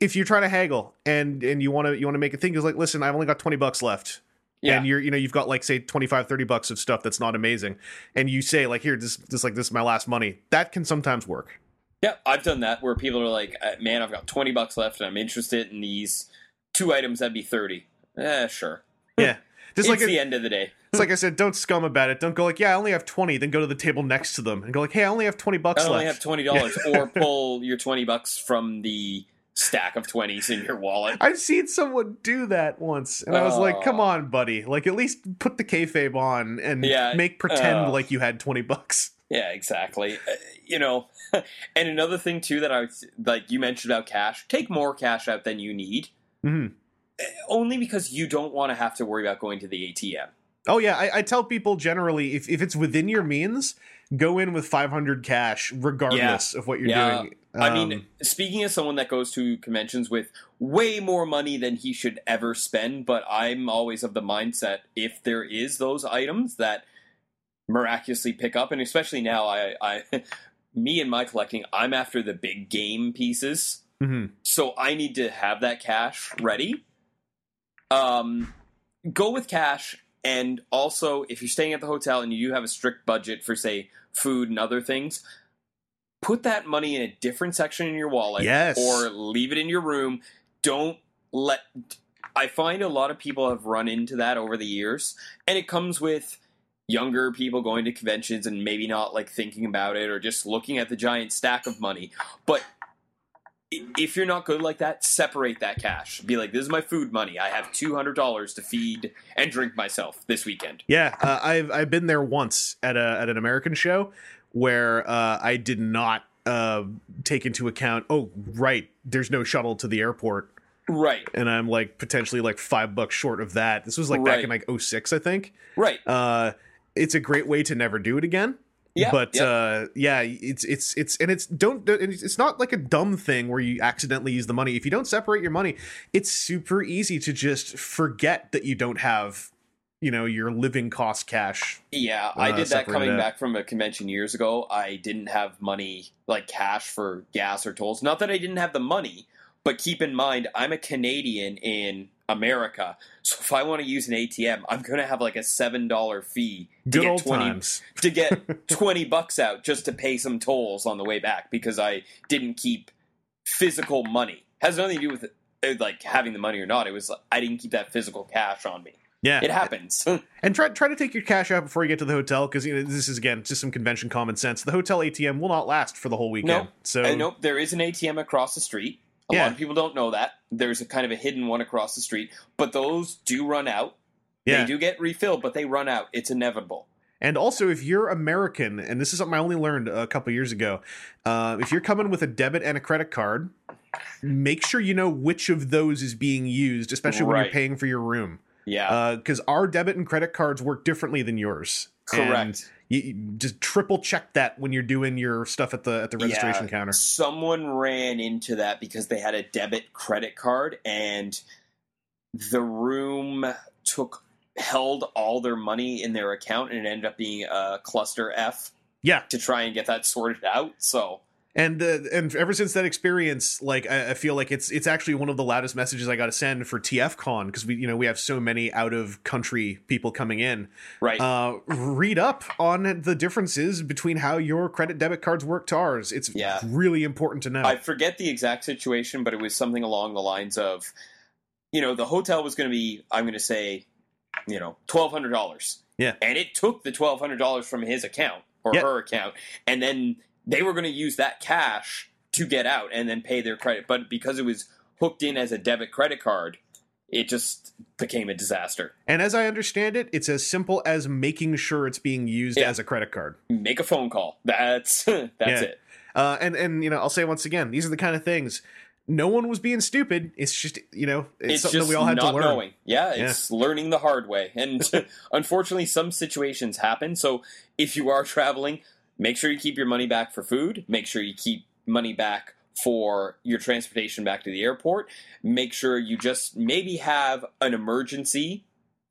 If you're trying to haggle and and you want to you want to make a thing, is like, listen, I've only got twenty bucks left Yeah. and you're you know you've got like say 25 30 bucks of stuff that's not amazing and you say like here this this like this is my last money that can sometimes work Yeah, I've done that where people are like, uh, "Man, I've got twenty bucks left, and I'm interested in these two items. That'd be thirty. Eh, sure. yeah just it's like the it- end of the day. It's like i said don't scum about it don't go like yeah i only have 20 then go to the table next to them and go like hey i only have 20 bucks I only left have twenty dollars, or pull your twenty bucks from the stack of twenties in your wallet. I've seen someone do that once, and I was like, "Come Oh. on, buddy! Like, at least put the kayfabe on and Yeah, make pretend uh. like you had twenty bucks." Yeah, exactly. Uh, you know, and another thing too that I was like you mentioned about cash. Take more cash out than you need, hmm uh, only because you don't want to have to worry about going to the ATM. Oh yeah, I, I tell people generally if if it's within your means, go in with five hundred cash, regardless of what you're Yeah. doing. I mean, Um, speaking as someone that goes to conventions with way more money than he should ever spend, but I'm always of the mindset if there is those items that miraculously pick up, and especially now, I, I me and my collecting, I'm after the big game pieces, mhm. so I need to have that cash ready. Um, go with cash, and also if you're staying at the hotel and you do have a strict budget for say food and other things, put that money in a different section in your wallet, Yes. or leave it in your room. Don't let. I find a lot of people have run into that over the years, and it comes with younger people going to conventions and maybe not like thinking about it or just looking at the giant stack of money. But if you're not good like that, separate that cash. Be like, this is my food money. I have two hundred dollars to feed and drink myself this weekend. Yeah, uh, I've I've been there once at a at an American show where uh, I did not uh, take into account. Oh, right, there's no shuttle to the airport, Right, and I'm like potentially like five bucks short of that. This was like back in like 06, I think. right. Uh, it's a great way to never do it again. Yeah, but yeah. uh, yeah, it's it's it's and it's don't it's not like a dumb thing where you accidentally use the money. If you don't separate your money, it's super easy to just forget that you don't have, you know, your living cost cash. Yeah, I uh, did that coming out. back from a convention years ago. I didn't have money, like cash for gas or tolls. Not that I didn't have the money, but keep in mind, I'm a Canadian in America. So if I want to use an ATM, I'm going to have like a seven dollar fee to Good get old twenty times. to get twenty bucks out just to pay some tolls on the way back because I didn't keep physical money. Has nothing to do with uh, like having the money or not. It was I didn't keep that physical cash on me. Yeah, It happens. And try try to take your cash out before you get to the hotel because you know this is again just some convention common sense. The hotel ATM will not last for the whole weekend. No. so Uh, nope, there is an ATM across the street. A Yeah. lot of people don't know that. There's a kind of a hidden one across the street, but those do run out. yeah. They do get refilled, but they run out. It's inevitable. And also, if you're American, and this is something I only learned a couple years ago, uh, if you're coming with a debit and a credit card, make sure you know which of those is being used, especially when you're paying for your room. Yeah, uh, Because our debit and credit cards work differently than yours. Correct. you, you just triple check that when you're doing your stuff at the at the registration Yeah, counter. Someone ran into that because they had a debit credit card and the room took held all their money in their account and it ended up being a cluster F Yeah, to try and get that sorted out. So and uh, and ever since that experience, like I, I feel like it's it's actually one of the loudest messages I got to send for TFCon because we you know we have so many out of country people coming in. right. Uh, read up on the differences between how your credit debit cards work to ours. It's Yeah. really important to know. I forget the exact situation, but it was something along the lines of, you know, the hotel was going to be, I'm going to say, you know, twelve hundred dollars. Yeah. and it took the twelve hundred dollars from his account or Yeah. her account, and then they were going to use that cash to get out and then pay their credit. But because it was hooked in as a debit credit card, it just became a disaster. and as I understand it, it's as simple as making sure it's being used Yeah. as a credit card. Make a phone call. That's that's Yeah. it. Uh, and and you know, I'll say once again, these are the kind of things. No one was being stupid. It's just you know, it's, it's something just that we all had to learn. knowing. Yeah, it's learning the hard way. And unfortunately, some situations happen. So if you are traveling, make sure you keep your money back for food. Make sure you keep money back for your transportation back to the airport. Make sure you just maybe have an emergency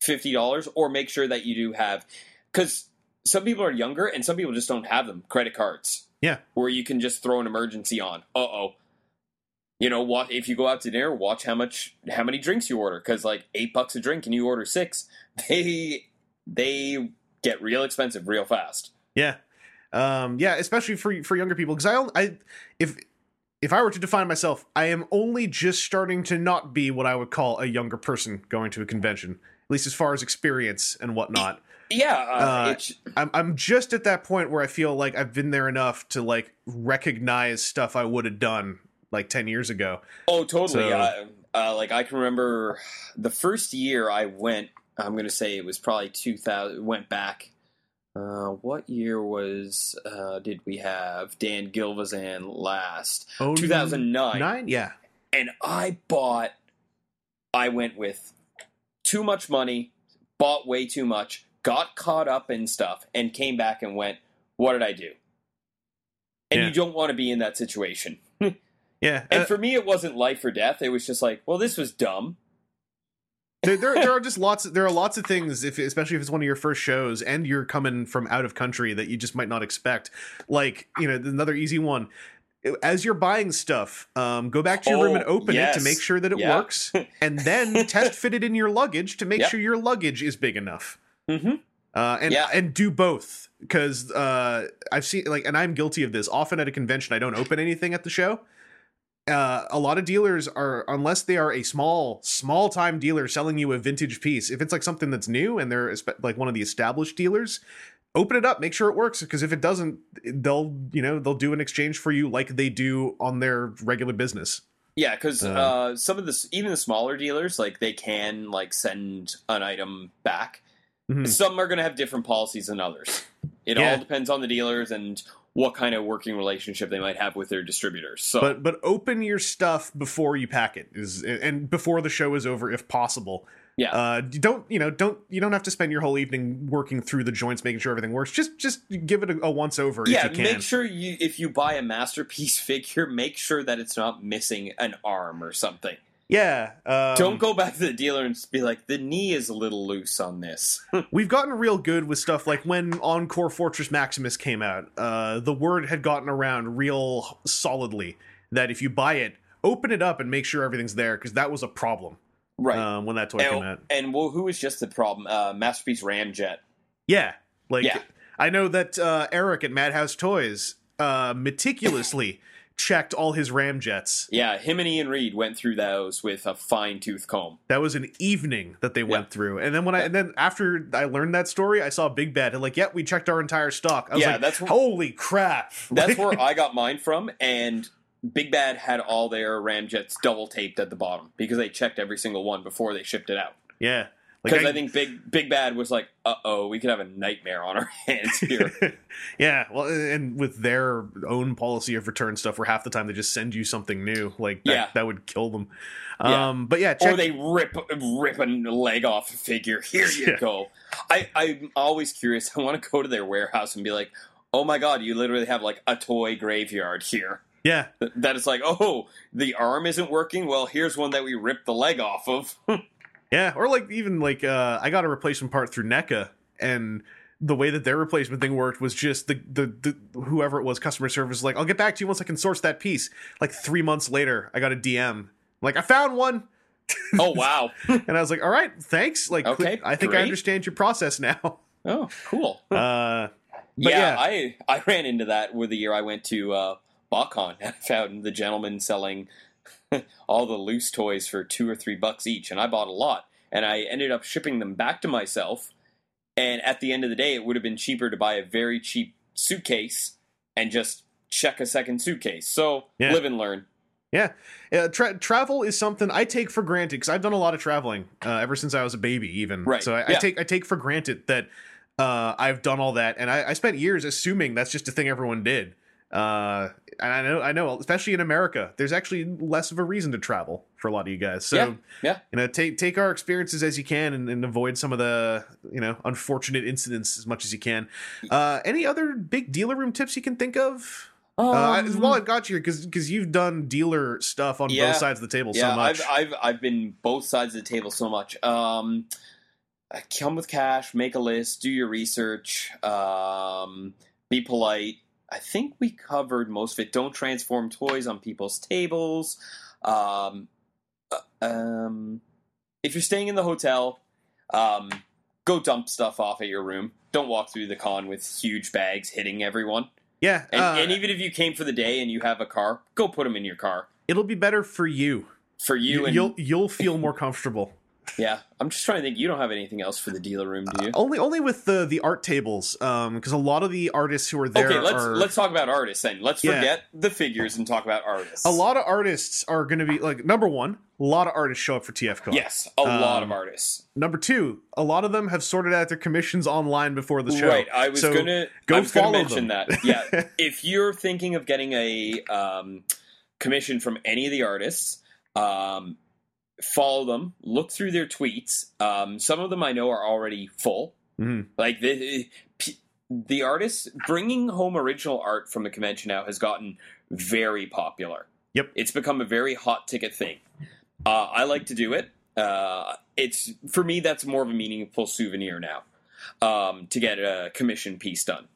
$50 or make sure that you do have, because some people are younger and some people just don't have them, credit cards Yeah, where you can just throw an emergency on. Uh oh. You know what? If you go out to dinner, watch how much, how many drinks you order, because like eight bucks a drink and you order six, they they get real expensive real fast. yeah, um, yeah. Especially for for younger people, because I, I if if I were to define myself, I am only just starting to not be what I would call a younger person going to a convention, at least as far as experience and whatnot. Yeah, uh, Uh, I'm I'm just at that point where I feel like I've been there enough to like recognize stuff I would have done like ten years ago. oh totally. so- uh, uh, like I can remember the first year I went. I'm gonna say it was probably 2000. Went back. Uh, what year was uh, did we have Dan Gilvezan last? Oh, 2009. Nine, yeah. and I bought. I went with too much money, bought way too much, got caught up in stuff, and came back and went, "What did I do?" And Yeah. you don't want to be in that situation. Yeah, And uh, for me, it wasn't life or death. It was just like, well, this was dumb. There, there, there are just lots. There are lots of things, if especially if it's one of your first shows and you're coming from out of country that you just might not expect. Like you know, another easy one. As you're buying stuff, um, go back to your room Oh, and open it to make sure that it Yeah. works, and then test fit it in your luggage to make Yep. sure your luggage is big enough. Mm-hmm. uh, and Yeah. and do both because uh, I've seen like, and I'm guilty of this. Often at a convention, I don't open anything at the show. Uh, a lot of dealers are, unless they are a small, small time dealer selling you a vintage piece. If it's like something that's new and they're like one of the established dealers, open it up, make sure it works. Because if it doesn't, they'll you know they'll do an exchange for you like they do on their regular business. Yeah, because Uh. uh, some of the even the smaller dealers, like they can like send an item back. Mhm. Some are going to have different policies than others. It Yeah. all depends on the dealers and what kind of working relationship they might have with their distributors. So, But but open your stuff before you pack it is and before the show is over if possible. yeah, Uh, you don't you know don't you don't have to spend your whole evening working through the joints making sure everything works. Just just give it a, a once over yeah. if you can. Make sure you if you buy a masterpiece figure, make sure that it's not missing an arm or something. Yeah. Um, Don't go back to the dealer and be like, the knee is a little loose on this. We've gotten real good with stuff like when Encore Fortress Maximus came out. Uh, the word had gotten around real solidly that if you buy it, open it up and make sure everything's there because that was a problem. right. um, when that toy came and, out. and well, who was just the problem? Uh, Masterpiece Ramjet. Yeah, like Yeah. I know that uh, Eric at Madhouse Toys uh, meticulously checked all his ramjets. Yeah, him and Ian Reed went through those with a fine tooth comb. That was an evening that they went through, and then when I and then after I learned that story, I saw Big Bad and like, yeah, we checked our entire stock. I was Yeah, like, that's holy crap. That's where I got mine from, and Big Bad had all their Ramjets double taped at the bottom because they checked every single one before they shipped it out. yeah, like Because I, think Big Big Bad was like, "Uh oh, we could have a nightmare on our hands here." yeah, well, and with their own policy of return stuff, where half the time they just send you something new, like that, Yeah. that would kill them. Yeah. Um, but yeah, or they rip rip a leg off a figure. Here you Yeah. go. I I'm always curious. I want to go to their warehouse and be like, "Oh my god, you literally have like a toy graveyard here." yeah, That is like, "Oh, the arm isn't working. Well, here's one that we ripped the leg off of." Yeah, or like even like uh I got a replacement part through NECA and the way that their replacement thing worked was just the, the the whoever it was customer service was like I'll get back to you once I can source that piece. Like 3 months later, I got a DM like I found one oh wow. and I was like, "All right, thanks." Like Okay, I think I understand your process now. Oh, cool. Uh yeah, yeah. I I ran into that with the year I went to uh, BotCon and I found the gentleman selling all the loose toys for two or three bucks each, and I bought a lot, and I ended up shipping them back to myself. And at the end of the day, it would have been cheaper to buy a very cheap suitcase and just check a second suitcase. So Yeah. live and learn. Yeah, uh, tra- travel is something I take for granted because I've done a lot of traveling uh, ever since I was a baby, even. Right, So I, I take I take for granted that uh, I've done all that, and I, I spent years assuming that's just a thing everyone did. Uh, and I know, I know, especially in America, there's actually less of a reason to travel for a lot of you guys. So Yeah, yeah. you know, take take our experiences as you can, and, and avoid some of the you know unfortunate incidents as much as you can. Uh, any other big dealer room tips you can think of? Uh, Um, while I've got you here, because you've done dealer stuff on Yeah. both sides of the table yeah, so much. I've, I've I've been both sides of the table so much. Um, uh, come with cash, make a list, do your research, um, be polite. I think we covered most of it. Don't transform toys on people's tables. Um, uh, um, if you're staying in the hotel, um, go dump stuff off at your room. Don't walk through the con with huge bags hitting everyone. yeah, And, uh, and even if you came for the day and you have a car, go put them in your car it'll be better for you. for you. and you'll you'll feel more comfortable. Yeah, I'm just trying to think. You don't have anything else for the dealer room, do you? Only only with the the art tables, um, because a lot of the artists who are there okay, let's are let's talk about artists then. Let's Yeah. forget the figures and talk about artists. a lot of artists are going to be like number one. A lot of artists show up for TFCon. Yes, a lot of Um, artists. Number two, a lot of them have sorted out their commissions online before the show. Right. I was So gonna go I was gonna follow mention them. that. Yeah. if you're thinking of getting a um, commission from any of the artists, um, follow them. Look through their tweets. Um, some of them I know are already full. Mhm. Like the the artists bringing home original art from the convention now has gotten very popular. Yep. It's become a very hot ticket thing. Uh, I like to do it. Uh, it's for me that's more of a meaningful souvenir now um, to get a commission piece done.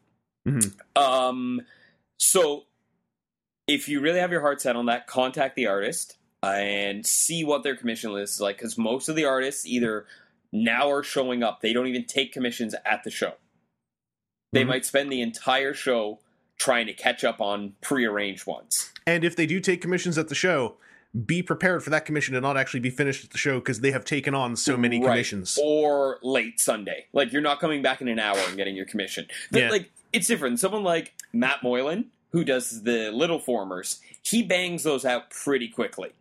Mhm. Um, so if you really have your heart set on that, contact the artist and see what their commission list is like. Because most of the artists either now are showing up; they don't even take commissions at the show. They Mhm. might spend the entire show trying to catch up on prearranged ones. And if they do take commissions at the show, be prepared for that commission to not actually be finished at the show because they have taken on so many Right. commissions. or late Sunday. Like you're not coming back in an hour and getting your commission. The- Yeah. Like it's different. Someone like Matt Moylan, who does the Littleformers, he bangs those out pretty quickly.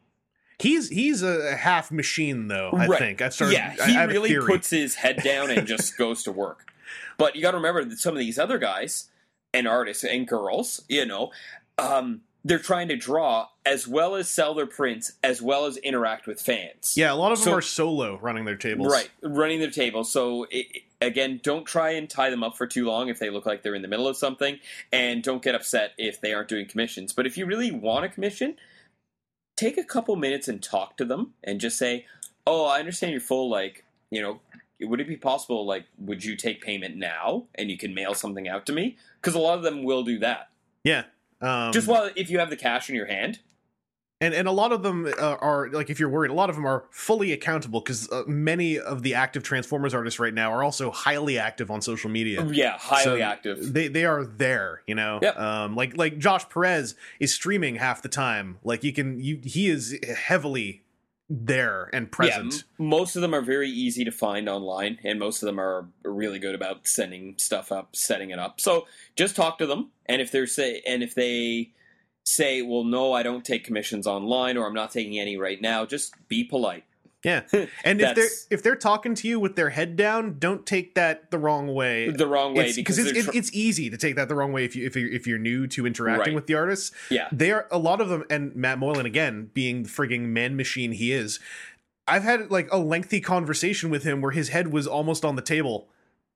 He's he's a half machine though. I Right. think. I started. yeah, I he have really puts his head down and just goes to work. But you got to remember that some of these other guys and artists and girls, you know, um, they're trying to draw as well as sell their prints as well as interact with fans. Yeah, a lot of them are solo running their tables. Right, running their tables. So it- again, don't try and tie them up for too long if they look like they're in the middle of something, and don't get upset if they aren't doing commissions. But if you really want a commission, take a couple minutes and talk to them, and just say, "Oh, I understand you're full. Like, you know, would it be possible? Like, would you take payment now, and you can mail something out to me? Because a lot of them will do that. Yeah. Um, Just while if you have the cash in your hand." And and a lot of them uh, are like if you're worried, a lot of them are fully accountable because uh, many of the active Transformers artists right now are also highly active on social media. Yeah, highly So active. They they are there, you know. Yep. Um, like like Josh Perez is streaming half the time. Like you can you he is heavily there and present. Yeah, m- most of them are very easy to find online, and most of them are really good about sending stuff up, setting it up. So just talk to them, and if they're say, and if they say, "Well, no, I don't take commissions online, or I'm not taking any right now," just be polite. Yeah. And if they're if they're talking to you with their head down, don't take that the wrong way. The wrong way It's- because it's, it's, tr- it's easy to take that the wrong way if you if you're, if you're new to interacting Right. with the artists. yeah, They are a lot of them, and Matt Moylan again, being the frigging man machine he is. I've had like a lengthy conversation with him where his head was almost on the table,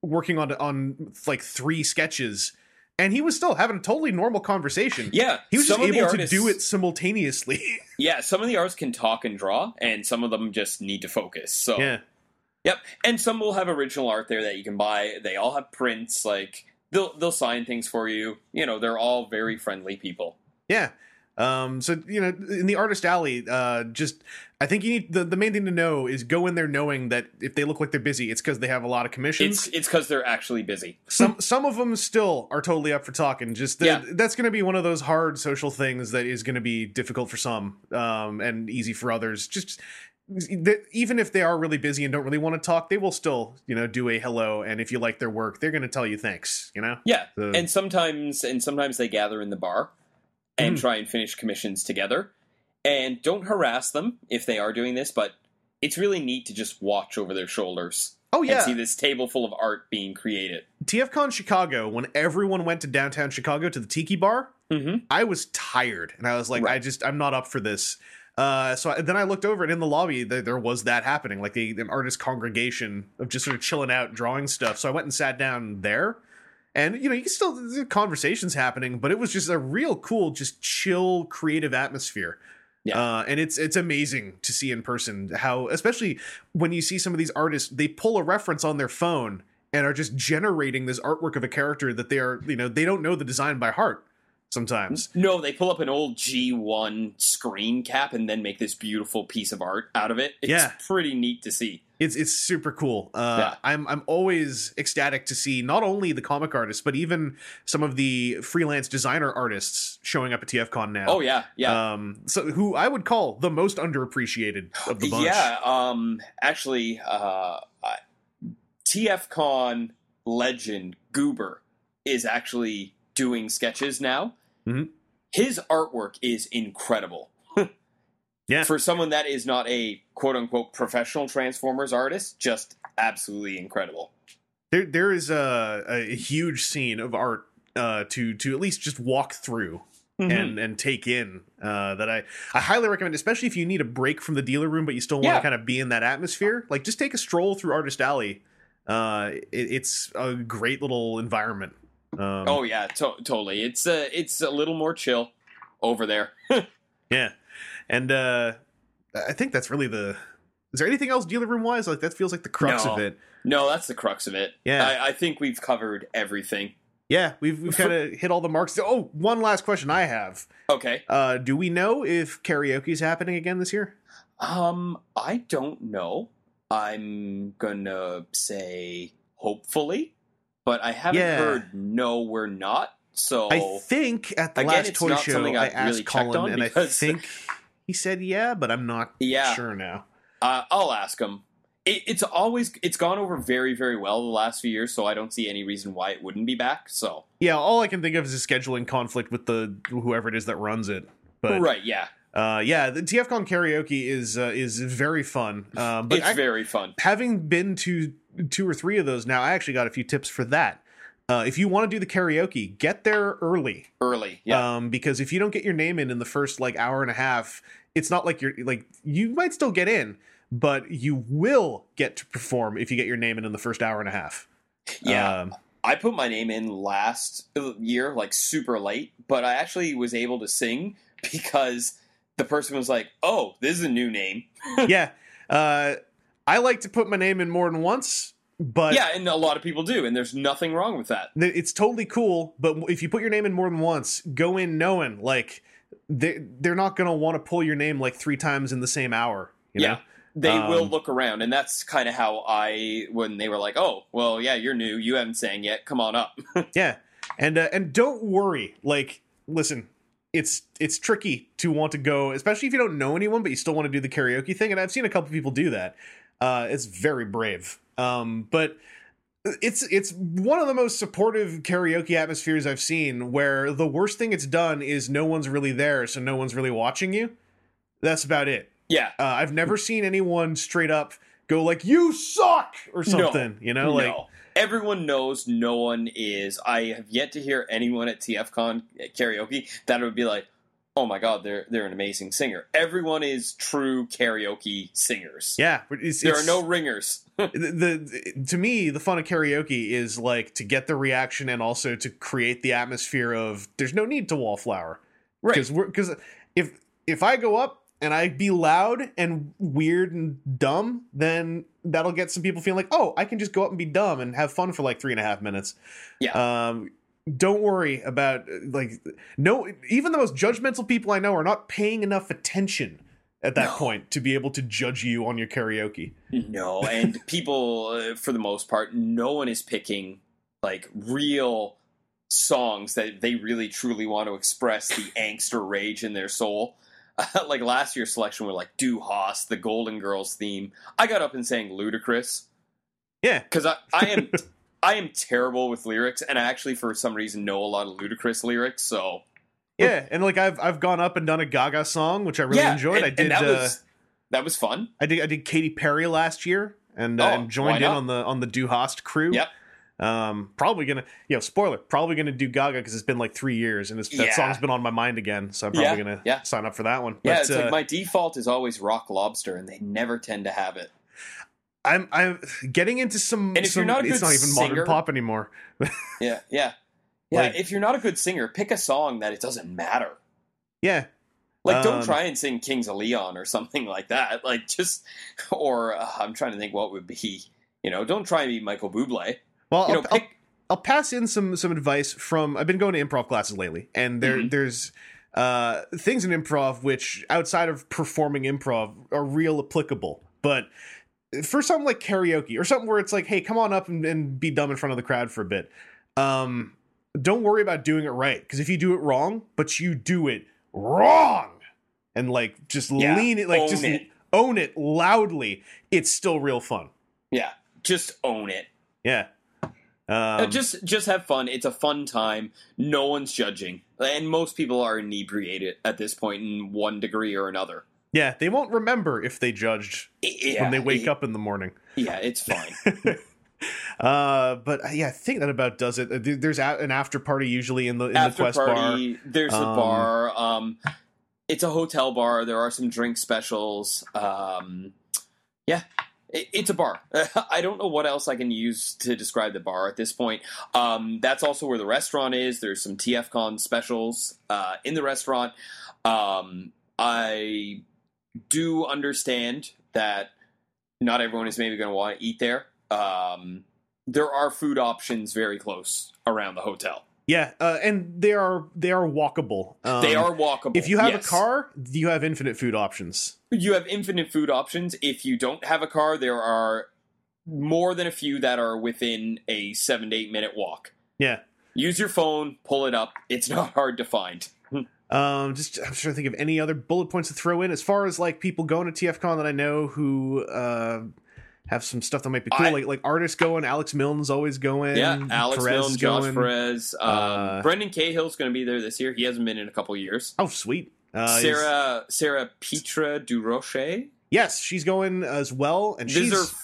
working on on like three sketches, and he was still having a totally normal conversation. yeah. he was just able artists- to do it simultaneously. Yeah, some of the artists can talk and draw, and some of them just need to focus. So yeah, Yep, and some will have original art there that you can buy. They all have prints. Like they'll they'll sign things for you. You know, they're all very friendly people. Yeah. Um, so you know, in the artist alley, uh, just I think you need the, the main thing to know is go in there knowing that if they look like they're busy, it's because they have a lot of commissions. It's it's because they're actually busy. some some of them still are totally up for talking. Just Yeah. that's going to be one of those hard social things that is going to be difficult for some, um, and easy for others. Just even if they are really busy and don't really want to talk, they will still you know do a hello, and if you like their work, they're going to tell you thanks. You know. Yeah, So- and sometimes and sometimes they gather in the bar and Mhm. try and finish commissions together. And don't harass them if they are doing this, but it's really neat to just watch over their shoulders Oh yeah, and see this table full of art being created. TFCon Chicago, when everyone went to downtown Chicago to the Tiki Bar, Mm-hmm. I was tired, and I was like, Right. I just, I'm not up for this. Uh, so I, then I looked over, and in the lobby, there, there was that happening, like the, an artist congregation of just sort of chilling out, drawing stuff. So I went and sat down there, and you know, you can still conversations happening, but it was just a real cool, just chill, creative atmosphere. Yeah. Uh, and it's it's amazing to see in person how, especially when you see some of these artists, they pull a reference on their phone and are just generating this artwork of a character that they are, you know, they don't know the design by heart sometimes. No, they pull up an old G1 screen cap and then make this beautiful piece of art out of it. It's Yeah. pretty neat to see. It's it's super cool. Uh, Yeah. I'm I'm always ecstatic to see not only the comic artists but even some of the freelance designer artists showing up at TFCon now. Oh yeah, yeah. Um, so who I would call the most underappreciated of the bunch. Yeah, um, actually, uh, TFCon legend Goober is actually doing sketches now. Mhm. His artwork is incredible. Yeah. For someone that is not a quote unquote professional Transformers artist, just absolutely incredible. There there is a, a huge scene of art uh, to to at least just walk through Mm-hmm. and and take in uh, that I I highly recommend, especially if you need a break from the dealer room, but you still want to Yeah. kind of be in that atmosphere. Like just take a stroll through Artist Alley. Uh, it, it's a great little environment. Um, oh yeah, to- totally. It's uh, it's a little more chill over there. yeah, and uh, I think that's really the. Is there anything else dealer room wise? Like that feels like the crux No. of it. no, that's the crux of it. Yeah. I, I think we've covered everything. Yeah, we've we've kind of hit all the marks. Oh, one last question I have. Okay. Uh, do we know if karaoke's happening again this year? Um, I don't know. I'm gonna say hopefully, but I haven't Yeah. heard no, we're not. So I think at the Again, last toy show I I've asked really Colin, on and I think he said yeah, but I'm not Yeah. sure now. uh, I'll ask him. It, it's always it's gone over very very well the last few years, so I don't see any reason why it wouldn't be back. So Yeah, all I can think of is a scheduling conflict with the whoever it is that runs it. But right, yeah, uh, yeah, the TFCon karaoke is uh, is very fun. Um, but it's I- very fun. having been to two or three of those now, I actually got a few tips for that. Uh, if you want to do the karaoke, get there early. Early, yeah, Um, because if you don't get your name in in the first like hour and a half, it's not like you're like you might still get in, but you will get to perform if you get your name in in the first hour and a half. yeah. Um, I put my name in last year, like super late, but I actually was able to sing because the person was like, "Oh, this is a new name." yeah. Uh, I like to put my name in more than once, but yeah, and a lot of people do, and there's nothing wrong with that. it's totally cool. But if you put your name in more than once, go in knowing like they they're not going to want to pull your name like three times in the same hour. You Yeah. know? They Um, will look around, and that's kind of how I when they were like, "Oh, well, yeah, you're new. You haven't sang yet. Come on up." Yeah, and uh, and don't worry. Like, listen, it's it's tricky to want to go, especially if you don't know anyone, but you still want to do the karaoke thing. And I've seen a couple people do that. Uh, it's very brave. Um, but it's it's one of the most supportive karaoke atmospheres I've seen. Where the worst thing it's done is no one's really there, so no one's really watching you. That's about it. yeah, Uh, I've never seen anyone straight up go like "you suck" or something. You know, like no. Everyone knows no one is. I have yet to hear anyone at TFCon karaoke that would be like, "Oh my god, they're they're an amazing singer." Everyone is true karaoke singers. yeah, it's, there it's- are no ringers. the, the to me the fun of karaoke is like to get the reaction and also to create the atmosphere of there's no need to wallflower Right. because because if if I go up and I be loud and weird and dumb, then that'll get some people feeling like, oh, I can just go up and be dumb and have fun for like three and a half minutes. Yeah. Um, don't worry about like no. Even the most judgmental people I know are not paying enough attention at that No. point to be able to judge you on your karaoke. No, and people, uh, for the most part, no one is picking like real songs that they really truly want to express the angst or rage in their soul. like last year's selection were like Du Hast, the Golden Girls theme. I got up and sang Ludacris Yeah, because I, I am I am terrible with lyrics, and I actually for some reason know a lot of Ludacris lyrics. So Yeah, and like I've I've gone up and done a Gaga song, which I really yeah, enjoyed. and- I and did that uh, was that was fun. I did I did Katy Perry last year and, uh, Oh, and joined in on the on the Du Hast crew. Yep. Um, probably gonna you know spoiler probably gonna do Gaga because it's been like three years and it's, that song's been on my mind again, so I'm probably Yeah, gonna yeah. sign up for that one. Yeah, But, it's uh, like my default is always Rock Lobster, and they never tend to have it. I'm I'm getting into some. And if some you're not a good it's not even singer- modern pop anymore. Yeah, yeah, yeah. Like- if you're not a good singer, pick a song that it doesn't matter. Yeah, Like, don't Um, try and sing "Kings of Leon" or something like that. Like, just or uh, I'm trying to think what would be. You know, don't try and be Michael Bublé. well, You I'll, know, I'll- I'll pass in some some advice from I've been going to improv classes lately, and there Mhm. there's uh, things in improv which outside of performing improv are real applicable. But for something like karaoke or something where it's like, hey, come on up and, and be dumb in front of the crowd for a bit. Um, don't worry about doing it right because if you do it wrong, but you do it wrong, and like just Yeah, lean it, like just it. own it loudly, it's still real fun. Yeah, just own it. Yeah. Uh, Um, just just have fun. It's a fun time. No one's judging, and most people are inebriated at this point in one degree or another. Yeah, they won't remember if they judged Yeah, when they wake yeah, up in the morning. Yeah, it's fine. Uh, but uh, yeah, I think that about does it. Uh, There's a- an after party usually in the in the after quest bar. party. There's a Um, bar. Um, it's a hotel bar. There are some drink specials. Um, yeah, it, it's a bar. I don't know what else I can use to describe the bar at this point. Um, that's also where the restaurant is. There's some TFCon specials uh, in the restaurant. Um, I do understand that not everyone is maybe going to want to eat there. Um, there are food options very close around the hotel. Yeah, uh, and they are they are walkable. Um, They are walkable. If you have yes. a car, you have infinite food options. you have infinite food options. If you don't have a car, there are more than a few that are within a seven to eight minute walk. Yeah. Use your phone, pull it up. It's not hard to find. Um, just I'm trying to think of any other bullet points to throw in as far as like people going to TFCon that I know who uh have some stuff that might be cool, I- like like artists going. Alex Milne's always going. yeah, Alex Perez Milne, is Josh going. Perez, um, Uh, Brendan Cahill's going to be there this year. He hasn't been in a couple years. Oh, sweet. Uh, Sarah Sarah Pitre-Durocher. Yes, she's going as well, and This she's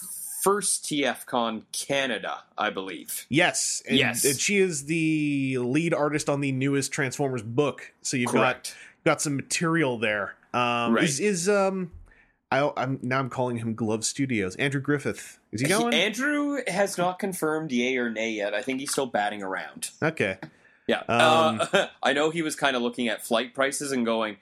first TFCon Canada, I believe. yes, and, Yes. and she is the lead artist on the newest Transformers book. So you've Correct. got got some material there. Um, Right. Is is um, I, I'm now I'm calling him Glove Studios. Andrew Griffith is he going? Andrew has not confirmed yay or nay yet. I think he's still batting around. okay. Yeah. Um, uh, I know he was kind of looking at flight prices and going,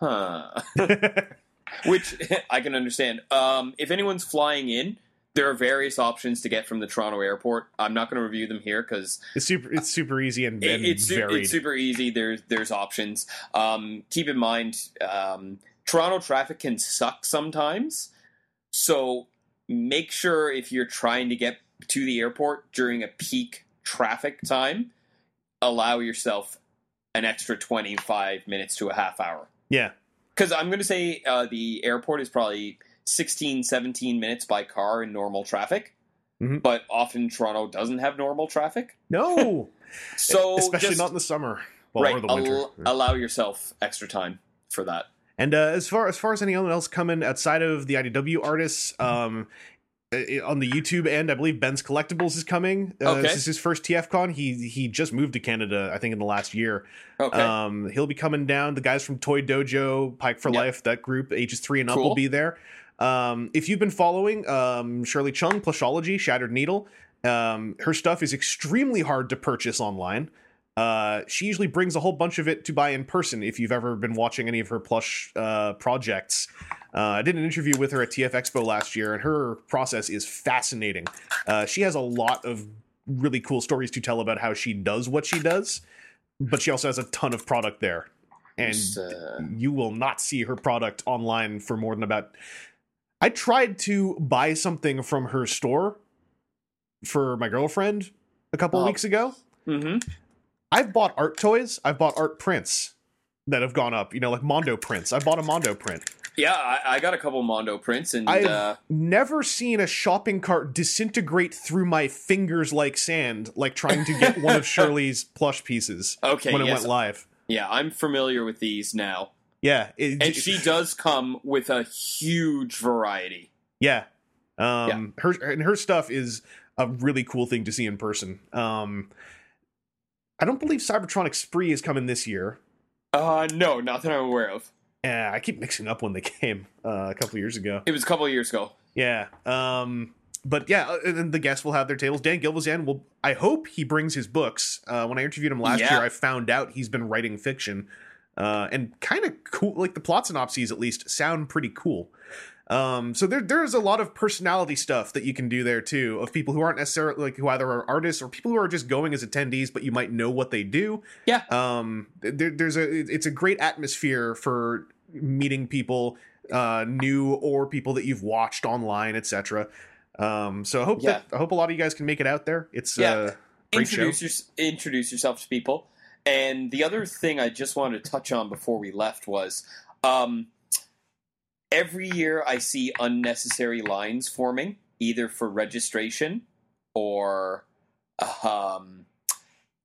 huh. Which I can understand. Um, if anyone's flying in, there are various options to get from the Toronto airport. I'm not going to review them here because It's super. It's super easy and, and it's, varied. it's super easy. There's there's options. Um, keep in mind, um, Toronto traffic can suck sometimes, so make sure if you're trying to get to the airport during a peak traffic time, allow yourself an extra 25 minutes to a half hour. yeah. Because I'm going to say uh, the airport is probably 16, 17 minutes by car in normal traffic. Mhm. But often Toronto doesn't have normal traffic. No, So especially just, not in the summer well, right, or the winter. al- allow yourself extra time for that. And uh, as far as far as anyone else coming outside of the IDW artists, um, uh, on the YouTube end, I believe Ben's Collectibles is coming. Uh, Okay. This is his first TFCon. He he just moved to Canada, I think, in the last year. Okay. Um, he'll be coming down. The guys from Toy Dojo, Pike for Yep. Life, that group, ages three and up, will be there. Um, if you've been following um, Shirley Chung, Plushology, Shattered Needle, um, her stuff is extremely hard to purchase online. Uh, she usually brings a whole bunch of it to buy in person. If you've ever been watching any of her plush uh, projects, uh, I did an interview with her at TF Expo last year, and her process is fascinating. Uh, she has a lot of really cool stories to tell about how she does what she does, but she also has a ton of product there, and uh, you will not see her product online for more than about. I tried to buy something from her store for my girlfriend a couple Oh. weeks ago. mhm. I've bought art toys. I've bought art prints that have gone up. You know, like Mondo prints. I bought a Mondo print. Yeah, I, I got a couple Mondo prints, and I've uh, never seen a shopping cart disintegrate through my fingers like sand, like trying to get one of Shirley's plush pieces okay, when it went live. yeah, I'm familiar with these now, Yeah, it, and she does come with a huge variety. Yeah. Um her and her stuff is a really cool thing to see in person. Um I don't believe Cybertronic Spree is coming this year. Uh, no, not that I'm aware of. Yeah, I keep mixing up when they came uh, a couple years ago. It was a couple of years ago. Yeah. Um but yeah, uh, and the guests will have their tables. Dan Gilvezan will I hope he brings his books. Uh when I interviewed him last Yeah. year, I found out he's been writing fiction. Uh and kind of cool like the plot synopses at least sound pretty cool. Um, so there, there's a lot of personality stuff that you can do there too, of people who aren't necessarily like who either are artists or people who are just going as attendees, but you might know what they do. Yeah. Um, there, there's a, it's a great atmosphere for meeting people, uh, new or people that you've watched online, etc. Um, so I hope Yeah. that I hope a lot of you guys can make it out there. It's Yeah. uh, great show. introduce your, introduce yourself to people. And the other thing I just wanted to touch on before we left was um, every year I see unnecessary lines forming, either for registration or um,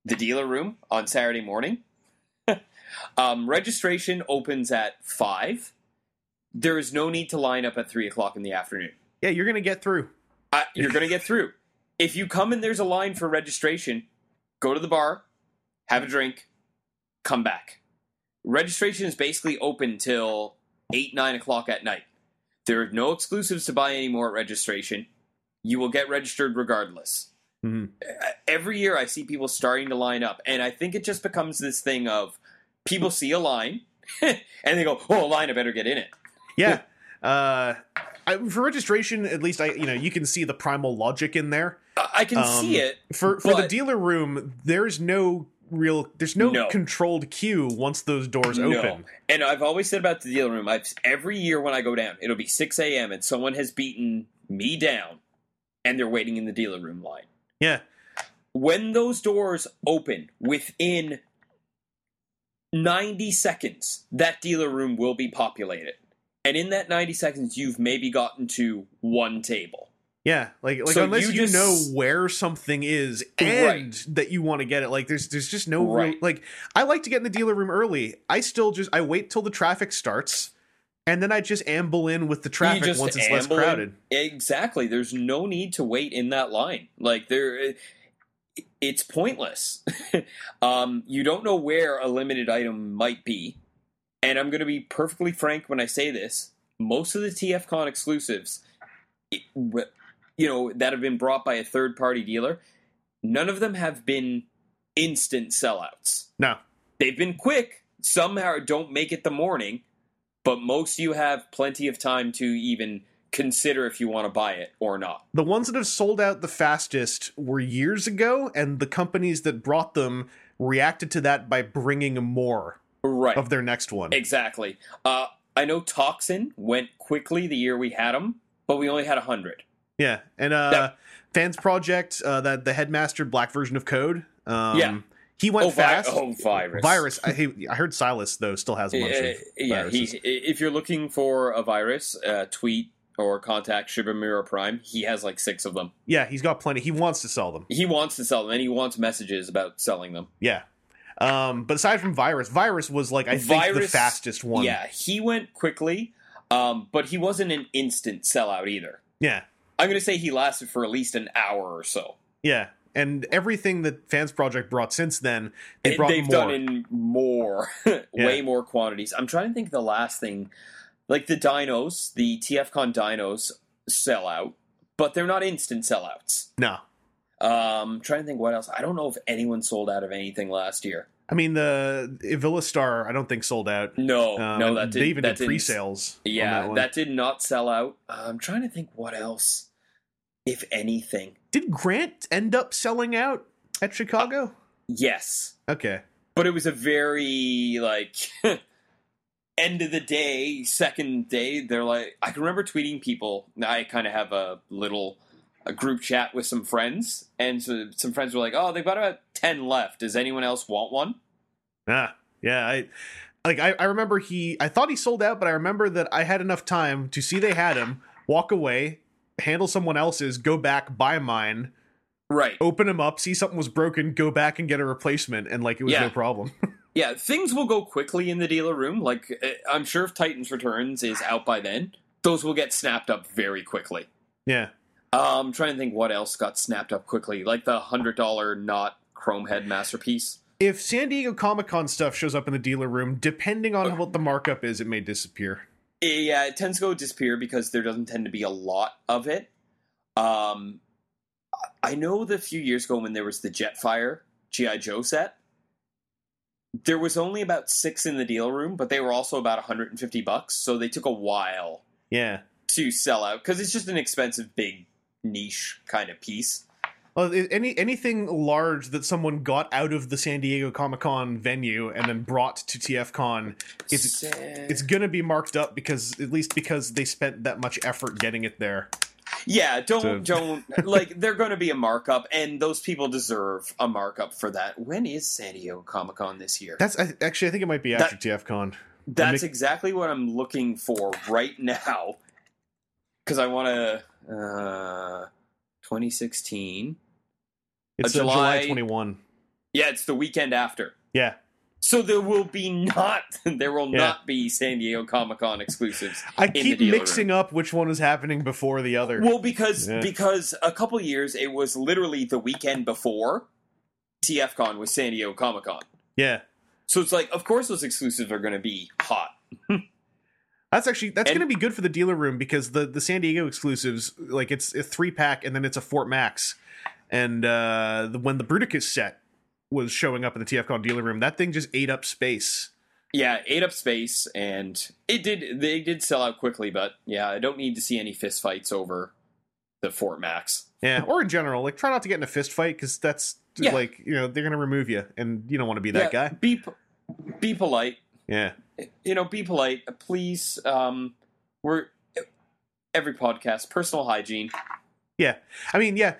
the dealer room on Saturday morning. um, registration opens at five. There is no need to line up at three o'clock in the afternoon. Yeah, you're gonna get through. Uh, you're going to get through. If you come and there's a line for registration, go to the bar, have a drink, come back. Registration is basically open till 8, 9 o'clock at night. There are no exclusives to buy anymore at registration. You will get registered regardless. Mhm. Uh, Every year I see people starting to line up, and I think it just becomes this thing of people see a line and they go, Oh, a line, I better get in it. Yeah. Uh, I, for registration, at least I, you know, you can see the primal logic in there. I can Um, see it. For for the dealer room, there's no real, there's no, No. controlled queue once those doors No. open. And I've always said about the dealer room, I've every year when I go down, it'll be six AM and someone has beaten me down and they're waiting in the dealer room line. Yeah, When those doors open within 90 seconds, that dealer room will be populated. And in that 90 seconds, you've maybe gotten to one table. Yeah. Like like So unless you you, just- know where something is and Right. that you want to get it, like there's there's just no real, Right. like I like to get in the dealer room early. I still just I wait till the traffic starts. And then I just amble in with the traffic once it's less amble in- crowded. Exactly. There's no need to wait in that line. Like there it's pointless. um, you don't know where a limited item might be. And I'm going to be perfectly frank when I say this. Most of the TFCon exclusives it- you know that have been brought by a third party dealer, none of them have been instant sellouts. No. They've been quick. Some are, don't make it the morning, but most you have plenty of time to even consider if you want to buy it or not. The ones that have sold out the fastest were years ago, and the companies that brought them reacted to that by bringing more Right. of their next one. Exactly. Uh, I know Toxin went quickly the year we had them, but we only had 100. Yeah, and uh. Fans Project, uh, that the headmaster black version of code. Um, Yeah. he went Oh, vi- fast. oh, virus. Virus. I, I heard Silas though still has a bunch Uh, of yeah, he, viruses. if you're looking for a virus, uh, tweet or contact Shibamura Prime. He has like six of them. yeah, he's got plenty. He wants to sell them. He wants to sell them, and he wants messages about selling them. Yeah. Um, but aside from Virus, Virus was like I think the fastest one. Yeah, he went quickly, um, but he wasn't an instant sellout either. Yeah. I'm going to say he lasted for at least an hour or so. Yeah. And everything that Fans Project brought since then, they They brought have more. done in more, way more quantities. I'm trying to think the last thing, like the dinos, the TFCon dinos sell out, but they're not instant sellouts. no. Um, trying to think what else. I don't know if anyone sold out of anything last year. I mean the Evilla Star, I don't think sold out. No, Um, no, that they did, even that did pre-sales. Yeah, that, that, did not sell out. I'm trying to think what else, if anything. did Grant end up selling out at Chicago? Yes, Okay. but it was a very like end of the day, second day. They're like, I can remember tweeting people. I kind of have a little a group chat with some friends, and so some friends were like, "Oh, they've got about ten left. Does anyone else want one?" Ah, yeah. I like. I, I remember he. I thought he sold out, but I remember that I had enough time to see they had him, walk away, handle someone else's, go back, buy mine, Right. open them up, see something was broken, go back and get a replacement, and like it was Yeah. no problem. Yeah, things will go quickly in the dealer room. Like eh, I'm sure if Titans Returns is out by then, those will get snapped up very quickly. yeah. Um, I'm trying to think what else got snapped up quickly, like the hundred dollar not Chrome head masterpiece. If San Diego Comic Con stuff shows up in the dealer room, depending on what the markup is, it may disappear. Yeah, it tends to go disappear because there doesn't tend to be a lot of it. Um, I know the few years ago when there was the Jetfire GI Joe set, there was only about six in the dealer room, but they were also about 150 bucks, so they took a while Yeah. to sell out because it's just an expensive, big niche kind of piece. Well, i- any anything large that someone got out of the San Diego Comic Con venue and then brought to TF Con, it's it's gonna be marked up because at least because they spent that much effort getting it there. Yeah, don't So- don't like they're going to be a markup, and those people deserve a markup for that. When is San Diego Comic Con this year? That's I, actually I think it might be after TF Con. That's make- exactly what I'm looking for right now, because I want to. Uh, 2016. It's July July- twenty one. Yeah, it's the weekend after. Yeah, So there will be not there will Yeah. not be San Diego Comic Con exclusives. I keep mixing room. up which one was happening before the other. Well, because Yeah. because a couple years it was literally the weekend before TFCon was San Diego Comic Con. yeah, So it's like, of course, those exclusives are going to be hot. that's actually that's gonna be good for the dealer room because the the San Diego exclusives like it's a three pack and then it's a Fort Max, and uh, the, when the Bruticus set was showing up in the TFCon dealer room, that thing just ate up space. Yeah, ate up space, and it did. They did sell out quickly, but yeah, I don't need to see any fist fights over the Fort Max. Yeah, or in general, like try not to get in a fist fight because that's Yeah. like you know they're gonna remove you, and you don't want to be that Yeah, guy. Be be polite. Yeah, You know, be polite, please. Um, we're every podcast personal hygiene. yeah. I mean, yeah.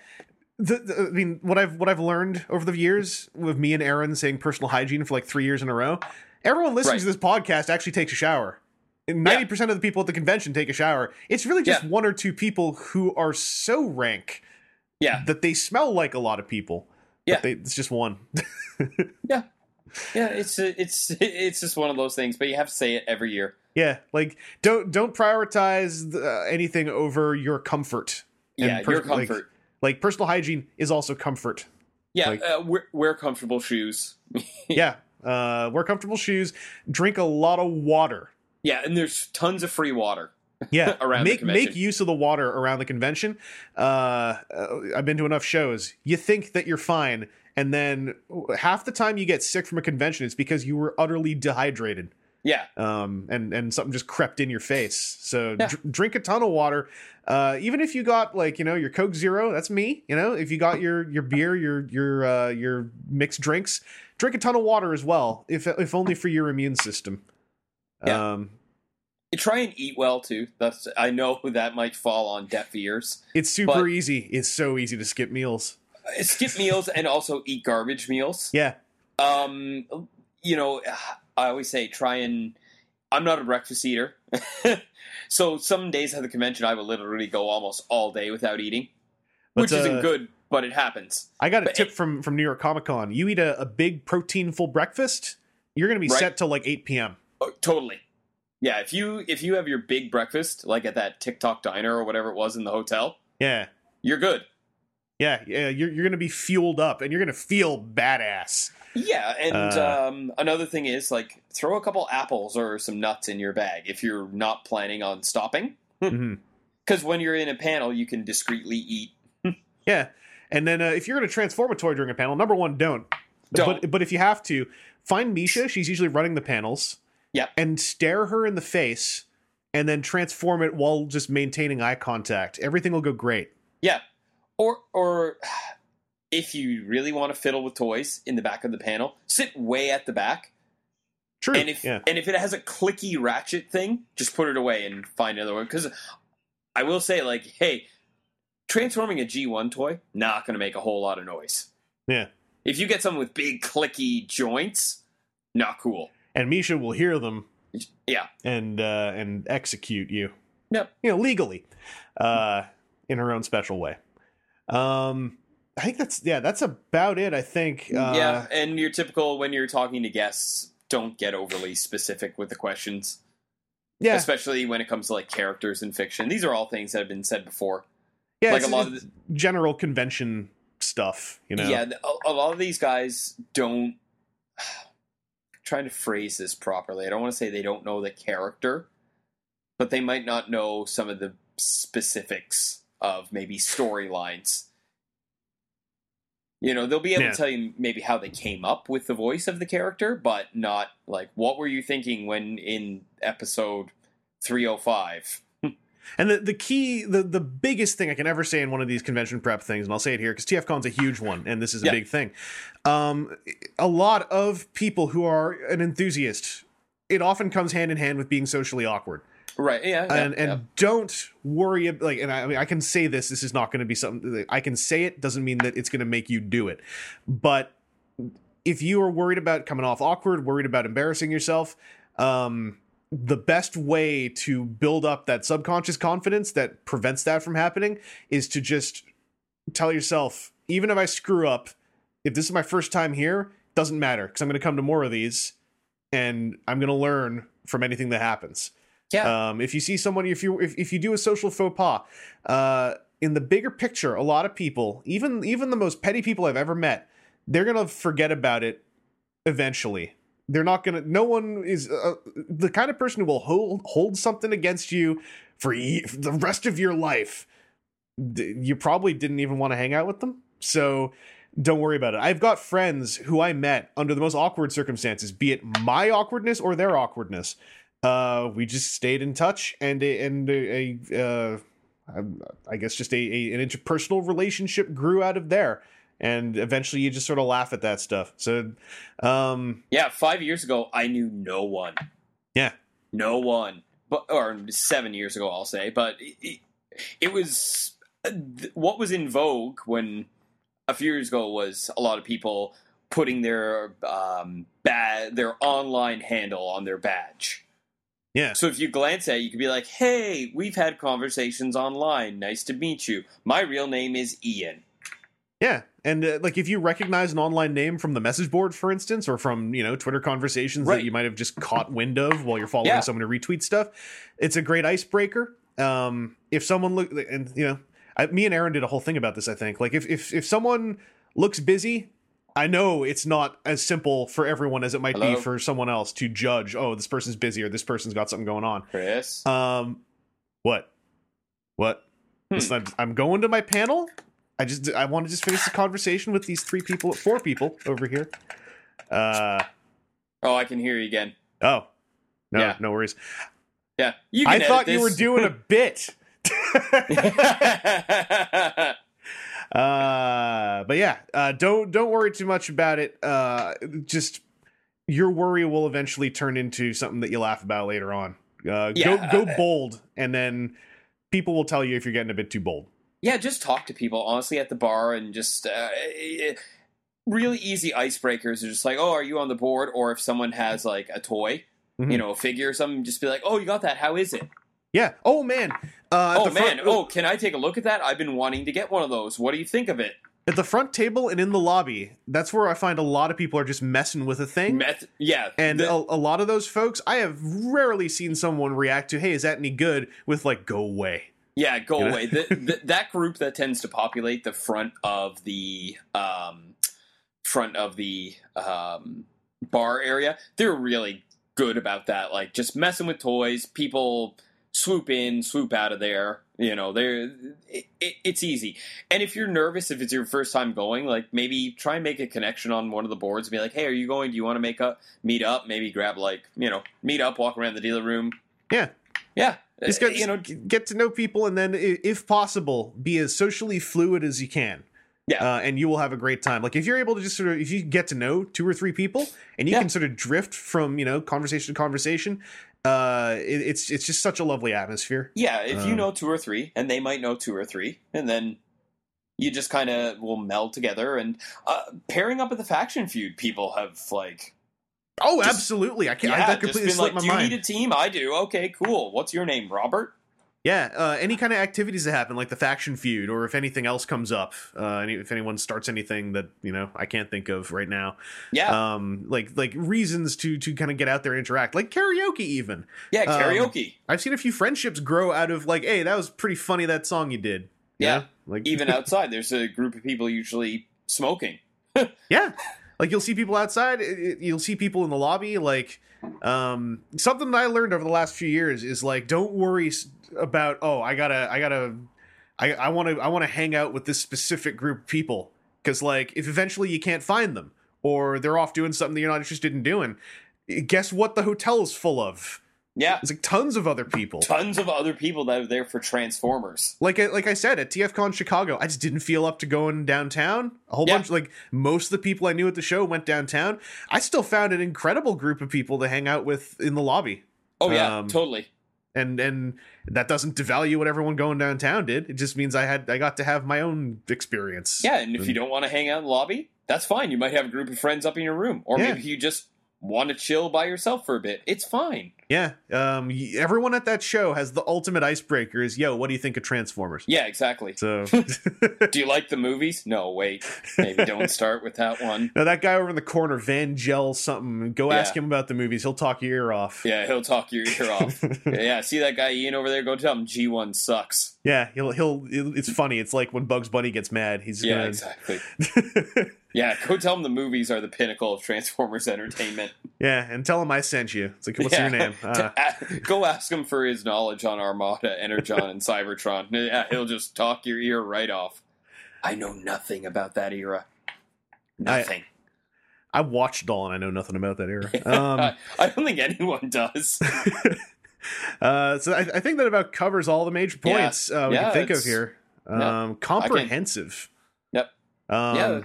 The, the, I mean, what I've what I've learned over the years with me and Aaron saying personal hygiene for like three years in a row. Everyone listening Right. to this podcast actually takes a shower. Ninety percent of the people at the convention take a shower. It's really just Yeah. one or two people who are so rank Yeah, that they smell like a lot of people. but Yeah. they, it's just one. yeah, yeah. It's it's it's just one of those things, but you have to say it every year. yeah, like don't don't prioritize uh, anything over your comfort. Yeah, pers- your comfort. like personal hygiene is also comfort. yeah, like- uh, wear, wear comfortable shoes. yeah. Uh, wear comfortable shoes. Drink a lot of water. Yeah, and there's tons of free water. Yeah, Around make make use of the water around the convention. Uh, uh, I've been to enough shows. You think that you're fine, and then half the time you get sick from a convention, it's because you were utterly dehydrated. Yeah. um, and and something just crept in your face. So Yeah. dr- drink a ton of water. Uh, even if you got like you know your Coke Zero, that's me. You know, if you got your your beer, your your uh, your mixed drinks, drink a ton of water as well. If if only for your immune system. Yeah. Um, You try and eat well too. That's I know that might fall on deaf ears. it's super easy. It's so easy to skip meals. Skip meals and also eat garbage meals. Yeah. Um, you know, I always say try and. I'm not a breakfast eater, so some days at the convention I will literally go almost all day without eating, which uh, isn't good, but it happens. I got a But tip it- from from New York Comic Con. You eat a, a big protein full breakfast, you're going to be Right. set till like 8 p.m. Oh, totally. Yeah, if you if you have your big breakfast like at that Tick Tock diner or whatever it was in the hotel, Yeah. you're good. Yeah, yeah, you're you're gonna be fueled up, and you're gonna feel badass. Yeah, and Uh, um, another thing is like throw a couple apples or some nuts in your bag if you're not planning on stopping. Because when you're in a panel, you can discreetly eat. Yeah, and then uh, if you're gonna transform a toy during a panel, number one, don't. Don't. But but if you have to, find Misha. She's usually running the panels. Yep. And stare her in the face, and then transform it while just maintaining eye contact. Everything will go great. Yeah, or or if you really want to fiddle with toys in the back of the panel, sit way at the back. True. And if yeah. and if it has a clicky ratchet thing, just put it away and find another one. Because I will say, like, hey, transforming a G1 toy not going to make a whole lot of noise. Yeah. If you get something with big clicky joints, not cool. And Misha will hear them Yeah, and uh, and execute you. Yep. You know, legally, uh, in her own special way. Um, I think that's yeah, that's about it. I think. Uh, yeah. And your typical when you're talking to guests, don't get overly specific with the questions, yeah, especially when it comes to like characters in fiction. These are all things that have been said before. yeah. like it's- a lot of it's general convention stuff. You know. Yeah, a, a lot of these guys don't. trying to phrase this properly. I don't want to say they don't know the character, but they might not know some of the specifics of maybe storylines. You know, they'll be able Yeah. to tell you maybe how they came up with the voice of the character, but not like what were you thinking when in episode 305? And the, the key, the, the biggest thing I can ever say in one of these convention prep things, and I'll say it here because TFCon's a huge one, and this is a Yeah. big thing. Um, a lot of people who are an enthusiast, it often comes hand in hand with being socially awkward. Right, yeah. yeah, and and yeah. don't worry like and I, I mean I can say this this is not going to be something I can say it doesn't mean that it's going to make you do it but if you are worried about coming off awkward worried about embarrassing yourself um the best way to build up that subconscious confidence that prevents that from happening is to just tell yourself even if I screw up if this is my first time here doesn't matter because I'm going to come to more of these and I'm going to learn from anything that happens yeah. um, if you see someone, if you if, if you do a social faux pas, uh, in the bigger picture, a lot of people, even even the most petty people I've ever met, they're gonna forget about it eventually. They're not gonna. No one is uh, the kind of person who will hold hold something against you for, ye- for the rest of your life. You probably didn't even want to hang out with them, so don't worry about it. I've got friends who I met under the most awkward circumstances, be it my awkwardness or their awkwardness uh we just stayed in touch and a, and a, a uh I guess just a, a an interpersonal relationship grew out of there and eventually you just sort of laugh at that stuff so um Yeah, five years ago, I knew no one. Yeah. no one. But or seven years ago, I'll say. But it, it, it was uh, what was in vogue when a few years ago was a lot of people putting their um bad their online handle on their badge. Yeah So if you glance at it, you could be like, "Hey, we've had conversations online. Nice to meet you. My real name is Ian." yeah and uh, like if you recognize an online name from the message board for instance or from you know twitter conversations Right. that you might have just caught wind of while you're following Yeah. someone who retweets stuff it's a great icebreaker um if someone look and you know I, me and aaron did a whole thing about this i think like if if if someone looks busy I know it's not as simple for everyone as it might Hello? be for someone else to judge. Oh, this person's busy or this person's got something going on. Chris, Um, what? What? Hmm. Listen, I'm, I'm going to my panel. I just I want to just finish the conversation with these three people, four people over here. Uh oh, I can hear you again. oh, No, Yeah. no worries. Yeah, you I thought edit you were doing a bit. Uh, but yeah, uh, don't don't worry too much about it. Uh, just your worry will eventually turn into something that you laugh about later on. Uh, Yeah. Go go bold, and then people will tell you if you're getting a bit too bold. yeah, just talk to people honestly at the bar and just uh, really easy icebreakers. Are just like, oh, are you on the board? Or if someone has like a toy, Mhm. you know, a figure or something, just be like, oh, you got that? How is it? Yeah. Oh man. Uh, oh the front- man, oh, can I take a look at that? I've been wanting to get one of those. What do you think of it? At the front table and in the lobby, that's where I find a lot of people are just messing with a thing. Meth- yeah, and the- a, a lot of those folks, I have rarely seen someone react to, "Hey, is that any good?" with like, "Go away." Yeah, go You know? away. The, the, that group that tends to populate the front of the um, front of the um, bar area, they're really good about that. Like just messing with toys. People swoop in, swoop out of there. You know, they're it, it, it's easy. And if you're nervous, if it's your first time going, like maybe try and make a connection on one of the boards and be like, "Hey, are you going? Do you want to make a meet up? Maybe grab like you know meet up, walk around the dealer room. Yeah. Yeah, Just get, you know, get to know people, and then, if possible, be as socially fluid as you can. Yeah. uh, and you will have a great time. Like if you're able to just sort of, if you get to know two or three people, and you Yeah. can sort of drift from you know conversation to conversation, uh, it, it's it's just such a lovely atmosphere. Yeah, if you Um, know two or three, and they might know two or three, and then you just kind of will meld together. And uh, pairing up with the faction feud, people have like, Oh, Just- absolutely! I can't. yeah, I, that just completely been slipped like, my do you need a team? I do. Okay, cool. What's your name, Robert? Yeah, uh, any kind of activities that happen, like the faction feud, or if anything else comes up, uh, any, if anyone starts anything that you know I can't think of right now, Yeah, um, like like reasons to to kind of get out there and interact, like karaoke. Even yeah, um, karaoke. I've seen a few friendships grow out of like, hey, that was pretty funny that song you did. You Yeah. like Even outside, there's a group of people usually smoking. yeah, like you'll see people outside, you'll see people in the lobby. Like um, something that I learned over the last few years is like, don't worry about oh, I gotta, I gotta, I, I want to, I want to hang out with this specific group of people because like if eventually you can't find them or they're off doing something that you're not interested in doing, guess what? The hotel is full of. Yeah, It's like tons of other people. tons of other people that are there for Transformers. like I, like I said at TFCon Chicago, I just didn't feel up to going downtown. A whole Yeah. bunch like most of the people I knew at the show went downtown. I still found an incredible group of people to hang out with in the lobby. Oh yeah, Um, totally. And and that doesn't devalue what everyone going downtown did. It just means I had I got to have my own experience. Yeah, and if you don't want to hang out in the lobby, that's fine. You might have a group of friends up in your room, or Yeah. maybe you just want to chill by yourself for a bit. It's fine. Yeah. Um everyone at that show has the ultimate icebreaker is, yo, what do you think of Transformers? Yeah, exactly. So Do you like the movies? No, wait. Maybe don't start with that one. now that guy over in the corner, Van Gel something, go ask him about the movies. He'll talk your ear off. Yeah, he'll talk your ear off. yeah, see that guy Ian over there? Go tell him G1 sucks. Yeah, he'll he'll. It's funny. It's like when Bugs Bunny gets mad. He's Yeah, gonna, exactly. Yeah, go tell him the movies are the pinnacle of Transformers entertainment. yeah, and tell him I sent you. It's like, what's Yeah. your name? Uh, A- go ask him for his knowledge on Armada, Energon, and Cybertron. Yeah, he'll just talk your ear right off. I know nothing about that era. Nothing. I watched Doll and I know nothing about that era. Um, I don't think anyone does. uh, so I, I think that about covers all the major Yeah. points uh, we Yeah, can think of here. yeah. Um, comprehensive. Yep. Um, Yeah.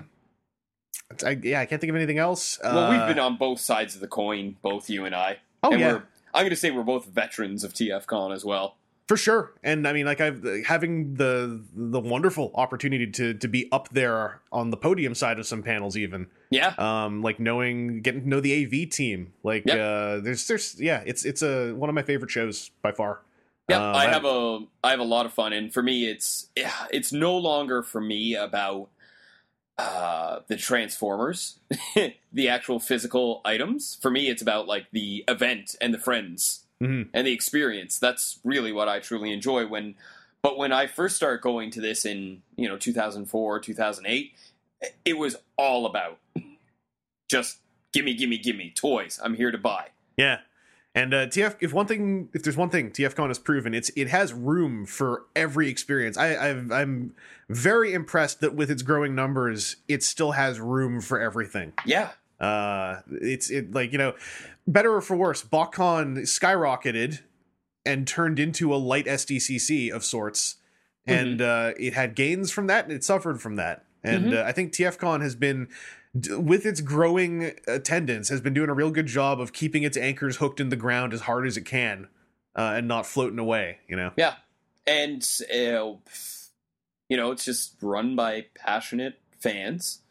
I, yeah, I can't think of anything else. Well, Uh, we've been on both sides of the coin, both you and I. Oh and yeah, we're, I'm going to say we're both veterans of TFCon as well. for sure. And I mean, like I've having the the wonderful opportunity to to be up there on the podium side of some panels, even. Yeah, um like knowing getting to know the av team like Yep. uh there's there's yeah it's it's a one of my favorite shows by far yeah. Um, I have a I have a lot of fun, and for me, it's yeah, it's no longer for me about uh, the Transformers, the actual physical items. For me, it's about like the event and the friends Mhm. and the experience. That's really what I truly enjoy. When, but when I first started going to this in you know 2004, 2008, it was all about just gimme, gimme, gimme toys. I'm here to buy. yeah and uh tf if one thing if there's one thing tfcon has proven it's it has room for every experience. I I've, i'm very impressed that with its growing numbers it still has room for everything. Yeah, Uh, it's it like you know, better or for worse, BotCon skyrocketed and turned into a light SDCC of sorts, and uh, it had gains from that, and it suffered from that. And uh, I think TFCon has been, d- with its growing attendance, has been doing a real good job of keeping its anchors hooked in the ground as hard as it can, uh, and not floating away. You know. Yeah, and uh, you know, it's just run by passionate fans,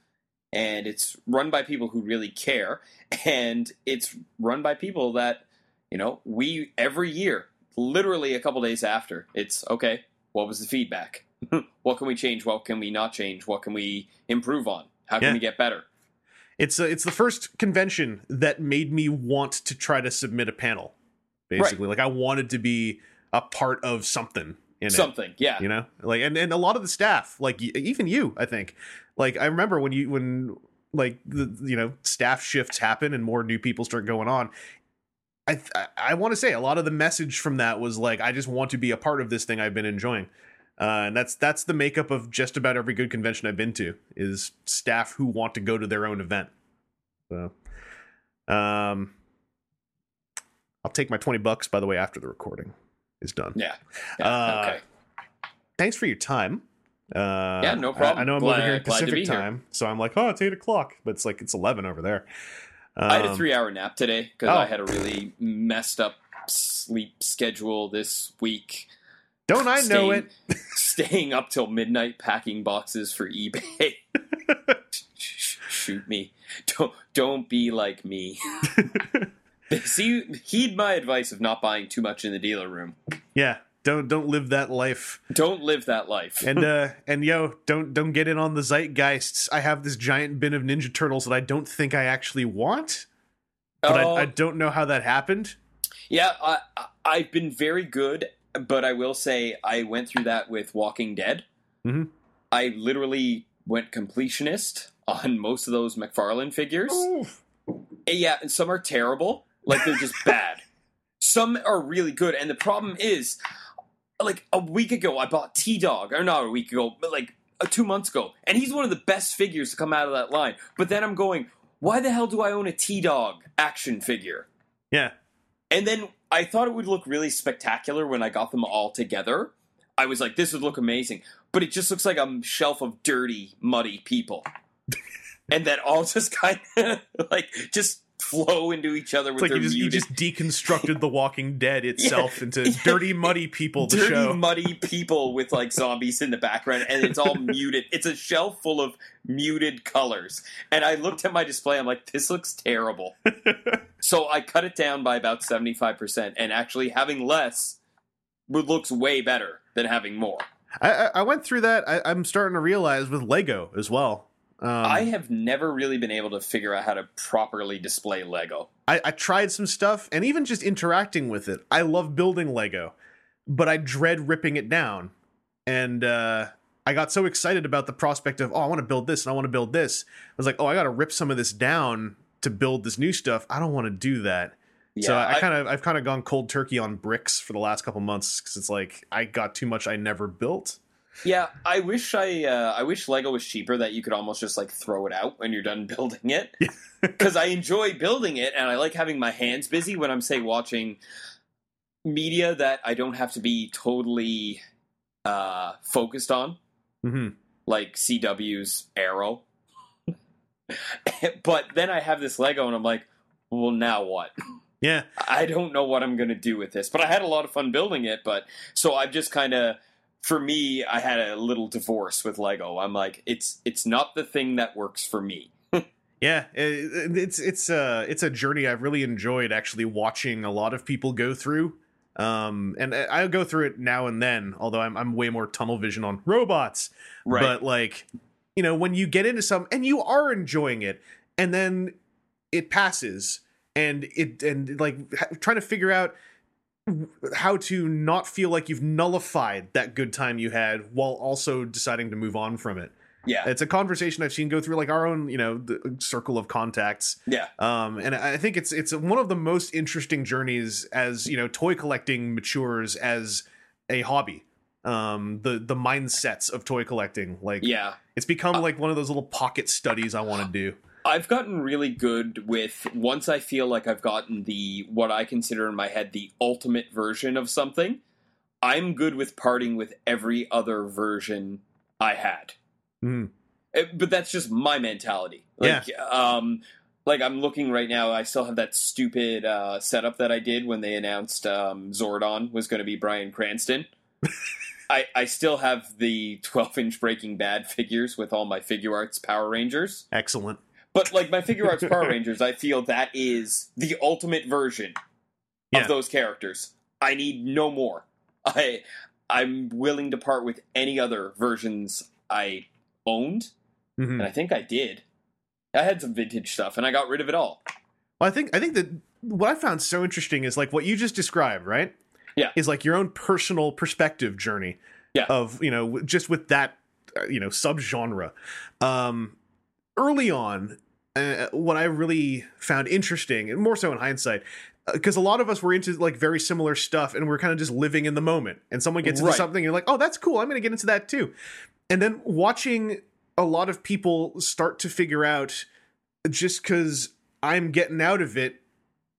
and it's run by people who really care, and it's run by people that you know we every year, literally a couple days after, it's okay. What was the feedback? what can we change? What can we not change? What can we improve on? How can Yeah. we get better? It's uh, it's the first convention that made me want to try to submit a panel. Basically, like I wanted to be a part of something in it. Something, yeah. you know like and, and a lot of the staff like even you i think like i remember when you when like the you know staff shifts happen and more new people start going on i i, I want to say a lot of the message from that was like i just want to be a part of this thing i've been enjoying uh, and that's that's the makeup of just about every good convention i've been to is staff who want to go to their own event so um i'll take my 20 bucks by the way after the recording is done Yeah. yeah, Uh, okay. thanks for your time. Uh, Yeah, no problem. I, I know I'm Glad- over here in glad to be Pacific here. time, so I'm like, oh, it's eight o'clock, but it's like it's eleven over there. Um, I had a three hour nap today because oh. I had a really messed up sleep schedule this week. Don't I know staying, it? staying up till midnight packing boxes for eBay. Shoot me. Don't don't be like me. See, heed my advice of not buying too much in the dealer room. Yeah, don't don't live that life. Don't live that life. And uh, and yo, don't don't get in on the zeitgeists. I have this giant bin of Ninja Turtles that I don't think I actually want, but Oh, I, I don't know how that happened. yeah, I, I- I've been very good, but I will say I went through that with Walking Dead. Mhm. I literally went completionist on most of those McFarlane figures. Yeah, and some are terrible. Like they're just bad. Some are really good, and the problem is, like a week ago, I bought T Dog, or not a week ago, but like uh, two months ago, and he's one of the best figures to come out of that line. But then I'm going, why the hell do I own a T Dog action figure? Yeah, And then I thought it would look really spectacular when I got them all together. I was like, this would look amazing. But it just looks like a shelf of dirty, muddy people. and that all just kind of like just flow into each other with like their you just, you just deconstructed The Walking Dead itself into Yeah. dirty, muddy people. The dirty, show. muddy people with like zombies in the background, and it's all muted. It's a shelf full of muted colors. And I looked at my display, I'm like, this looks terrible. so I cut it down by about 75%, and actually having less would- looks way better than having more. I, I I went through that. I, I'm starting to realize with Lego as well. Um, I have never really been able to figure out how to properly display Lego. I, I tried some stuff, and even just interacting with it. I love building Lego, but I dread ripping it down. And uh, I got so excited about the prospect of, oh, I want to build this and I want to build this. I was like, oh, I got to rip some of this down to build this new stuff. I don't want to do that. so I, I- kind of, I've kind of gone cold turkey on bricks for the last couple months because it's like I got too much I never built. Yeah, I wish I uh, I wish Lego was cheaper that you could almost just like throw it out when you're done building it. Because I enjoy building it and I like having my hands busy when I'm say watching media that I don't have to be totally uh, focused on, hmm like CW's Arrow. but then I have this Lego and I'm like, well, now what? Yeah, I don't know what I'm going to do with this, but I had a lot of fun building it. But so I've just kind of, for me, I had a little divorce with Lego. I'm like, it's it's not the thing that works for me. Yeah, it- it's it's a it's a journey I've really enjoyed actually watching a lot of people go through. Um, and I go through it now and then, although I'm I'm way more tunnel vision on robots. But like, you know, when you get into some and you are enjoying it, and then it passes, and it and like trying to figure out how to not feel like you've nullified that good time you had while also deciding to move on from it. yeah, It's a conversation I've seen go through like our own, you know, the circle of contacts. yeah, Um, and I think it's it's one of the most interesting journeys as you know toy collecting matures as a hobby. Um, the the mindsets of toy collecting, like yeah. it's become like one of those little pocket studies I want to do. I've gotten really good with once I feel like I've gotten the what I consider in my head the ultimate version of something. I'm good with parting with every other version I had. Mhm. Eh, But that's just my mentality. Like, um, like I'm looking right now. I still have that stupid uh, setup that I did when they announced um, Zordon was going to be Bryan Cranston. I, I still have the 12 inch Breaking Bad figures with all my Figuarts Power Rangers. Excellent. But like my Figuarts Power Rangers, I feel that is the ultimate version Yeah. of those characters. I need no more. I I'm willing to part with any other versions I owned, Mhm. and I think I did. I had some vintage stuff, and I got rid of it all. Well, I think I think that what I found so interesting is like what you just described, right? Yeah. Is like your own personal perspective journey. Yeah. Of you know just with that uh, you know subgenre. Um, early on, uh, what I really found interesting, and more so in hindsight, because a lot of us were into like very similar stuff, and we're kind of just living in the moment. And someone gets into Right. something, and you're like, oh, that's cool. I'm going to get into that too. And then watching a lot of people start to figure out just because I'm getting out of it,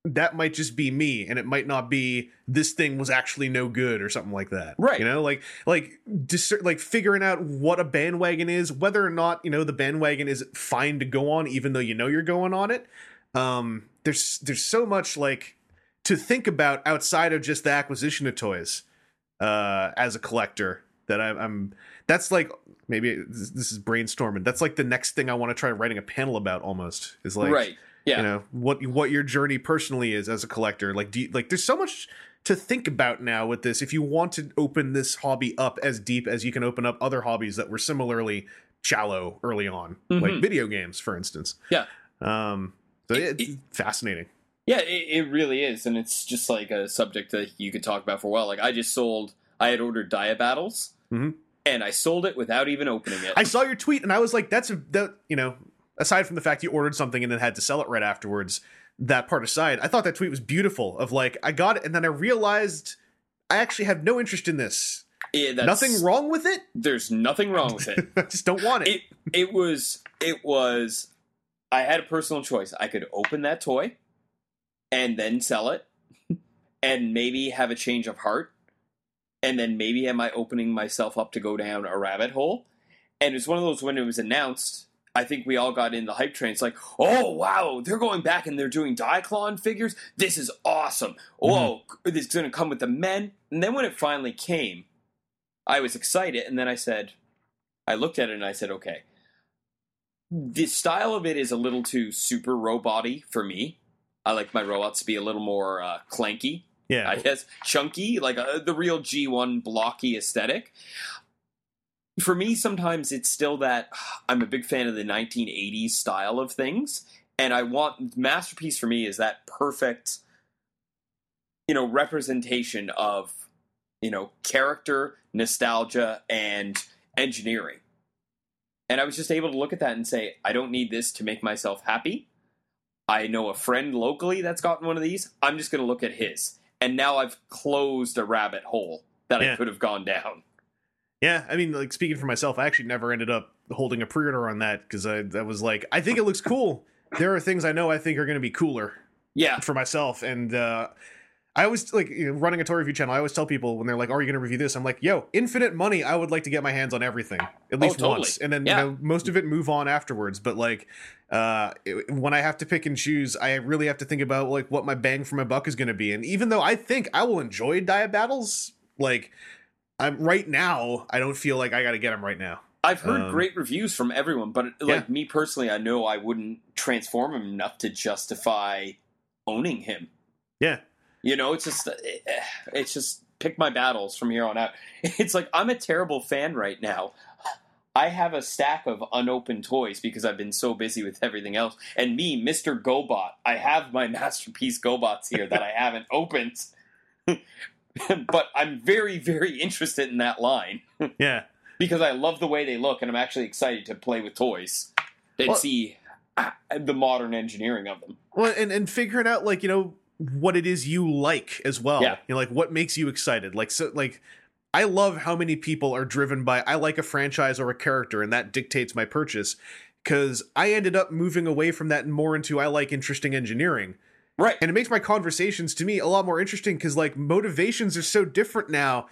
that might just be me, and it might not be this thing was actually no good or something like that. Right. You know, like like discer- like figuring out what a bandwagon is, whether or not you know the bandwagon is fine to go on, even though you know you're going on it. Um, there's there's so much like to think about outside of just the acquisition of toys uh, as a collector that I, I'm. That's like maybe this, this is brainstorming. That's like the next thing I want to try writing a panel about. Almost is like right? Yeah. you know what what your journey personally is as a collector. Like do you, like there's so much to think about now with this. If you want to open this hobby up as deep as you can open up other hobbies that were similarly shallow early on, like Mhm. video games, for instance. Yeah. Um. So It- it's fascinating. Yeah, it, it really is, and it's just like a subject that you could talk about for a while. Like I just sold, I had ordered Dia Battles, Mhm. and I sold it without even opening it. I saw your tweet and I was like, that's a that you know, aside from the fact you ordered something and then had to sell it right afterwards, that part aside, I thought that tweet was beautiful. Of like, I got it, and then I realized I actually have no interest in this. Yeah, that's- Nothing wrong with it. There's nothing wrong with it. I just don't want it. it it was it was I had a personal choice. I could open that toy and then sell it and maybe have a change of heart and then maybe am I opening myself up to go down a rabbit hole? And it's one of those when it was announced, I think we all got in the hype train. It's like, oh wow, they're going back and they're doing Diaclone figures. This is awesome. Oh, this is going to come with the men. And then when it finally came, I was excited, and then I said, I looked at it and I said, okay, the style of it is a little too super robot-y for me. I like my robots to be a little more uh, clanky, yeah. I guess, chunky, like uh, the real G1 blocky aesthetic. For me, sometimes it's still that I'm a big fan of the 1980s style of things, and I want masterpiece for me is that perfect, you know, representation of you know character, nostalgia, and engineering. And I was just able to look at that and say, I don't need this to make myself happy. I know a friend locally that's gotten one of these. I'm just going to look at his. And now I've closed a rabbit hole that Yeah. I could have gone down. Yeah, I mean, like speaking for myself, I actually never ended up holding a pre-order on that because I, I was like, I think it looks cool. There are things I know I think are going to be cooler Yeah. for myself, and uh, I always like you know, running a toy review channel. I always tell people when they're like, "Are you going to review this?" I'm like, "Yo, infinite money. I would like to get my hands on everything at least totally. once, and then Yeah. you know most of it move on afterwards." But like, uh, it- when I have to pick and choose, I really have to think about like what my bang for my buck is going to be. And even though I think I will enjoy Dia battles, like I'm right now, I don't feel like I got to get them right now. I've heard Um, great reviews from everyone, but like Yeah. me personally, I know I wouldn't transform him enough to justify owning him. Yeah, You know, it's just eh, it's just pick my battles from here on out. It's like I'm a terrible fan right now. I have a stack of unopened toys because I've been so busy with everything else. And me, Mr. GoBot, I have my masterpiece GoBots here that I haven't opened. but I'm very, very interested in that line yeah. because I love the way they look, and I'm actually excited to play with toys and Well- see ah, the modern engineering of them. Well, and and figuring out like you know what it is you like as well. Yeah. You know, like what makes you excited. Like so, like I love how many people are driven by I like a franchise or a character, and that dictates my purchase. because I ended up moving away from that and more into I like interesting engineering. Right. And it makes my conversations to me a lot more interesting because like motivations are so different now.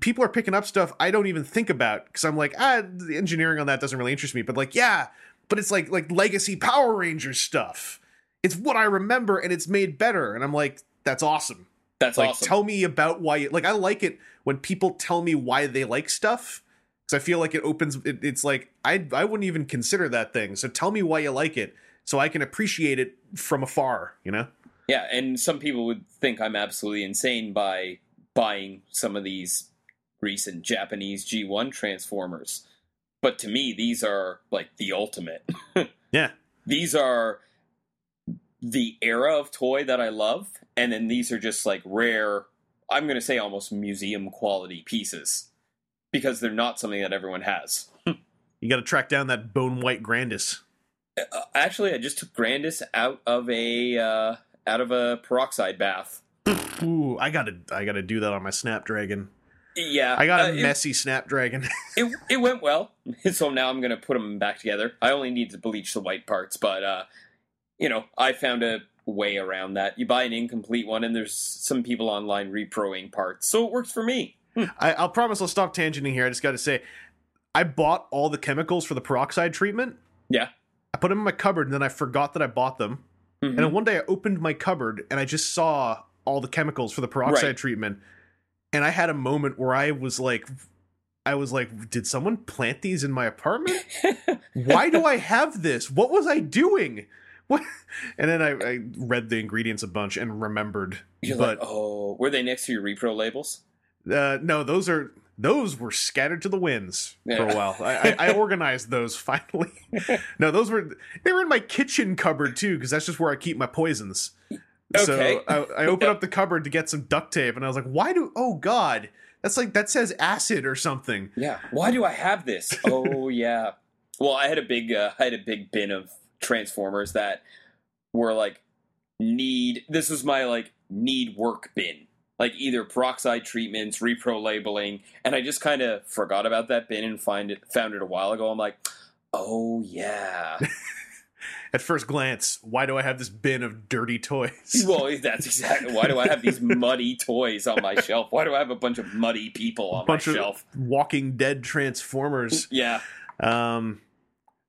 People are picking up stuff I don't even think about because I'm like, ah, the engineering on that doesn't really interest me. But like, yeah, but it's like like legacy Power Rangers stuff. It's what I remember and it's made better. And I'm like, that's awesome. That's like awesome. tell me about why you like i like it when people tell me why they like stuff because i feel like it opens it, it's like i i wouldn't even consider that thing so tell me why you like it so i can appreciate it from afar you know Yeah, and some people would think I'm absolutely insane by buying some of these recent Japanese G1 Transformers. But to me, these are like the ultimate. yeah these are the era of toy that I love, and then these are just like rare, I'm going to say almost museum quality pieces because they're not something that everyone has. you got to track down that bone white Grandus Uh, actually, I just took Grandus out of a uh, out of a peroxide bath. ooh i gotta i gotta do that on my snapdragon Yeah, i got a uh, it- messy snapdragon it it went well. So now I'm gonna put them back together. I only need to bleach the white parts, but uh, you know, I found a way around that. You buy an incomplete one, and there's some people online reproing parts, so it works for me. I, i'll promise i'll stop tangenting here i just gotta say i bought all the chemicals for the peroxide treatment Yeah. i put them in my cupboard and then i forgot that i bought them Mhm. And then one day I opened my cupboard and I just saw all the chemicals for the peroxide Right. treatment. And I had a moment where I was like, I was like, did someone plant these in my apartment? Why do I have this? What was I doing? What? And then I, I read the ingredients a bunch and remembered. You're but like, oh, were they next to your repro labels? uh, no, those are those were scattered to the winds for a while. I, I, I organized those finally. no, those were they were in my kitchen cupboard too because that's just where I keep my poisons. Okay. So I, I opened up the cupboard to get some duct tape, and I was like, "Why do? Oh God, that's like that says acid or something." Yeah. Why do I have this? oh yeah. Well, I had a big uh, I had a big bin of Transformers that were like need. This was my like need work bin. Like either peroxide treatments, repro labeling, and I just kind of forgot about that bin and find it found it a while ago. I'm like, oh yeah. At first glance, why do I have this bin of dirty toys? well, that's exactly why do I have these muddy toys on my shelf? Why do I have a bunch of muddy people on bunch my of shelf? Walking Dead Transformers. Yeah, Um,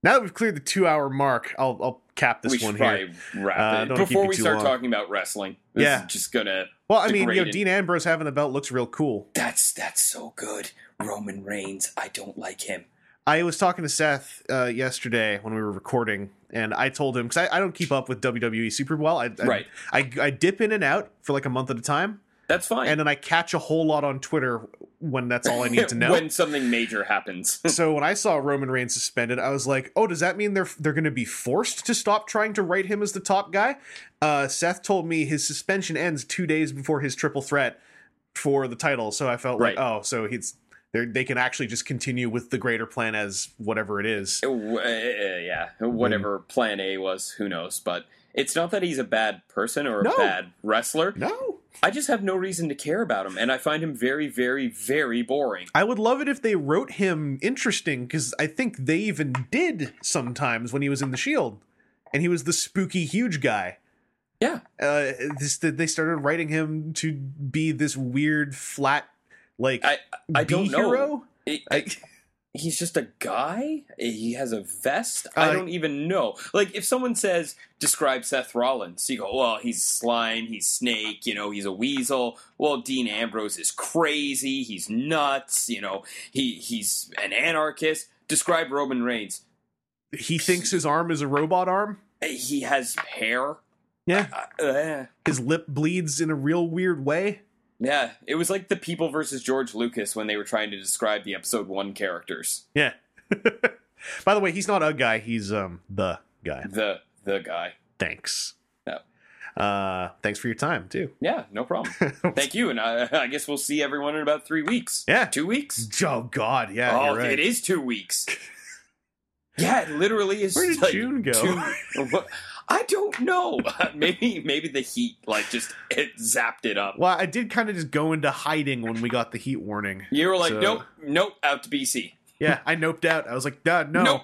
now that we've cleared the two-hour mark, I'll I'll cap this we one here. wrap Uh, before we start long. talking about wrestling. This Yeah. is just gonna. Well, I mean, you know. Dean Ambrose having the belt looks real cool. That's that's so good. Roman Reigns. I don't like him. I was talking to Seth uh, yesterday when we were recording, and I told him because I, I don't keep up with WWE super well. I, I, Right. I, I dip in and out for like a month at a time, That's fine. and then I catch a whole lot on Twitter when that's all I need to know. when something major happens. so when I saw Roman Reigns suspended, I was like, "Oh, does that mean they're they're going to be forced to stop trying to write him as the top guy?" Uh, Seth told me his suspension ends two days before his triple threat for the title, so I felt like, "Oh, so he's." They they can actually just continue with the greater plan as whatever it is. Uh, yeah, whatever Plan A was, who knows? But it's not that he's a bad person or a No. bad wrestler. No, I just have no reason to care about him, and I find him very, very, very boring. I would love it if they wrote him interesting because I think they even did sometimes when he was in the Shield, and he was the spooky huge guy. Yeah, Uh, this they started writing him to be this weird flat like I I don't know. hero. It- I, he's just a guy. He has a vest. I Uh, don't even know. Like if someone says describe Seth Rollins, you go, well, he's slime, he's snake, you know, he's a weasel. Well, Dean Ambrose is crazy. He's nuts. You know, he he's an anarchist. Describe Roman Reigns. he thinks his arm is a robot arm. He has hair. Yeah, Uh, uh, his lip bleeds in a real weird way. Yeah, it was like the people versus George Lucas when they were trying to describe the episode one characters. Yeah. By the way, he's not a guy. He's um the guy. The the guy. Thanks. Yeah. Uh, thanks for your time too. Yeah, no problem. Thank you, and I, I guess we'll see everyone in about three weeks. Yeah. two weeks. Oh God, yeah, oh, right. it is two weeks. yeah, it literally is. Where did like June go? two- I don't know. maybe maybe the heat like just it zapped it up. Well, I did kind of just go into hiding when we got the heat warning. You were like, So- nope, nope, out to BC. Yeah, I noped out. I was like, Duh, no. Nope.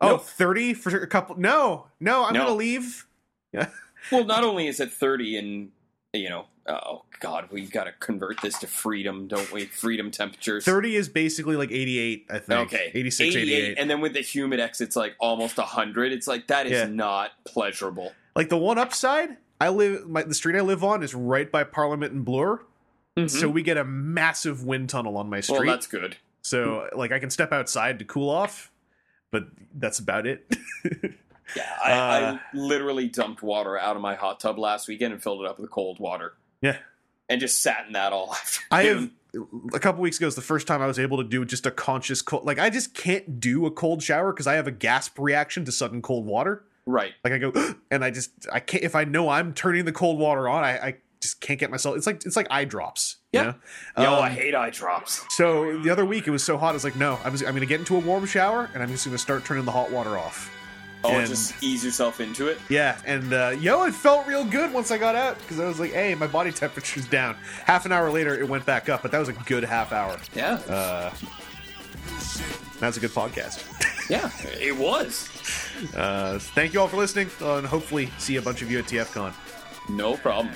Oh, Nope. 30 for a couple. No, no, I'm No. gonna leave. Yeah, Well, not only is it 30 and, you know, oh, God, we've got to convert this to freedom, don't we? Freedom temperatures. 30 is basically like 88. I think. Okay. 86, 88. And then with the humidex, it's like almost 100. It's like, that is Yeah. not pleasurable. Like the one upside, I live. My, the street I live on is right by Parliament and Bloor, so we get a massive wind tunnel on my Mm-hmm. well, street. that's good. so like I can step outside to cool off, but that's about it. Yeah, I, Uh, I literally dumped water out of my hot tub last weekend and filled it up with cold water yeah. and just sat in that all afternoon. I have a couple weeks ago is the first time I was able to do just a conscious cold. Like I just can't do a cold shower because I have a gasp reaction to sudden cold water. Right. Like I go and I just I can't if I know I'm turning the cold water on, I, I just can't get myself. It's like it's like eye drops. you Yeah. know? Yo, Um, I hate eye drops. So the other week it was so hot. I was like, no, I'm, just, I'm going to get into a warm shower and I'm just going to start turning the hot water off. Oh, and- just ease yourself into it. Yeah, and uh, yo, it felt real good once I got out because I was like, hey, my body temperature's down. Half an hour later, it went back up, but that was a good half hour. Yeah. Uh, that's a good podcast. yeah, it was. Uh, thank you all for listening, uh, and hopefully see a bunch of you at TFCon. No problem.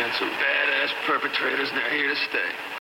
Got some badass perpetrators, and they're here to stay.